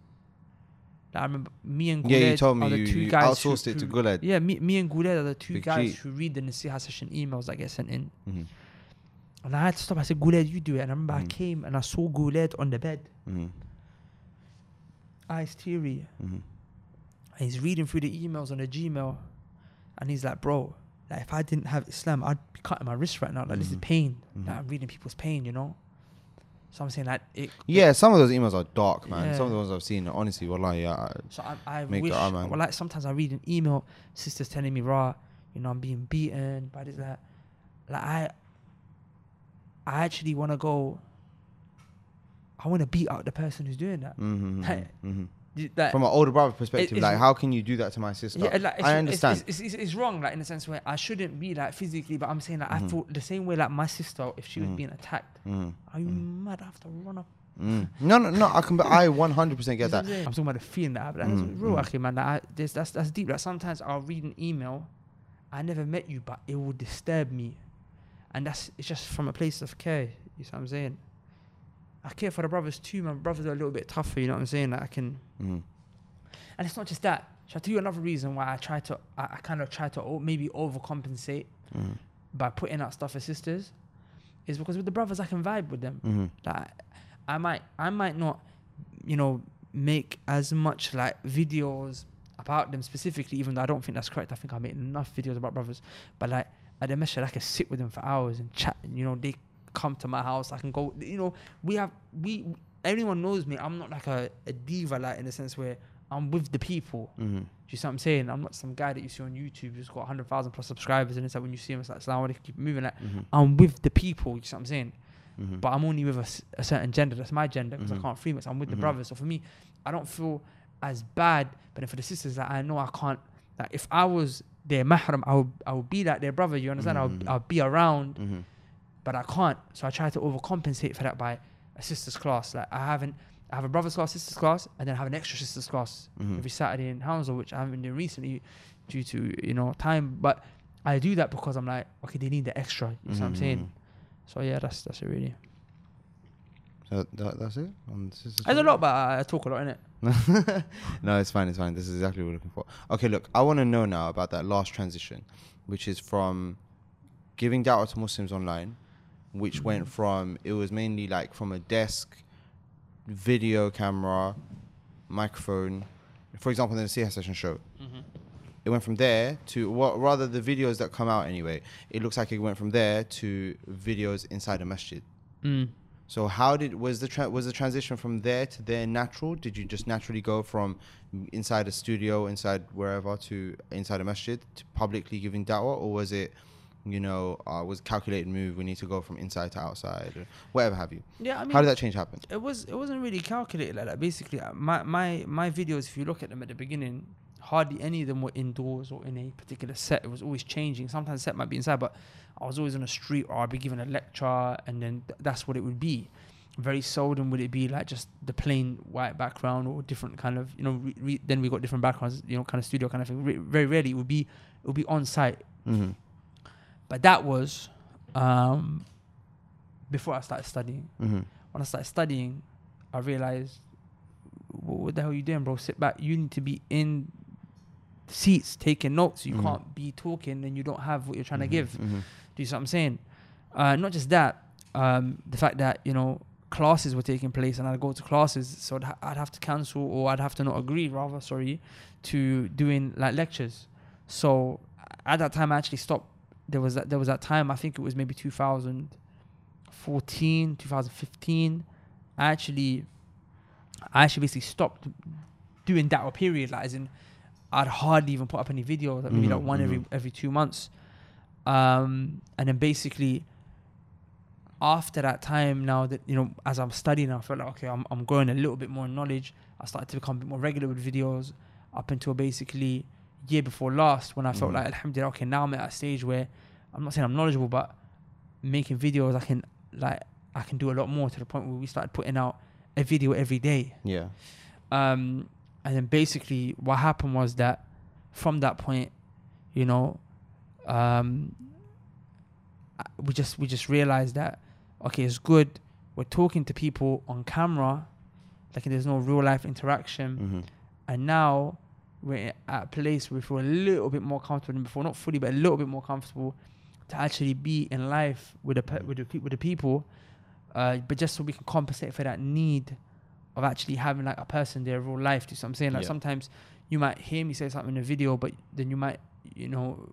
Like, I remember me and Yeah, you Guled told me are the you, two you guys who- outsourced it to who- Guled. Yeah, me, me and Guled are the two Big guys G. who read the Nasiha session emails that get sent in. hmm And I had to stop. I said, Guled, you do it. And I remember I Mm. came and I saw Guled on the bed, hmm eyes teary. hmm And he's reading through the emails on the Gmail. And he's like, bro, like if I didn't have Islam, I'd be cutting my wrist right now. Like this is Mhm. pain. Mhm. Like I'm reading people's pain, you know? So I'm saying like it Yeah, some of those emails are dark, man. Some of Yeah. the ones I've seen, honestly, wallahi, yeah. So I, I Make wish, well, like sometimes I read an email, sisters telling me, raw, you know, I'm being beaten by this, that. Like I, I actually want to go. I want to beat out the person who's doing that. Mhm, Hey. mhm, You- Like, From an older brother perspective, like how can you do that to my sister? yeah, like, I understand. It's, it's, it's, wrong, like in the sense where I shouldn't be like physically, but I'm saying like I Mhm. feel the same way like my sister if she was Mhm. being attacked. Mm, Are you Mm. mad? I have to run up. mm. No, no, no. I can. I 100% get that. I'm talking about the feeling that I have. That's Mm, real, mm. actually, man. Like, I, that's that's deep. Like sometimes I'll read an email, I never met you, but it will disturb me, and that's it's just from a place of care. You see what I'm saying? I care for the brothers too. My brothers are a little bit tougher. You know what I'm saying? Like I can, Mm. and it's not just that. Shall I tell you another reason why I try to, I, I kind of try to o- maybe overcompensate Mm. by putting out stuff for sisters, is because with the brothers I can vibe with them. Mm. Like I might I might not, you know, make as much like videos about them specifically, even though I don't think that's correct. I think I made enough videos about brothers. But like at the masjid I can sit with them for hours and chat and you know, they come to my house, I can go you know, we have we everyone knows me. I'm not like a, a diva like in the sense where I'm with the people. Mm. Do you see what I'm saying? I'm not some guy that you see on YouTube who's got 100,000 plus subscribers and it's like when you see him, it's like, Salam alaikum, keep moving. Like, Mhm. I'm with the people, you see what I'm saying? Mhm. but I'm only with a certain gender. That's my gender because. I can't free mix. I'm with the brothers. So for me, I don't feel as bad. But for the sisters, that I know I can't. Like if I was their mahram, I would I would be like their brother. You understand? I'll I'll be around. But I can't. So I try to overcompensate for that by a sisters class. Like I haven't. I have a brothers class, sisters class, and then I have an extra sisters class Mhm. every Saturday in Hounslow, which I haven't been doing recently due to you know time. But I do that because I'm like, okay, they need the extra. You see what I'm saying? Mhm. So yeah, that's that's it really. So that, that's it. On the sister There's a story? lot, but I, I talk a lot in it. no, it's fine. It's fine. This is exactly what we're looking for. Okay, look, I want to know now about that last transition, which is from giving da'wah to Muslims online, which went from it was mainly like from a desk, video camera, microphone. For example, in the CS session show, it went from there to what rather the videos that come out anyway. It looks like it went from there to videos inside a masjid. Mm. So how did was the tra- was the transition from there to there natural? Did you just naturally go from inside a studio, inside wherever, to inside a masjid to publicly giving da'wah, or was it, you know, uh, was calculated move? We need to go from inside to outside, or whatever have you. Yeah, I mean, how did that change happen? it was it wasn't really calculated like that. Basically, uh, my my my videos, if you look at them at the beginning, hardly any of them were indoors or in a particular set. It was always changing. Sometimes the set might be inside, but I was always on a street or I'd be given a lecture, and then th- that's what it would be. Very seldom would it be like just the plain white background or different kind of you know. Re- re- then we got different backgrounds, you know, kind of studio kind of thing. Re- very rarely it would be it would be on site Mm-hmm. But that was um, before I started studying. Mm-hmm. When I started studying, I realized, what the hell are you doing, bro? Sit back. You need to be in seats taking notes. You Mhm. can't be talking and you don't have what you're trying to Mm-hmm. give. Do you see what I'm saying? Uh, not just that, um, the fact that, you know, classes were taking place and I'd go to classes, so I'd, ha- I'd have to cancel or I'd have to not agree, rather, sorry, to doing like lectures. So at that time, I actually stopped. There was that, there was that time, I think it was maybe 2014, 2015. I actually, I actually basically stopped doing that or period. Like, as in, I'd hardly even put up any videos, like maybe like Mhm, one every mhm. every two months. Um, and then basically, after that time, now that you know, as I'm studying, I felt like okay, I'm I'm growing a little bit more in knowledge. I started to become a bit more regular with videos, up until basically year before last, when I felt Mhm. like Alhamdulillah, okay, now I'm at a stage where I'm not saying I'm knowledgeable, but making videos, I can like I can do a lot more to the point where we started putting out a video every day. Yeah. Um, and then basically what happened was that from that point, you know, um, we just we just realized that okay, it's good. We're talking to people on camera, like there's no real life interaction, Mm-hmm. and now we're at a place where we feel a little bit more comfortable than before, not fully, but a little bit more comfortable to actually be in life with the pe- with the, pe- with the people, uh, but just so we can compensate for that need of actually having like a person there, real life. Do you see what I'm saying? Like Yeah. sometimes you might hear me say something in a video, but then you might, you know,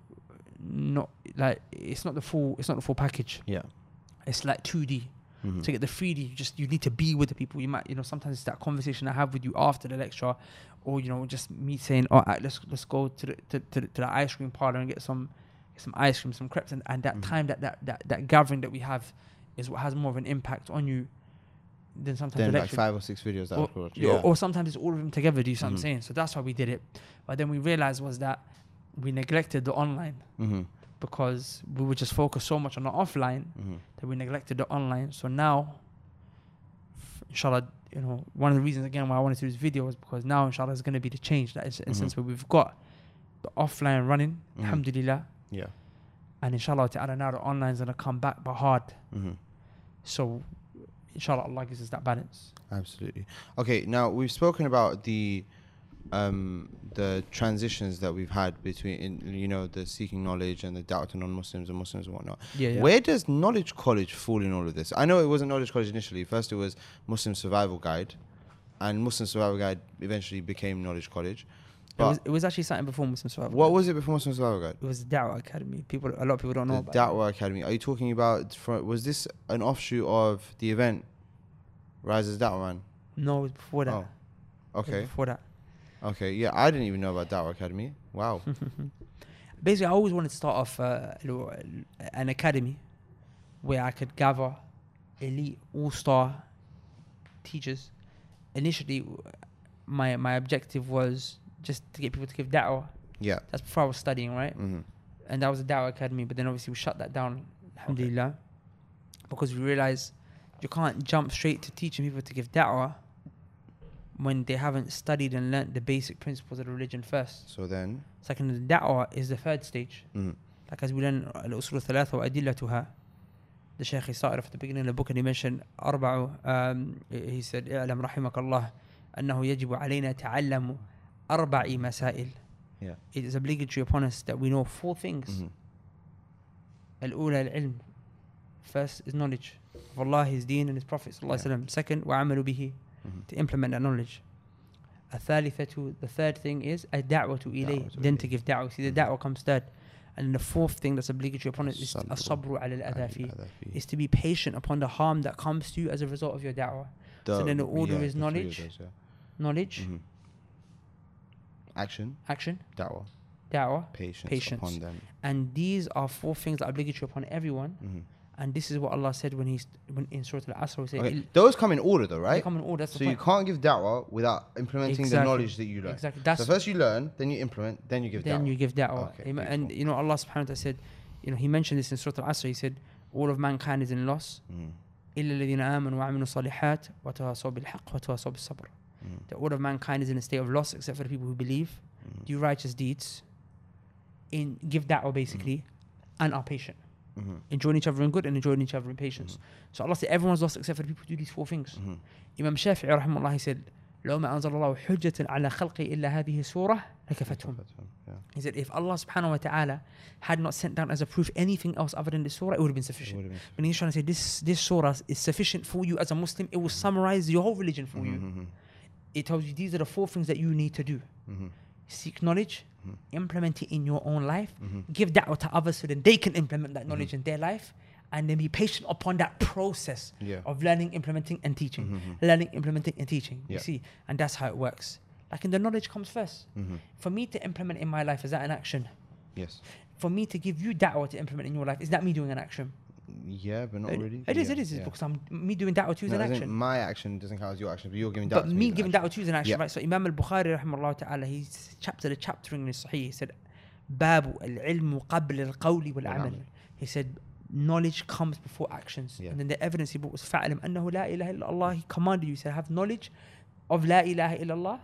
not like it's not the full it's not the full package. Yeah. It's like 2D Mm-hmm. to get the 3D, you just you need to be with the people. You might, you know, sometimes it's that conversation I have with you after the lecture, or you know, just me saying, "Oh, alright, let's let's go to the to, to, the, to the ice cream parlor and get some get some ice cream, some crepes," and, and that Mhm. time that, that that that gathering that we have is what has more of an impact on you then sometimes Then the like five or six videos that or, upload. yeah, Yeah. or sometimes it's all of them together. Do you see what I'm Mhm. saying? So that's why we did it. But then we realized was that we neglected the online Mm-hmm. Because we would just focus so much on the offline Mm-hmm. that we neglected the online. So now, f- inshallah, you know, one of the reasons again why I wanted to do this video was because now, inshallah, is going to be the change. That is, in Mhm. sense where we've got the offline running, Mhm. alhamdulillah, Yeah. and inshallah, ta'ala, now the online is going to come back but hard. Mm-hmm. So, inshallah, Allah gives us that balance. Absolutely. Okay, now we've spoken about the um the transitions that we've had between in, you know the seeking knowledge and the da'wah to non-Muslims and Muslims and whatnot. Yeah, Where does Knowledge College fall in all of this? I know it wasn't Knowledge College initially. First, it was Muslim Survival Guide, and Muslim Survival Guide eventually became Knowledge College. It was, it was actually something before Muslim Survival. what Guide. was it before Muslim Survival Guide? It was the Dawah Academy. People, a lot of people don't know The about. Da'wah Academy. Are you talking about? From, was this an offshoot of the event Rise as Da'wah Man? No, it was before that. Oh, okay, Before that. Okay. Yeah, I didn't even know about Da'wah Academy. Wow. Basically, I always wanted to start off uh, an academy where I could gather elite, all-star teachers. Initially, my my objective was just to get people to give da'wah. Yeah. That's before I was studying, right? Mm-hmm. And that was a da'wah academy. But then obviously we shut that down, alhamdulillah, because we realized you can't jump straight to teaching people to give da'wah when they haven't studied and learnt the basic principles of the religion first. So then, Second, the da'wah is the third stage. mm, Like as we learn al-usul thalatha wa adillatuha. The Shaykh he started off at the beginning of the book and he mentioned أربع um, he said اعلم رحمك الله أنه يجب علينا تعلم أربع مسائل yeah. It is obligatory upon us that we know four things Mhm. الأولى العلم First is knowledge of Allah, His deen and His Prophet صلى الله عليه وسلم. Second وعمل به Mhm. to implement that knowledge الثالثة the third thing is الدعوة إليه دعوة then إليه. to give da'wah see the Mhm. da'wah comes third and then the fourth thing that's obligatory upon us is الصبر الصبر على الأذى على فيه الأذى فيه. is to be patient upon the harm that comes to you as a result of your da'wah so then the order is the three of knowledge, those, yeah. knowledge Mhm. Action, action da'wah, da'wah patience, Patience. upon them. and these are four things that are obligatory upon everyone Mhm. and this is what Allah said when He's when in Surah Al-Asr he said Okay. "Il- Those come in order though, they right? come in order that's So the you point. can't give da'wah without implementing the Exactly. knowledge that you learn. exactly that's So first you learn, then you implement, then you give then da'wah. you give da'wah. Okay, Im- and beautiful. you know, Allah subhanahu wa ta'ala said, you know, He mentioned this in Surah Al Asr. He said, All of mankind is in loss. Mhm. إلا الذين آمنوا وعملوا الصالحات وتواصوا بالحق وتواصوا بالصبر. Mhm. That all of mankind is in a state of loss except for the people who believe, Mhm. do righteous deeds, in give da'wah basically, and are patient. Mhm. Enjoying each other in good and enjoying each other in patience. So Allah said, everyone's lost except for the people who do these four things. Mhm. Imam Shafi'i rahimahullah, he said, لو ما أنزل الله حجة على خلقه إلا هذه السورة لكفتهم. Yeah. He said, if Allah subhanahu wa ta'ala had not sent down as a proof anything else other than this surah, it would have been It sufficient. would've been When he's trying to say this this surah is sufficient for you as a Muslim, it will summarize your whole religion for you. Mhm. It tells you these are the four things that you need to do. Seek knowledge, Mhm. implement it in your own life, Mhm. give da'wah to others so that they can implement that knowledge Mhm. in their life, and then be patient upon that process Yeah. of learning, implementing, and teaching. Mhm. Learning, implementing, and teaching. Yeah. You see, and that's how it works. Like in the knowledge comes first. Mhm. For me to implement in my life, is that an action? Yes. For me to give you that or to implement in your life, is that me doing an action? Yeah, but not It- really. It is, Yeah, it is, yeah. because I'm me doing da'wah to you is No, an action. My action doesn't count as your action, but you're giving da'wah But me me is an giving da'wah to an action, Yeah. right? So Imam al-Bukhari rahimahullah ta'ala, he chapter the chaptering in his Sahih, he said, Babu al-ilmu qabl al-qawli wal-amal. Wal-amal. He said, knowledge comes before actions. Yeah. And then the evidence he brought was fa'alim annahu la ilaha illallah. He commanded you, he said, have knowledge of la ilaha illallah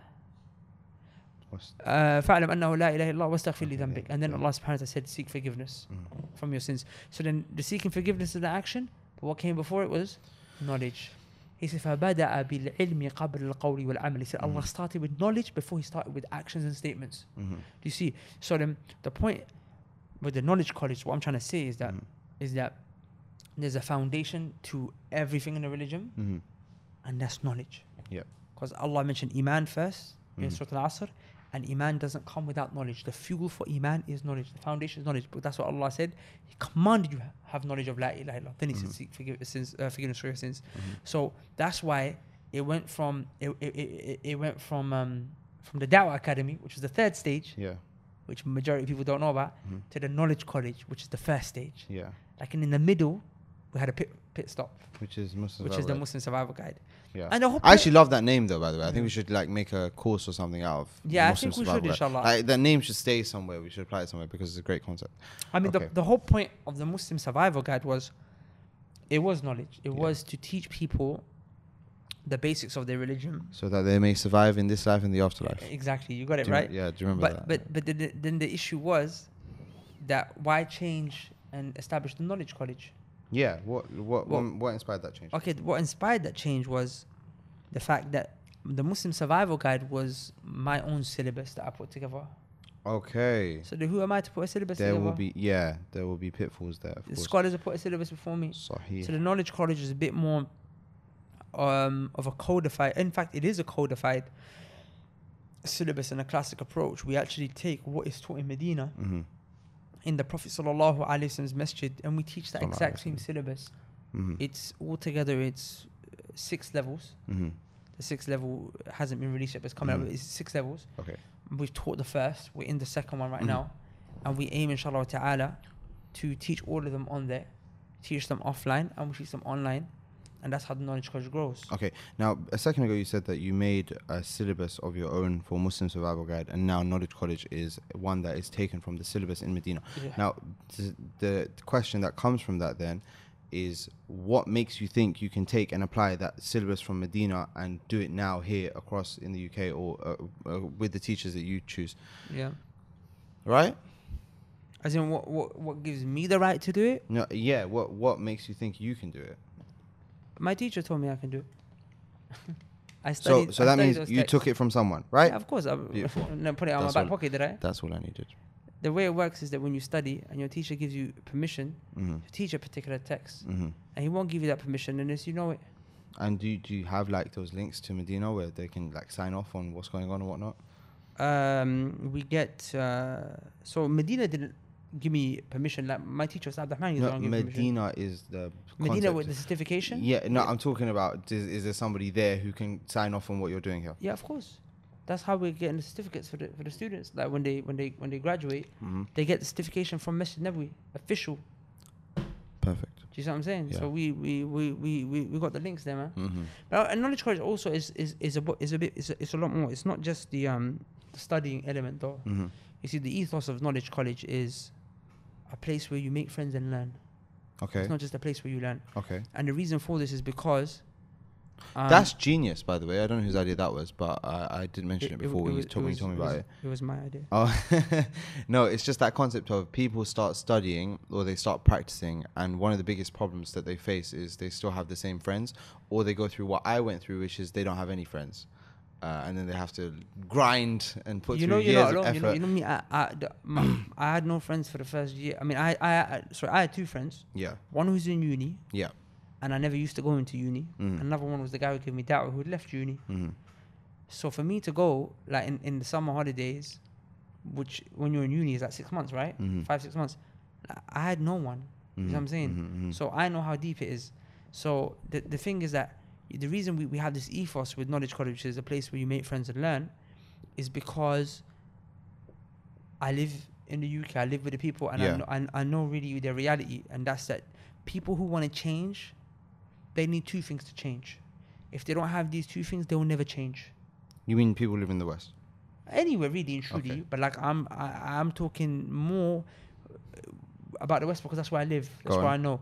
What's- Uh, فاعلم انه لا اله الا الله واستغفر Okay, لذنبك yeah, and then yeah. Allah subhanahu wa ta'ala said seek forgiveness Mhm. from your sins so then the seeking forgiveness is the action but what came before it was knowledge he said فبدأ بالعلم قبل القول والعمل he said Allah Mhm. started with knowledge before he started with actions and statements Mhm. do you see so then the point with the knowledge college what I'm trying to say is that Mhm. is that there's a foundation to everything in the religion Mhm. and that's knowledge Yeah. because Allah mentioned Iman first in Mhm. Surah Al Asr, and Iman doesn't come without knowledge. The fuel for Iman is knowledge. The foundation is knowledge. But that's what Allah said. He commanded you have knowledge of La ilaha illallah. Then He said, Mhm. seek forgive, sins, uh, forgiveness for your sins. Mhm. So that's why it went from it, it, it, it- went from um, from the Dawah Academy, which was the third stage, Yeah. which majority of people don't know about, Mhm. to the Knowledge College, which is the first stage. Yeah. Like and in the middle, we had a pi- pit stop, Which is Muslim. which is the Muslim Survival Guide. Yeah. And the whole I actually love that name though. By the way, I think Mm. we should like make a course or something out of. Yeah, I Muslim think we Survival should, inshallah. Like that name should stay somewhere. We should apply it somewhere because it's a great concept. I mean, Okay. the, the whole point of the Muslim Survival Guide was, it was knowledge. It Yeah. was to teach people the basics of their religion. So that they may survive in this life and the afterlife. Exactly, you got it Do you- right. Yeah. Do you remember But that? but but the, then the issue was that why change and establish the knowledge college? Yeah. What what Well- what, inspired that change? Okay, what inspired that change was the fact that the Muslim Survival Guide was my own syllabus that I put together. Okay. So then who am I to put a syllabus There together? will be yeah. There will be pitfalls there. Of the course. scholars have put a syllabus before me. Sahih. So the knowledge college is a bit more um, of a codified. In fact, it is a codified syllabus and a classic approach. We actually take what is taught in Medina mm-hmm. In the Prophet sallallahu alaihi wasallam's masjid, and we teach that Sallallahu exact same syllabus. Mm-hmm. It's altogether it's uh, six levels. mm-hmm. The sixth level hasn't been released yet, but it's coming Mhm. up. It's six levels. Okay. We've taught the first. We're in the second one right Mhm. now, and we aim, inshallah ta'ala, to teach all of them on there, teach them offline, and we teach them online, and that's how the knowledge college grows. Okay. Now, a second ago, you said that you made a syllabus of your own for Muslim Survival Guide, and now Knowledge College is one that is taken from the syllabus in Medina. Yeah. Now, th- the question that comes from that then is what makes you think you can take and apply that syllabus from Medina and do it now here across in the UK or uh, uh, with the teachers that you choose, Yeah. right? As in, what, what what gives me the right to do it? No, yeah. What what makes you think you can do it? My teacher told me I can do it. I So studied. so I that means you took it from someone, right? Yeah, of course. I Beautiful. no, put it on That's my back pocket, did I? That's all I needed. The way it works is that when you study and your teacher gives you permission hmm to teach a particular text, hmm and he won't give you that permission unless you know it. And do you, do you have like those links to Medina where they can like sign off on what's going on and whatnot? Um, we get uh, so Medina didn't give me permission. Like my teacher Abdurrahman. No, one me permission. Medina is the Medina concept. with the certification. Yeah, no, I'm talking about is, is there somebody there who can sign off on what you're doing here? Yeah, of course. That's how we're getting the certificates for the for the students. Like when they when they when they graduate, hmm they get the certification from Masjid Nabawi, official. Perfect. Do you see what I'm saying? Yeah. So we we, we, we, we we got the links there, man. hmm But uh, knowledge college also is is is a bo- is a bit is a, it's a lot more. It's not just the um the studying element though. hmm You see, the ethos of knowledge college is a place where you make friends and learn. Okay. It's not just a place where you learn. Okay. And the reason for this is because um, That's genius, by the way. I don't know whose idea that was, but I, I didn't mention it, it- before it when you was- you was- told me was- about it. It was my idea. Oh, no, it's just that concept of people start studying or they start practicing, and one of the biggest problems that they face is they still have the same friends, or they go through what I went through, which is they don't have any friends. Uh, and then they have to grind and put you know, you're years not alone. You know, you know me. I, I, the, my, I had no friends for the first year. I mean, I, I, I, sorry, I had two friends. yeah, One who's in uni, yeah. and I never used to go into uni. Mhm. Another one was the guy who gave me da'wah, who had left uni. hmm So for me to go, like in, in the summer holidays, which when you're in uni is like six months, right? Mhm. Five, six months. I- had no one. You know what I'm saying? Mm-hmm. So I know how deep it is. So the the thing is that the reason we, we have this ethos with Knowledge College, which is a place where you make friends and learn, is because I live in the UK. I live with the people, and Yeah. I, know, I, I know really their reality, and that's that people who want to change, they need two things to change. If they don't have these two things, they will never change. you mean people live in the West? Anywhere really in truly, Okay. but like I'm I, I'm talking more uh, about the West because that's where I live. That's where. I know.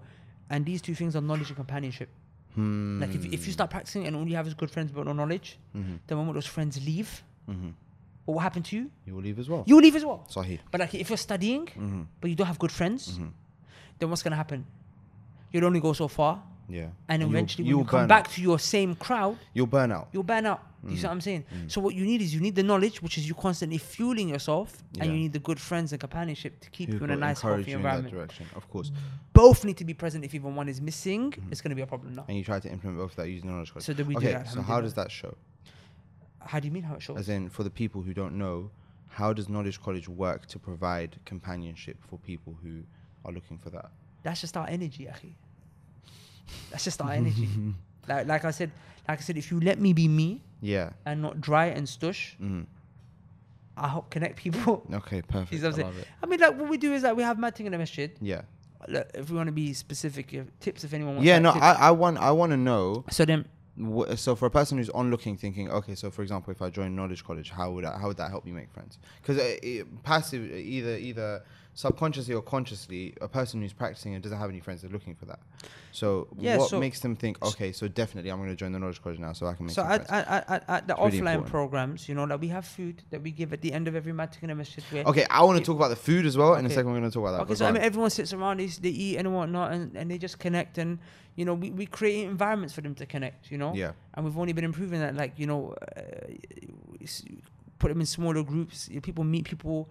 And these two things are knowledge and companionship. Hmm. Like if, if you start practicing and all you have is good friends but no knowledge, hmm the moment those friends leave, hmm what will happen to you? you will leave as well. You will leave as well. Sahih. But like if you're studying hmm but you don't have good friends, hmm then what's gonna happen? You'll only go so far, Yeah. and you'll- eventually when you'll you come back, back to your same crowd, you'll burn out. you'll burn out. Do you see Mhm. what I'm saying? Mhm. So what you need is you need the knowledge, which is you constantly fueling yourself, and you need the good friends and companionship to keep you in a nice, healthy you in that environment. direction, of course. Both need to be present. If even one is missing, Mhm. it's gonna be a problem now. And you try to implement both of that using knowledge college. So do we okay, do that? so how does that show? How do you mean how it shows? As in, for the people who don't know, how does Knowledge College work to provide companionship for people who are looking for that? That's just our energy, Akhi. That's just our energy. Like, like I said, like I said, if you let me be me Yeah. and not dry and stush, hmm I help connect people. Okay, perfect. You I'm I love it. I mean, like what we do is that we have mad thing in the masjid. Yeah. look, if we want to be specific, if, tips if anyone wants. Yeah, no, tips. I, I want I want to know. so then, So for a person who's on looking, thinking, okay, so for example, if I join Knowledge College, how would I, how would that help me make friends? Because passive, either either subconsciously or consciously, a person who's practicing and doesn't have any friends, they're looking for that. So Yeah, what so- makes them think, okay, so definitely I'm going to join the Knowledge College now, so I can make so at, at, at, at the It's offline important. programs, you know, that we have food that we give at the end of every Matikana Masjid. Where Okay, I want to talk about the food as well. In a second, we're going to talk about that. Okay, so I mean, everyone sits around, they, they eat and whatnot, and, and they just connect, and you know, we, we create environments for them to connect, you know, yeah, and we've only been improving that, like you know, uh, put them in smaller groups. you know, People meet people.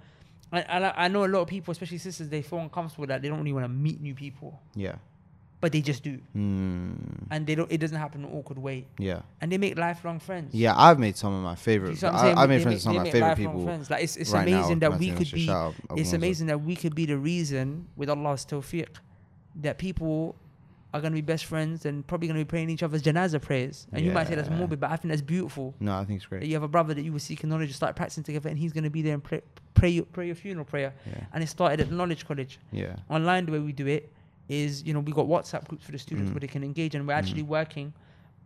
I, I I know a lot of people, especially sisters, they feel uncomfortable that they don't really want to meet new people, yeah, but they just do, mm, and they don't. It doesn't happen in an awkward way, yeah, and they make lifelong friends. yeah. I've made some of my favorite. I? I've made friends with some of my favorite people. Friends. Like it's, it's right now, amazing that we could be Shout out, Abu it's amazing that we could be the reason with Allah's tawfiq that people are going to be best friends and probably going to be praying each other's janazah prayers. And you might say that's Yeah. morbid, but I think that's beautiful. No, I think it's That great. you have a brother that you were seeking knowledge, you start practicing together, and he's going to be there and pray, pray, your, pray your funeral prayer. Yeah, And it started at Knowledge College. yeah, Online, the way we do it is, you know, we got WhatsApp groups for the students Mm. where they can engage, and we're actually Mm. working.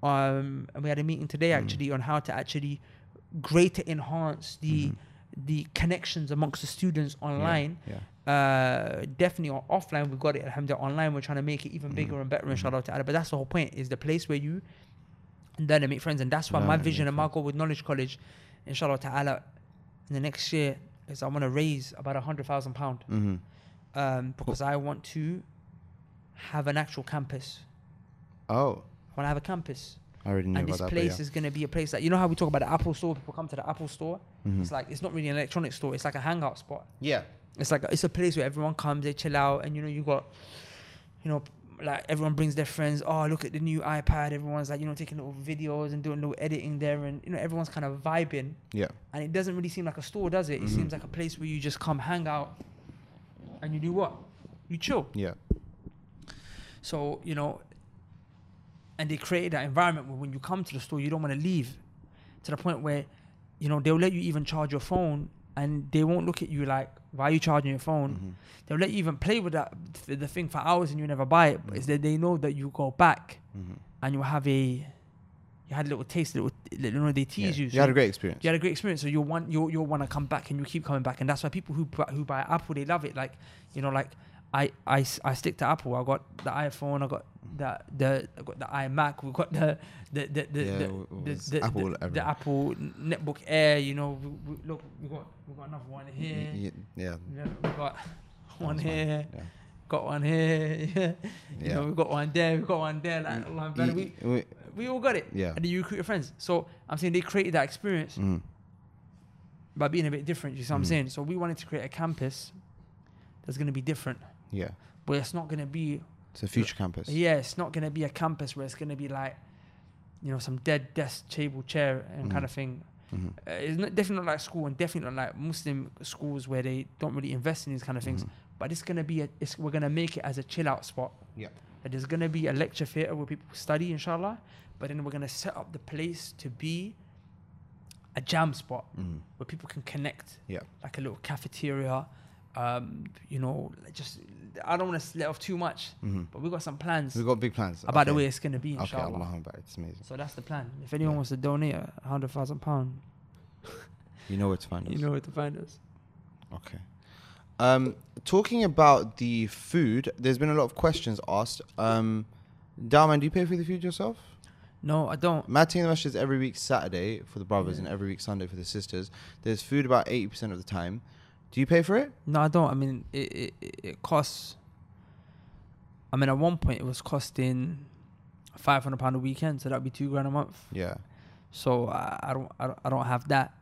Um, and we had a meeting today Mm. actually on how to actually greater enhance the Mhm. the connections amongst the students Yeah, online. Yeah, Uh, definitely offline, we've got it. Alhamdulillah, online, we're trying to make it even Mhm. bigger and better, Mhm. inshallah ta'ala. But that's the whole point, is the place where you learn and make friends. And that's why Learn my vision and my goal with Knowledge College, inshallah ta'ala, in the next year, is I want to raise about a hundred thousand pound. mm-hmm. Um, because I want to have an actual campus. Oh, I want to have a campus. I already knew and this that. place is going to be a place that, you know how we talk about the Apple store? People come to the Apple store. yeah. Mhm. It's like, it's not really an electronic store. It's like a hangout spot. yeah, It's like it's a place where everyone comes, they chill out, and you know you got, you know, like everyone brings their friends. Oh, look at the new iPad. Everyone's like you know taking little videos and doing little editing there, and you know everyone's kind of vibing. yeah, And it doesn't really seem like a store, does it? It Mhm. seems like a place where you just come, hang out, and you do what? You chill. yeah, So you know, and they created that environment where when you come to the store, you don't want to leave, to the point where, you know, they'll let you even charge your phone, and they won't look at you like, why are you charging your phone? Mhm. They'll let you even play with that th- the thing for hours and you never buy it. But it's that they know that you go back Mhm. and you have a you had a little taste, little you know they tease you. You so had a great experience. you had a great experience, so you'll want you'll you'll want to come back and you keep coming back, and that's why people who who buy Apple they love it. Like you know, like I I, I stick to Apple. I got the iPhone. I got the the I got the iMac. We got the the the the, Yeah, the, the, the, Apple the, everywhere. Apple MacBook Air. You know, we, we, look we got we got another one here. Y- Yeah, Yeah, we got one That's here. yeah. Got one here. Yeah. You Yeah. know, we got one there. We got one there. Like, Y- we y- we all got it. Yeah. And then you recruit your friends. So I'm saying they created that experience Mhm. by being a bit different. You see what I'm Mhm. saying? So we wanted to create a campus that's going to be different, Yeah, where it's not going to be, it's a future campus. yeah, it's not going to be a campus where it's going to be like, you know, some dead desk, table, chair, and kind Mhm. of thing. Mhm. Uh, it's not, definitely not like school, and definitely not like Muslim schools where they don't really invest in these kind of things. Mhm. But it's going to be, a, it's, we're going to make it as a chill out spot. Yeah. That there's going to be a lecture theatre where people study, inshallah. But then we're going to set up the place to be a jam spot Mhm. where people can connect. Yeah. Like a little cafeteria. Um, you know, just I don't want to let off too much, Mhm. but we've got some plans We've got big plans about the way it's gonna be, Okay, inshallah. Allah Akbar, it's amazing. So that's the plan. If anyone Yeah. wants to donate a hundred thousand pound, You know where to find us. you know where to find us. Okay. Um, talking about the food, there's been a lot of questions asked. Um, Dawah Man, do you pay for the food yourself? No, I don't. Matting the Masjid is every week Saturday for the brothers and every week Sunday for the sisters. There's food about 80% of the time. Do you pay for it? No, I don't. I mean, it it, it- costs. I mean, at one point it was costing five hundred pound a weekend, so that'd be two grand a month. Yeah. So I, I don't I don't I don't have that.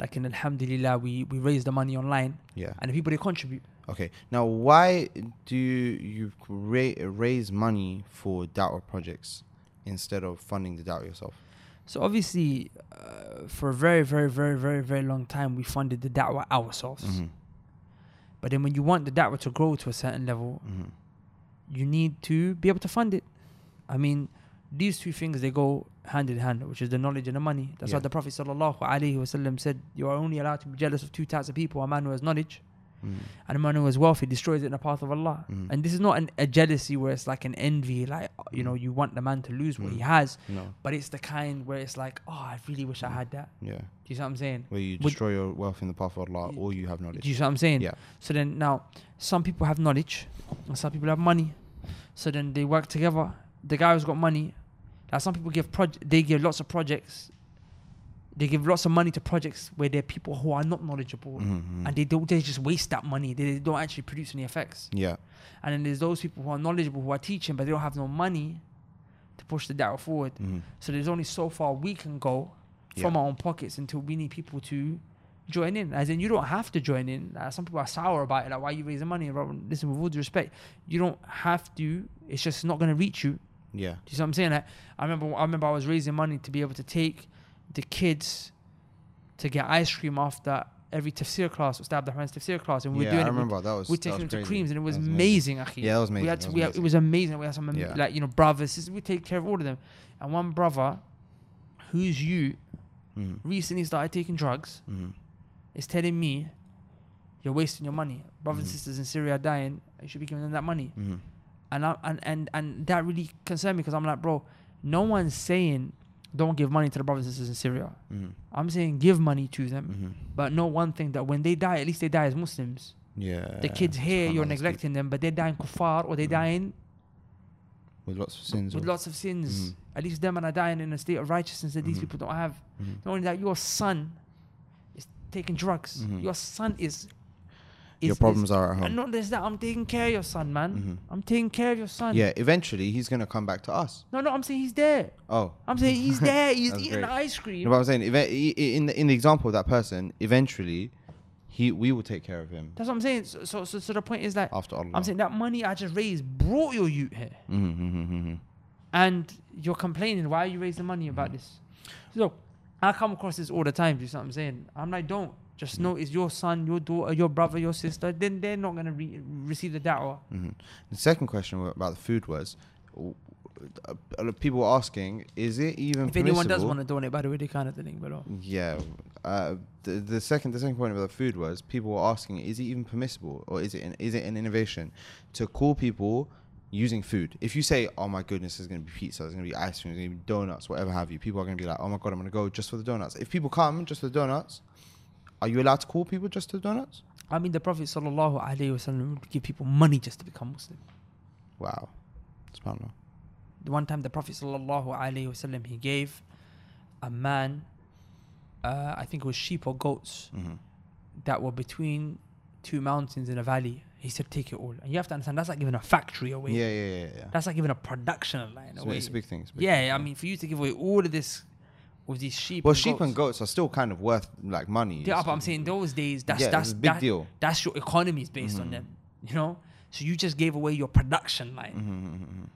Like in Alhamdulillah, we we raise the money online, Yeah. and the people they contribute. Okay. Now, why do you ra- raise money for da'wah projects instead of funding the da'wah yourself? So obviously, uh, for a very, very, very, very, very long time, we funded the da'wah ourselves. Mm-hmm. But then when you want the da'wah to grow to a certain level, Mm-hmm. you need to be able to fund it. I mean, these two things they go hand in hand, which is the knowledge and the money. That's Yeah. why the Prophet sallallahu alaihi wasallam said, "You are only allowed to be jealous of two types of people: a man who has knowledge Mm. And the man who is wealthy destroys it in the path of Allah. Mhm. And this is not an, a jealousy where it's like an envy, like you know, you want the man to lose what he Mm. has, No. but it's the kind where it's like, oh, I really wish I had that. Yeah. Do you see what I'm saying? Where you Would- destroy your wealth in the path of Allah, or you have knowledge. Do you see what I'm saying? Yeah. So then now, some people have knowledge, and some people have money. So then they work together. The guy who's got money, now some people give proj- they give lots of projects. They give lots of money to projects where there are people who are not knowledgeable, Mhm, and they don't. They just waste that money. They don't actually produce any effects. Yeah. And then there's those people who are knowledgeable who are teaching, but they don't have no money to push the da'wah forward. Mhm. So there's only so far we can go from Yeah. our own pockets until we need people to join in. As in, you don't have to join in. Uh, some people are sour about it, like why are you raising money? Listen, with all due respect, you don't have to. It's just not going to reach you. Yeah. Do you see what I'm saying? Like, I remember, I remember I was raising money to be able to take the kids to get ice cream after every tafsir class, Ustad Abdurrahman's tafsir class, and we yeah, were doing I it. remember that was. we that was them to creams and it was, That amazing, akhi. Yeah, that was amazing. We had to, was we had, it was amazing. We had some Yeah. like you know brothers. sisters, We take care of all of them. And one brother, who's you, Mhm, recently started taking drugs, mhm, is telling me, "You're wasting your money. Brothers and Mhm. sisters in Syria are dying. You should be giving them that money." mhm. And I, and and and that really concerned me because I'm like, bro, no one's saying don't give money to the brothers and sisters in Syria. Mhm, I'm saying give money to them, mhm. but know one thing that when they die, at least they die as Muslims. Yeah. The kids here, you're neglecting them, but they're dying kuffar or they're Mhm. dying with lots of sins. with lots of sins. Mhm. At least them and are dying in a state of righteousness that these Mhm. people don't have. Not only that, your son is taking drugs. Your son is. Your problems are at home. And not just that, I'm taking care of your son, man. Mhm. I'm taking care of your son. Yeah, eventually he's gonna come back to us. No, no, I'm saying he's there. Oh. I'm saying he's there. He's eating great. ice cream. No, but I'm saying eve- i- i- in the in the example of that person, eventually, he we will take care of him That's what I'm saying. So, so, so, so the point is that after Allah. I'm saying that money I just raised brought your youth here, Mhm, mhm, mhm. and you're complaining. Why are you raising money about this? So I come across this all the time. Do you see what I'm saying? I'm like, don't. Just know it's your son, your daughter, your brother, your sister. Then they're not gonna re- receive the da'wah. Mhm. The second question about the food was, w- uh, uh, people were asking, is it even If anyone does want to donate, by the way, they can at the link below. Yeah. Uh, the, the second the second point about the food was people were asking, is it even permissible or is it an, is it an innovation to call people using food? If you say, oh my goodness, there's going to be pizza, there's going to be ice cream, there's going to be donuts, whatever have you, people are going to be like, oh my god, I'm going to go just for the donuts. If people come just for the donuts, are you allowed to call people just to donuts? I mean, the Prophet sallallahu alaihi wasallam would give people money just to become Muslim. Wow. Subhanallah. The one time the Prophet sallallahu alaihi wasallam he gave a man, uh, I think it was sheep or goats hmm that were between two mountains in a valley. He said, "Take it all." And you have to understand that's like giving a factory away. Yeah, yeah, yeah, yeah. That's like giving a production line It's, away. it's a big thing. a big yeah, thing, I mean, for you to give away all of this with these sheep. well, and sheep goats, and goats are still kind of worth like money. Yeah, but I'm saying those days, that's yeah, that's a big that- deal. That's your economy is based on Mhm. them. You know, so you just gave away your production line. Mhm, mhm, mhm.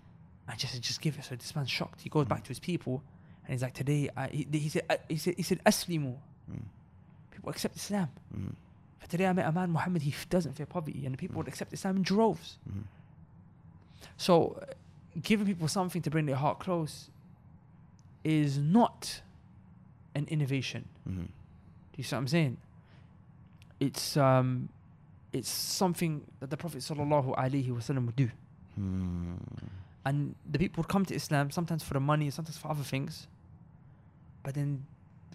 I just just give it. So this man's shocked. He goes Mm. back to his people, and he's like, "Today, I, he, he said, uh, he said, he said, aslimu. Mm. People accept Islam. But today I met a man, Muhammad. He f- doesn't fear poverty, and the people would accept Islam in droves. So, uh, giving people something to bring their heart close is not an innovation. Mhm. Do you see what I'm saying? It's um, it's something that the Prophet sallallahu alaihi wasallam would do. Hmm. and the people would come to Islam sometimes for the money, sometimes for other things. But then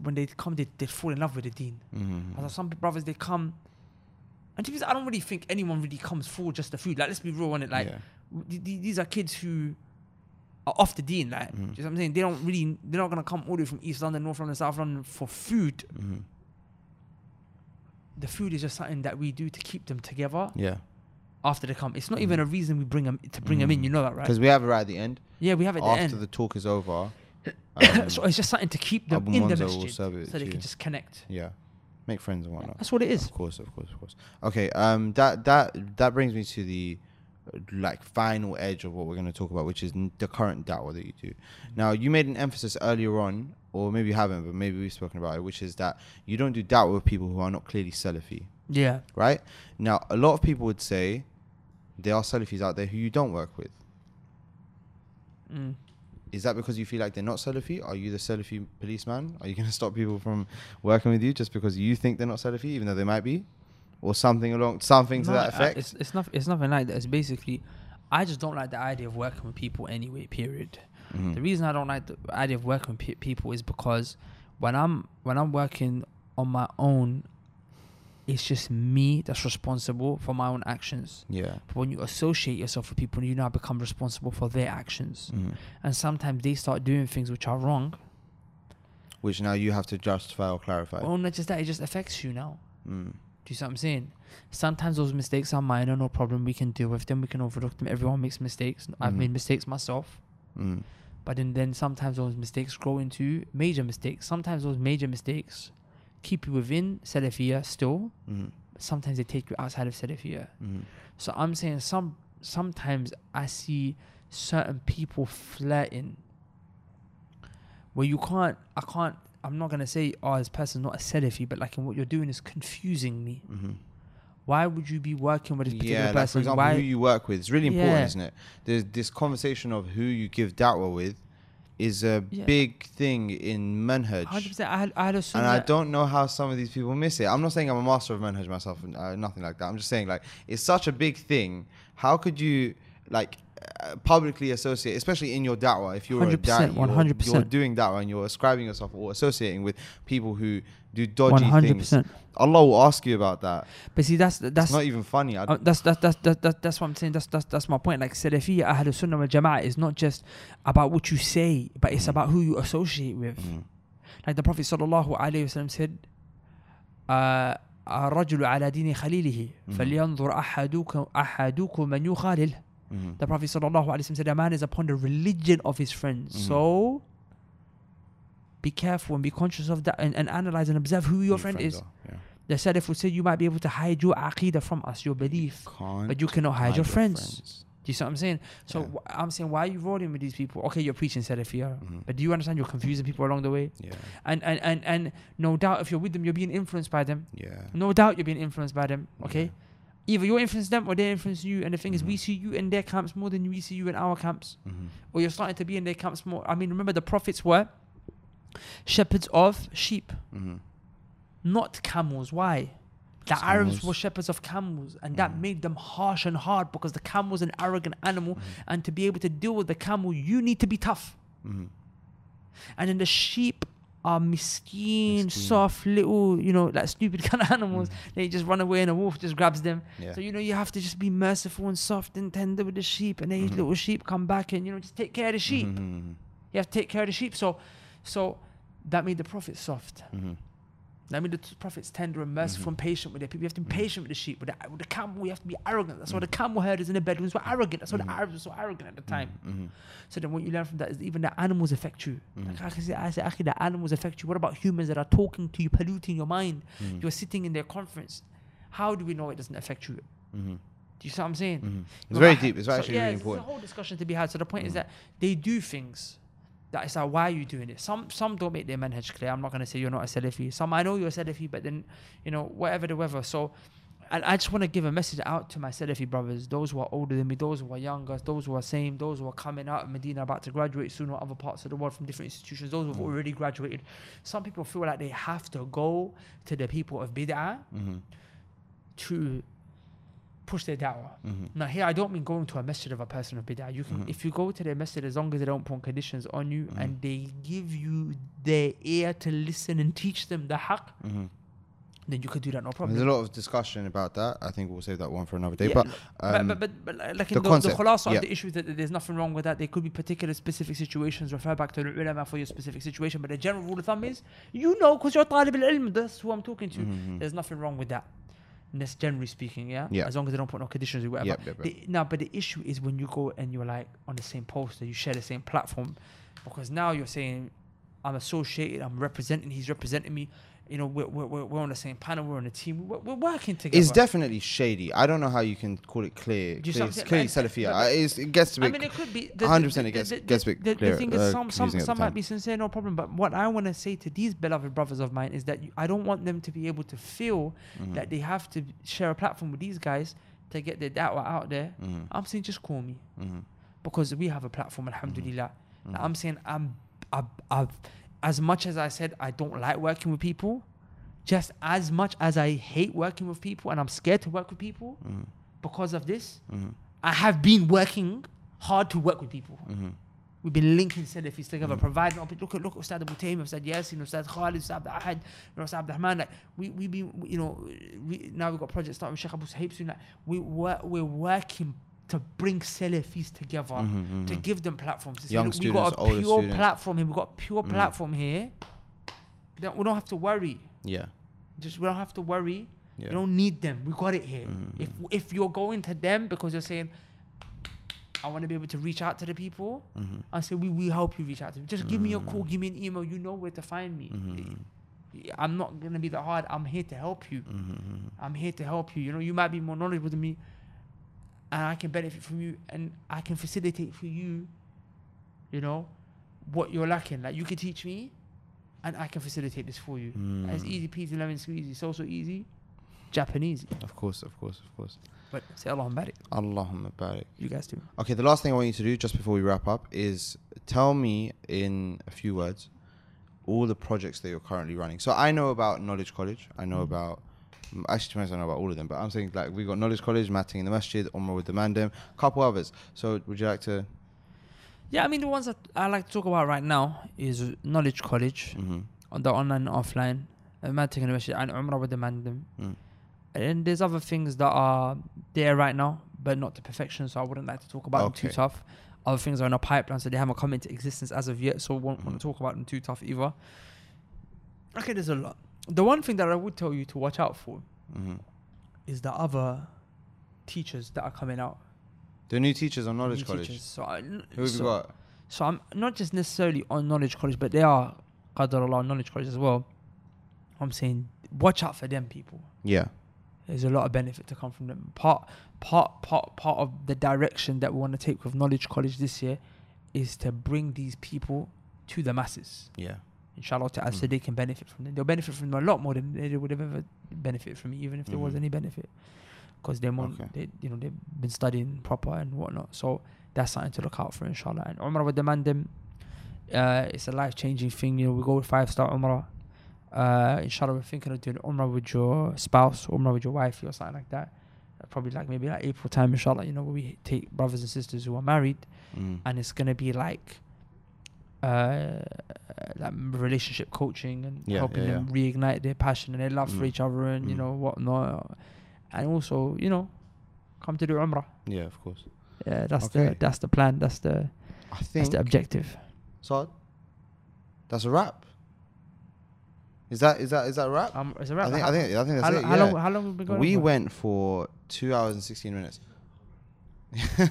when they come, they they fall in love with the Deen. Mhm. And some brothers they come, and to be honest, I don't really think anyone really comes for just the food. Like let's be real on it. Like Yeah. th- these are kids who are off the Deen. Like Mhm. you know what I'm saying? They don't really, they're not gonna come all the way from East London, North London, South London for food. Mhm. The food is just something that we do to keep them together Yeah. after they come. It's not even a reason we bring them to bring them in. Mhm. You know that, right? Because we have it right at the end. Yeah, we have it at After the end. the talk is over. um, so it's just something to keep them in the masjid so they to can just connect. yeah. Make friends and whatnot. That's what it is. Of course, of course, of course. Okay, um, that that that brings me to the like final edge of what we're going to talk about, which is the current da'wah that you do. Now, you made an emphasis earlier on, or maybe you haven't, but maybe we've spoken about it, which is that you don't do da'wah with people who are not clearly Salafi, Yeah. right? Now, a lot of people would say there are Salafis out there who you don't work with. Mm. Is that because you feel like they're not Salafi? Are you the Salafi policeman? Are you going to stop people from working with you just because you think they're not Salafi, even though they might be? Or something along something to No, that I- effect. It's, it's not. It's nothing like that. It's basically, I just don't like the idea of working with people anyway. Period. Mhm. The reason I don't like the idea of working with pe- people is because when I'm when I'm working on my own, it's just me that's responsible for my own actions. yeah. But when you associate yourself with people, you now become responsible for their actions. Mhm. And sometimes they start doing things which are wrong. Which now you have to justify or clarify. Well, not just that, it just affects you now. Mm. Do you see what I'm saying? Sometimes those mistakes are minor, no problem. We can deal with them. We can overlook them. Everyone makes mistakes. I've Mhm. made mistakes myself. Mm. But then, then sometimes those mistakes grow into major mistakes. Sometimes those major mistakes keep you within Salafiyah still. Mm. Sometimes they take you outside of Salafiyah. Mm. So I'm saying some sometimes I see certain people flirting where you can't I can't I'm not gonna say oh this person's not a Salafi, but like in what you're doing is confusing me. Mhm. Why would you be working with this particular Yeah, like person? for example, Why who you work with. It's really important, Yeah. isn't it? There's this conversation of who you give da'wah with is a Yeah. big thing in manhaj. 100% I had I had And I don't know how some of these people miss it. I'm not saying I'm a master of manhaj myself, uh, nothing like that. I'm just saying like it's such a big thing. How could you like publicly associate, especially in your da'wah, if you're a 100%, da'i, you're, 100%. you're doing da'wah and you're ascribing yourself or associating with people who do dodgy things. 100%. Allah will ask you about that. But see that's That's that's not even funny. I, Uh, that's, that's, that's, that's, that's, that's what I'm saying. That's, that's, that's my point. Like Salafiyya, Ahlul Sunnah wal Jama'ah is not just about what you say, but it's Mhm. about who you associate with. Mhm. Like the Prophet sallallahu alaihi wasallam said, uh, الرجل على دين خليله Mhm. فلينظر أحدكم أحدكم من يخالل Mhm. The Prophet sallallahu alaihi wasallam said a man is upon the religion of his friends. Mhm. So be careful and be conscious of that and, and analyze and observe who your friend friends is. yeah. The Salaf would say you might be able to hide your aqidah from us, your belief, Can't but you cannot hide, hide your friends. Do you see what I'm saying? So Yeah. wh- I'm saying, why are you rolling with these people? Okay, you're preaching Salafiyah, Mhm. but do you understand you're confusing people along the way? Yeah, And, and and and no doubt, if you're with them, you're being influenced by them. yeah. No doubt, you're being influenced by them. Okay, Yeah. Either you influence them or they influence you. And the thing is, we Mhm. see you in their camps more than we see you in our camps, Mhm. or you're starting to be in their camps more. I mean, remember the prophets were shepherds of sheep, Mhm. not camels. Why? The Arabs camels- were shepherds of camels, and that Mhm. made them harsh and hard because the camel was an arrogant animal, Mhm. and to be able to deal with the camel, you need to be tough. And then the sheep are Miskeen. soft, little, you know, like stupid kind of animals. Mhm. They just run away, and a wolf just grabs them. Yeah. So you know, you have to just be merciful and soft and tender with the sheep, and then these Mhm. little sheep come back, and you know, just take care of the sheep. Mhm. You have to take care of the sheep. So, so that made the prophets soft. Mhm. That mean, the prophets tender and merciful Mhm. and patient with their people. You have to be Mhm. patient with the sheep. With the, with the camel, you have to be arrogant. That's why the Mhm. camel herders in the Bedouins were arrogant. That's why the Arabs were so arrogant at the time. Mhm. So then what you learn from that is even the animals affect you. Like I say, I say, actually, the animals affect you. What about humans that are talking to you, polluting your mind? You're sitting in their conference. How do we know it doesn't affect you? Do you see what I'm saying? Mhm. It's very I- deep. It's so, actually yeah, really there's important. a whole discussion to be had. So the point is Mhm. that they do things that is like, why are you doing it? Some some don't make their manhaj clear. I'm not gonna say you're not a Salafi. Some I know you're a Salafi, but then you know whatever the weather. So. And I just want to give a message out to my Salafi brothers, those who are older than me, those who are younger, those who are same, those who are coming out of Medina about to graduate soon or other parts of the world from different institutions, those who have Mm. already graduated. Some people feel like they have to go to the people of Bid'ah Mhm. to push their da'wah. Mhm. Now here I don't mean going to a masjid of a person of bid'ah. You can Mhm. if you go to their masjid as long as they don't put conditions on you Mhm. and they give you their ear to listen and teach them the haqq, Mhm. then you could do that no problem. There's a lot of discussion about that. I think we'll save that one for another day. Yeah, but, um, but, but, but, but like the in the, the concept, khulasa yeah. of the issue is that there's nothing wrong with that. There could be particular specific situations. Refer back to the ulama for your specific situation. But the general rule of thumb is, you know, because you're talib al-ilm, that's who I'm talking to. Mhm. There's nothing wrong with that. That's generally speaking, yeah? Yeah. As long as they don't put no conditions or whatever. Yep, yep, yep. Now, but the issue is when you go and you're like on the same poster, you share the same platform, because now you're saying, I'm associated, I'm representing, he's representing me. You know, we're, we're, we're on the same panel, we're on a team, we're, we're working together. It's definitely shady. I don't know how you can call it clear. Do clear it's clearly saying? Salafiyah. But- it's- it gets to be. I mean, it could be. the- 100% the- it gets- the- gets a bit the, clear- the thing is, uh, some some, the some might be sincere, no problem. But what I want to say to these beloved brothers of mine is that you, I don't want them to be able to feel Mhm. that they have to share a platform with these guys to get their da'wah out there. Mhm. I'm saying just call me Mhm. because we have a platform, alhamdulillah. Mhm. Now, I'm saying I'm, I've, I've, as much as I said I don't like working with people, just as much as I hate working with people and I'm scared to work with people Mhm. because of this, Mhm. I have been working hard to work with people. Mhm. We've been linking Salafis together, Mm. providing. Look at look at Ustad Abu Taym, Ustad Yasin, Ustad Khalid, Ustad Ahad, you know, Ustad Abdurrahman. Like we we been you know we, now we've got projects starting with Sheikh Abu Sahib soon. Like we work we're working to bring Salafis together Mhm, to mhm. give them platforms. To Young look, we got students, a pure students. platform here. We got a pure Mm. platform here. We don't, we don't have to worry. Yeah. Just we don't have to worry. Yeah. We don't need them. We got it here. Mhm, If if you're going to them because you're saying, I want to be able to reach out to the people. Mhm. I say we will help you reach out to them. Just give me a call, Mm. give me an email. You know where to find me. I'm not gonna be that hard. I'm here to help you. I'm here to help you. You know, you might be more knowledgeable than me, and I can benefit from you, and I can facilitate for you. You know, what you're lacking. Like you can teach me, and I can facilitate this for you. It's Mm. easy peasy lemon squeezy. So so easy. Japanese. Of course, of course, of course. But say Allahumma barik. Allahumma barik. You guys do. Okay, the last thing I want you to do just before we wrap up is tell me in a few words all the projects that you're currently running. So I know about Knowledge College. I know Mhm. about mm, actually to be honest, I know about all of them, but I'm saying like we got Knowledge College, Matting in the Masjid, Umrah with the Mandem, a couple others. So would you like to? Yeah, I mean the ones that I like to talk about right now is Knowledge College Mm-hmm. on the online and offline, Matic University and Umrah with the Mandem. Mm. And there's other things that are there right now, but not to perfection, so I wouldn't like to talk about them too tough. Other things are in a pipeline, so they haven't come into existence as of yet, so won't want Mhm. to talk about them too tough either. Okay, there's a lot. The one thing that I would tell you to watch out for Mm-hmm. is the other teachers that are coming out. The new teachers on Knowledge College. teachers. So, I, Who have so, you got? so I'm not just necessarily on Knowledge College, but they are Qadar Allah Knowledge College as well. I'm saying watch out for them people. Yeah. There's a lot of benefit to come from them. Part part part part of the direction that we want to take with Knowledge College this year is to bring these people to the masses. Yeah. Inshallah ta'ala, so Mm. they can benefit from them. They'll benefit from them a lot more than they would have ever benefited from me, even if there was Mhm. any benefit. Because they're more, Okay. they, you know, they've been studying proper and whatnot. So that's something to look out for, inshallah. And Umrah with the Mandem, uh, it's a life changing thing. You know, we go with five star Umrah. Uh, inshallah, we're thinking of doing Umrah with your spouse, Umrah with your wife, or something like that. Uh, Probably like maybe like April time, inshallah. You know, where we take brothers and sisters who are married Mm. and it's gonna be like uh like relationship coaching and Yeah, helping yeah, them reignite their passion and their love for Mm. each other and you Mm. know whatnot and also you know come to do umrah Yeah, of course. yeah that's Okay. the that's the plan that's the I that's the objective So that's a wrap. Is that is that is that a wrap? um is it I right think I think I think that's how, it. how yeah. long how long have we been going we for? went for two hours and sixteen minutes.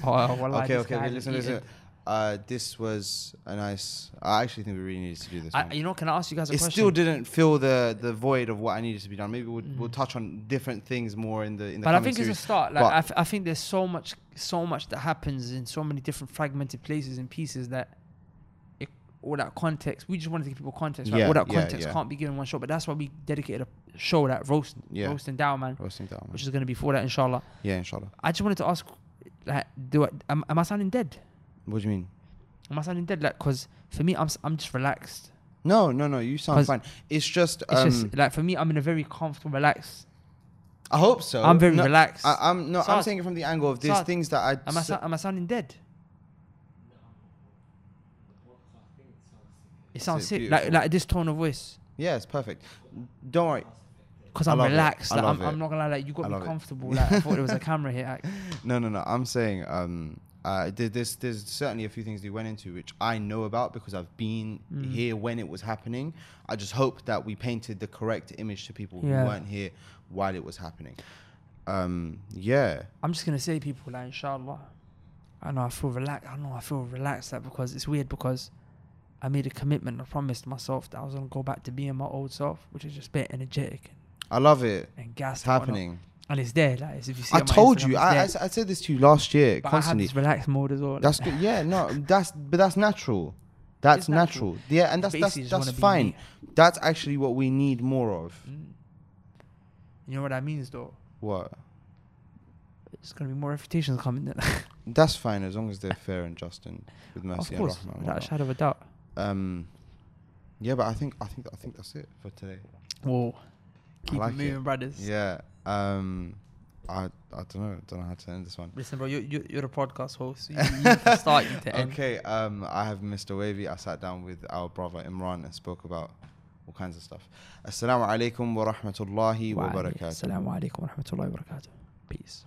oh, wallah, okay, this okay. guy listen, listen. Uh, this was a nice. I actually think we really needed to do this. I, one. you know can I ask you guys a it question still didn't fill the the void of what I needed to be done. Maybe we'll we'll Mm. touch on different things more in the in the. but I think series. it's a start. Like I, f- I think there's so much, so much that happens in so many different fragmented places and pieces that, it, all that context. We just wanted to give people context. Right? Yeah, all that context yeah. can't be given one shot. But that's why we dedicated a show that roast, Yeah. roast and down, man, Roasting down, man. which is going to be for that, inshallah. Yeah, inshallah. I just wanted to ask, like, do I, am, am I sounding dead? What do you mean? Am I sounding dead? Like, cause for me, I'm I'm just relaxed. No, no, no. You sound fine. It's just. It's um, just like for me, I'm in a very comfortable, relaxed. I hope so. I'm very no, relaxed. I, I'm no. I'm saying it from the angle of there's Saad, things that I. am I am I sounding dead? It sounds sick, like beautiful. like this tone of voice. yeah, it's perfect. Don't worry. Because I I'm relaxed. I Like, love I'm, I'm not gonna lie, like you got me it. comfortable. Like I thought there was a camera here. Like, No, no, no. I'm saying um, uh, there's there's certainly a few things we went into which I know about because I've been Mm. here when it was happening. I just hope that we painted the correct image to people Yeah. who weren't here while it was happening. Um, yeah, I'm just gonna say, people, like inshallah. I know I feel relaxed. I know I feel relaxed. that because it's weird because I made a commitment. I promised myself that I was gonna go back to being my old self, which is just a bit energetic I love it. and, gas. It's happening. And it's there. Like if you see. I told you. I, I, I said this to you last year but I constantly. have this relaxed mode as well. That's good. Yeah, no, that's but that's natural. That's natural. natural. Yeah, and that's that's that's fine. That's actually what we need more of. Mm. You know what that means, though. What? It's gonna be more reputations coming. Then. That's fine as long as they're fair and just and with of mercy course, and rahmah. without a shadow of a doubt. Um, yeah, but I think I think I think that's it for today. Whoa. Keep like it moving, it. brothers. Yeah. Um, I I don't know. Don't know how to end this one. Listen, bro, you're, you're, you're a podcast host. So you, you need to start, you to end. Okay. Um, I have Mr. Wavy. I sat down with our brother Imran and spoke about all kinds of stuff. Assalamu alaikum wa rahmatullahi wa barakatuh. Assalamu alaikum wa rahmatullahi wa barakatuh. Peace.